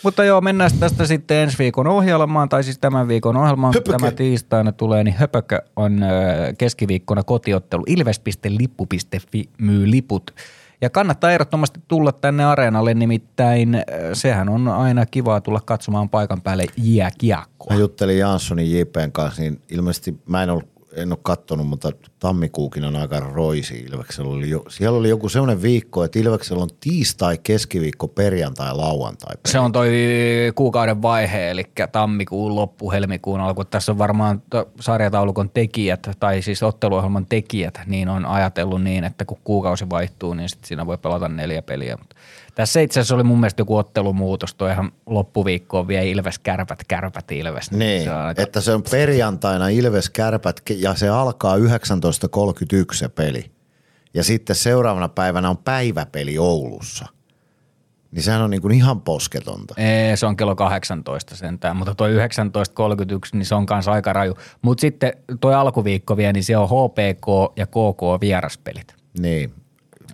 Mutta joo, mennään tästä sitten ensi viikon ohjelmaan, tai siis tämän viikon ohjelmaan, kun tämä tiistaina tulee, niin Höpökö on keskiviikkona kotiottelu. Ilves.lippu.fi myy liput. Ja kannattaa ehdottomasti tulla tänne areenalle, nimittäin ö, sehän on aina kivaa tulla katsomaan paikan päälle jääkiekkoa. Mä juttelin Janssonin JPn kanssa, niin ilmeisesti mä en ole, en ole kattonut, mutta tammikuukin on aika roisi Ilveksellä. Oli jo, siellä oli joku sellainen viikko, että Ilveksellä on tiistai, keskiviikko, perjantai, lauantai. Se on toi kuukauden vaihe, eli tammikuun loppu, helmikuun alku. Tässä on varmaan sarjataulukon tekijät, tai siis otteluohjelman tekijät, niin on ajatellut niin, että kun kuukausi vaihtuu, niin sit siinä voi pelata neljä peliä. Mutta tässä itse asiassa oli mun mielestä joku ottelumuutos, toi ihan loppuviikko on vielä Ilves, Kärpät, Kärpät, Ilves. Niin, se on aika- että se on perjantaina Ilves Kärpät ja se alkaa 19.31 se peli. Ja sitten seuraavana päivänä on päiväpeli Oulussa. Niin sehän on niin kuin ihan posketonta. Ee, se on kello 18 sentään, mutta toi 19.31, niin se on kanssa aika raju. Mutta sitten toi alkuviikko vielä, niin se on HPK ja KK vieraspelit. Niin,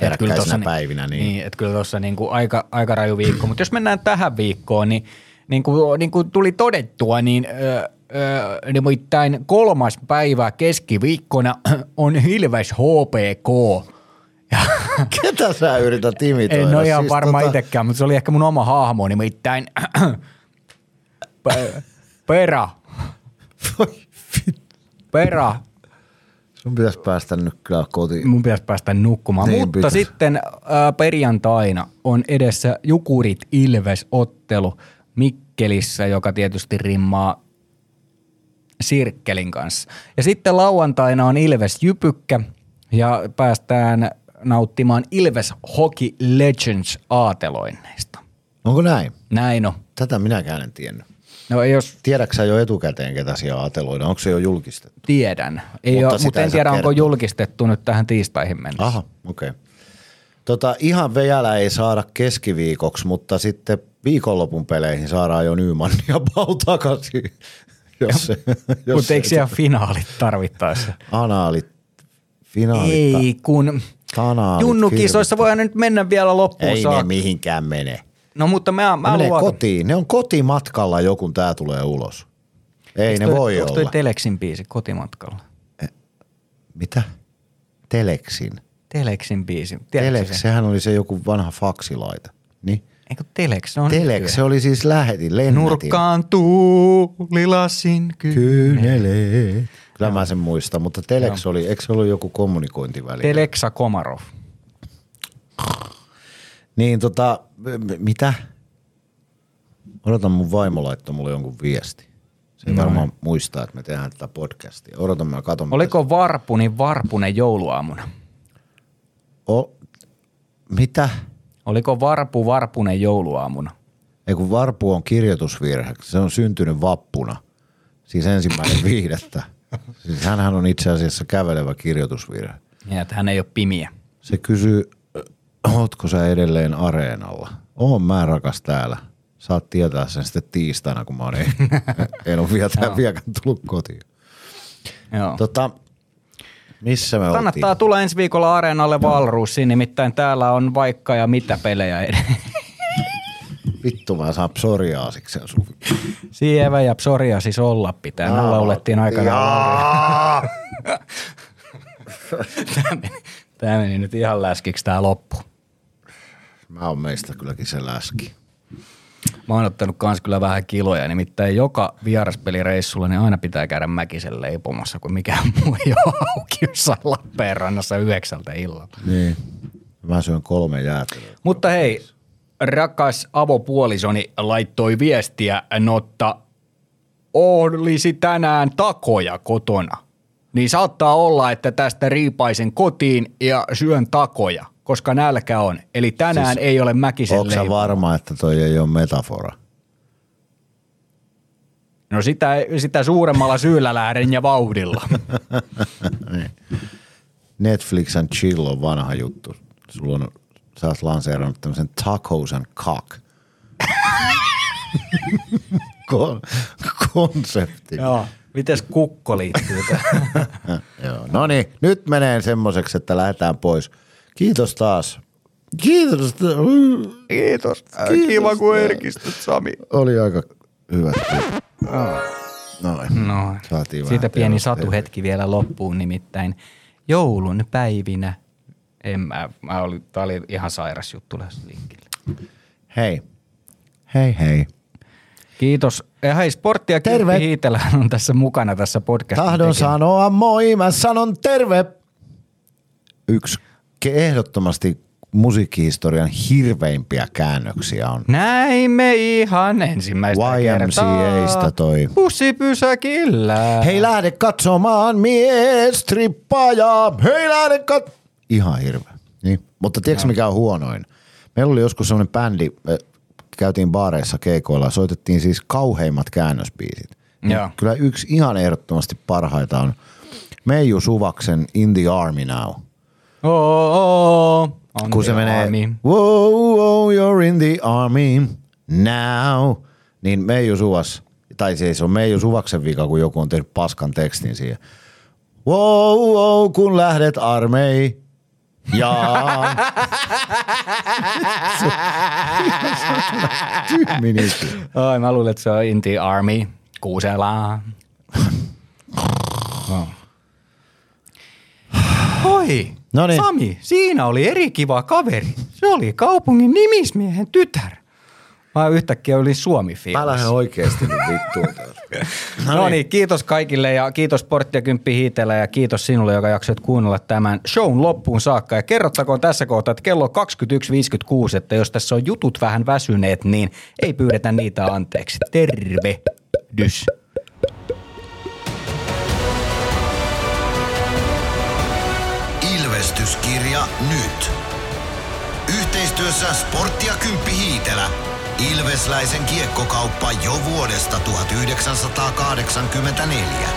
peräkkäisinä päivinä. Niin. niin. että kyllä tuossa niinku aika, aika raju viikko. Mutta jos mennään tähän viikkoon, niin niin kuin, niin kuin tuli todettua, niin ö, nimittäin kolmas päivä keskiviikkona on Ilves HPK. Ja, Ketä sä yrität imitoida? en ole ihan Siis varma tota- itsekään, mutta se oli ehkä mun oma hahmo, nimittäin Pe- Pera. Pera. Sun pitäisi päästä nyt kyllä kotiin. Mun pitäisi päästä nukkumaan. Niin Mutta pitäisi. sitten äh, perjantaina on edessä Jukurit Ilves-ottelu Mikkelissä, joka tietysti rimmaa Sirkkelin kanssa. Ja sitten lauantaina on Ilves Jypykkä ja päästään nauttimaan Ilves Hockey Legends aateloinneista. Onko näin? Näin on. Tätä minäkään en tiennyt. No jos Tiedätkö sä jo etukäteen, ketä siellä aateloidaan? Onko se jo julkistettu? tiedän. Ei Mutta sitä mutta ei en tiedä, onko julkistettu nyt tähän tiistaihin mennessä. Aha, okei. Okay. Tota, ihan vielä ei saada keskiviikoksi, mutta sitten viikonlopun peleihin saadaan jo Nyman ja Pau takaisin. Jos se, jos Mutta eikö siellä finaalit tarvittaessa? Anaalit, finaalit, Ei, kun tanaalit, junnukisoissa voidaan nyt mennä vielä loppuun Ei ne saakka. mihinkään mene. No mutta mä, Ne mä luotan. kotiin. Ne on kotimatkalla jo, kun tää tulee ulos. Ei Eiks ne toi- voi olla. toi Teleksin biisi kotimatkalla? Mitä? Teleksin. Teleksin biisi. Tiedätkö Telex, se? sehän oli se joku vanha faksilaite. Niin? Eikö Telex? On Telex, se oli siis lähetin, lennetin. Nurkkaan tuulilasin kyynel. Kyyneleet. Kyllä mä sen muistan, mutta Telex oli, eikö se ollut joku kommunikointiväline? Teleksa Komarov. Niin tota, m- mitä? Odotan mun vaimo laittoi mulle jonkun viesti. Se ei varmaan muistaa, että me tehdään tätä podcastia. Odotan mä katon. mitä Oliko Varpuni Varpunen jouluaamuna? O, mitä? Oliko Varpu Varpunen jouluaamuna? Ei kun Varpu on kirjoitusvirhe. Se on syntynyt vappuna. Siis ensimmäinen viidettä. Siis hänhän on itse asiassa kävelevä kirjoitusvirhe. Ja että hän ei ole pimiä. Se kysyy, ootko sä edelleen areenalla? Oon mä rakas täällä. Saat tietää sen sitten tiistaina, kun mä oon, en, en ole vielä, vieläkään tullut kotiin. Joo. Tota, missä me Kannattaa oltiin? tulla ensi viikolla Areenalle Valruussiin, nimittäin täällä on vaikka ja mitä pelejä edes. Vittu mä saan psoriaasiksen sun. Sievä ja psoria siis olla pitää. Me laulettiin aikanaan. Tämä meni, tämä meni nyt ihan läskiksi tämä loppu. Mä oon meistä kylläkin se läski. Mä oon ottanut kans kyllä vähän kiloja, nimittäin joka vieraspelireissulla niin aina pitää käydä Mäkisen leipomassa, kun mikään muu ei ole auki jossain Lappeenrannassa yhdeksältä illalla. Niin. Mä syön kolme jäätelöä. Mutta hei, rakas avopuolisoni laittoi viestiä, notta olisi tänään takoja kotona. Niin saattaa olla, että tästä riipaisen kotiin ja syön takoja, koska nälkä on. Eli tänään siis, ei ole Mäkisen Onko varma, että toi ei ole metafora? No sitä, sitä suuremmalla syyllä lähden ja vauhdilla. Netflix and chill on vanha juttu. Sulla on, sä oot lanseerannut tämmöisen tacos and cock. Kon, konsepti. Joo. Mites kukko liittyy tähän? Joo. No niin, nyt menee semmoiseksi, että lähdetään pois. Kiitos taas. Kiitos. Kiitos. Kiva, kun erkistyt, Sami. Oli aika hyvä. Noin. No, Saatiin vähän siitä pieni satuhetki vielä loppuun, nimittäin joulun päivinä. En mä, mä oli, tää oli ihan sairas juttu lähes liikkeelle. Hei. Hei hei. Kiitos. Ja hei, Sportti ja Terve. Kirppi on tässä mukana tässä podcastin Tahdon sanoa moi, mä sanon terve. Yksi ehdottomasti musiikkihistorian hirveimpiä käännöksiä on Näimme ihan ensimmäistä kertaa. toi. Bussipysäkillä. Hei lähde katsomaan mies trippaaja. Hei lähde kat... Ihan hirveä. Niin. Mutta tiedätkö mikä on huonoin? Meillä oli joskus semmoinen bändi, me käytiin baareissa keikoilla, soitettiin siis kauheimmat käännösbiisit. Niin Joo. Kyllä yksi ihan ehdottomasti parhaita on Meiju Suvaksen In the Army Now. Oo, oo, on Kun se menee, army. wow, wow, you're in the army now, niin Meiju Suvas, tai siis on Meiju Suvaksen vika, kun joku on tehnyt paskan tekstin siihen. Wow, wow, kun lähdet armei. Tyhminikin. Ai, mä luulen, että se on Inti Army. Kuuselaa. No. Oi, Noniin. Sami, siinä oli eri kiva kaveri. Se oli kaupungin nimismiehen tytär. Mä yhtäkkiä olin suomi Mä lähden oikeesti nyt vittuun täältä. No niin, kiitos kaikille ja kiitos Sportti ja Kymppi Hiitellä ja kiitos sinulle, joka jaksoit kuunnella tämän shown loppuun saakka. Ja kerrottakoon tässä kohtaa, että kello on 21.56, että jos tässä on jutut vähän väsyneet, niin ei pyydetä niitä anteeksi. Tervehdys. Ilvestyskirja nyt. Yhteistyössä Sportti ja Kymppi Hiitelä. Ilvesläisen kiekkokauppa jo vuodesta 1984.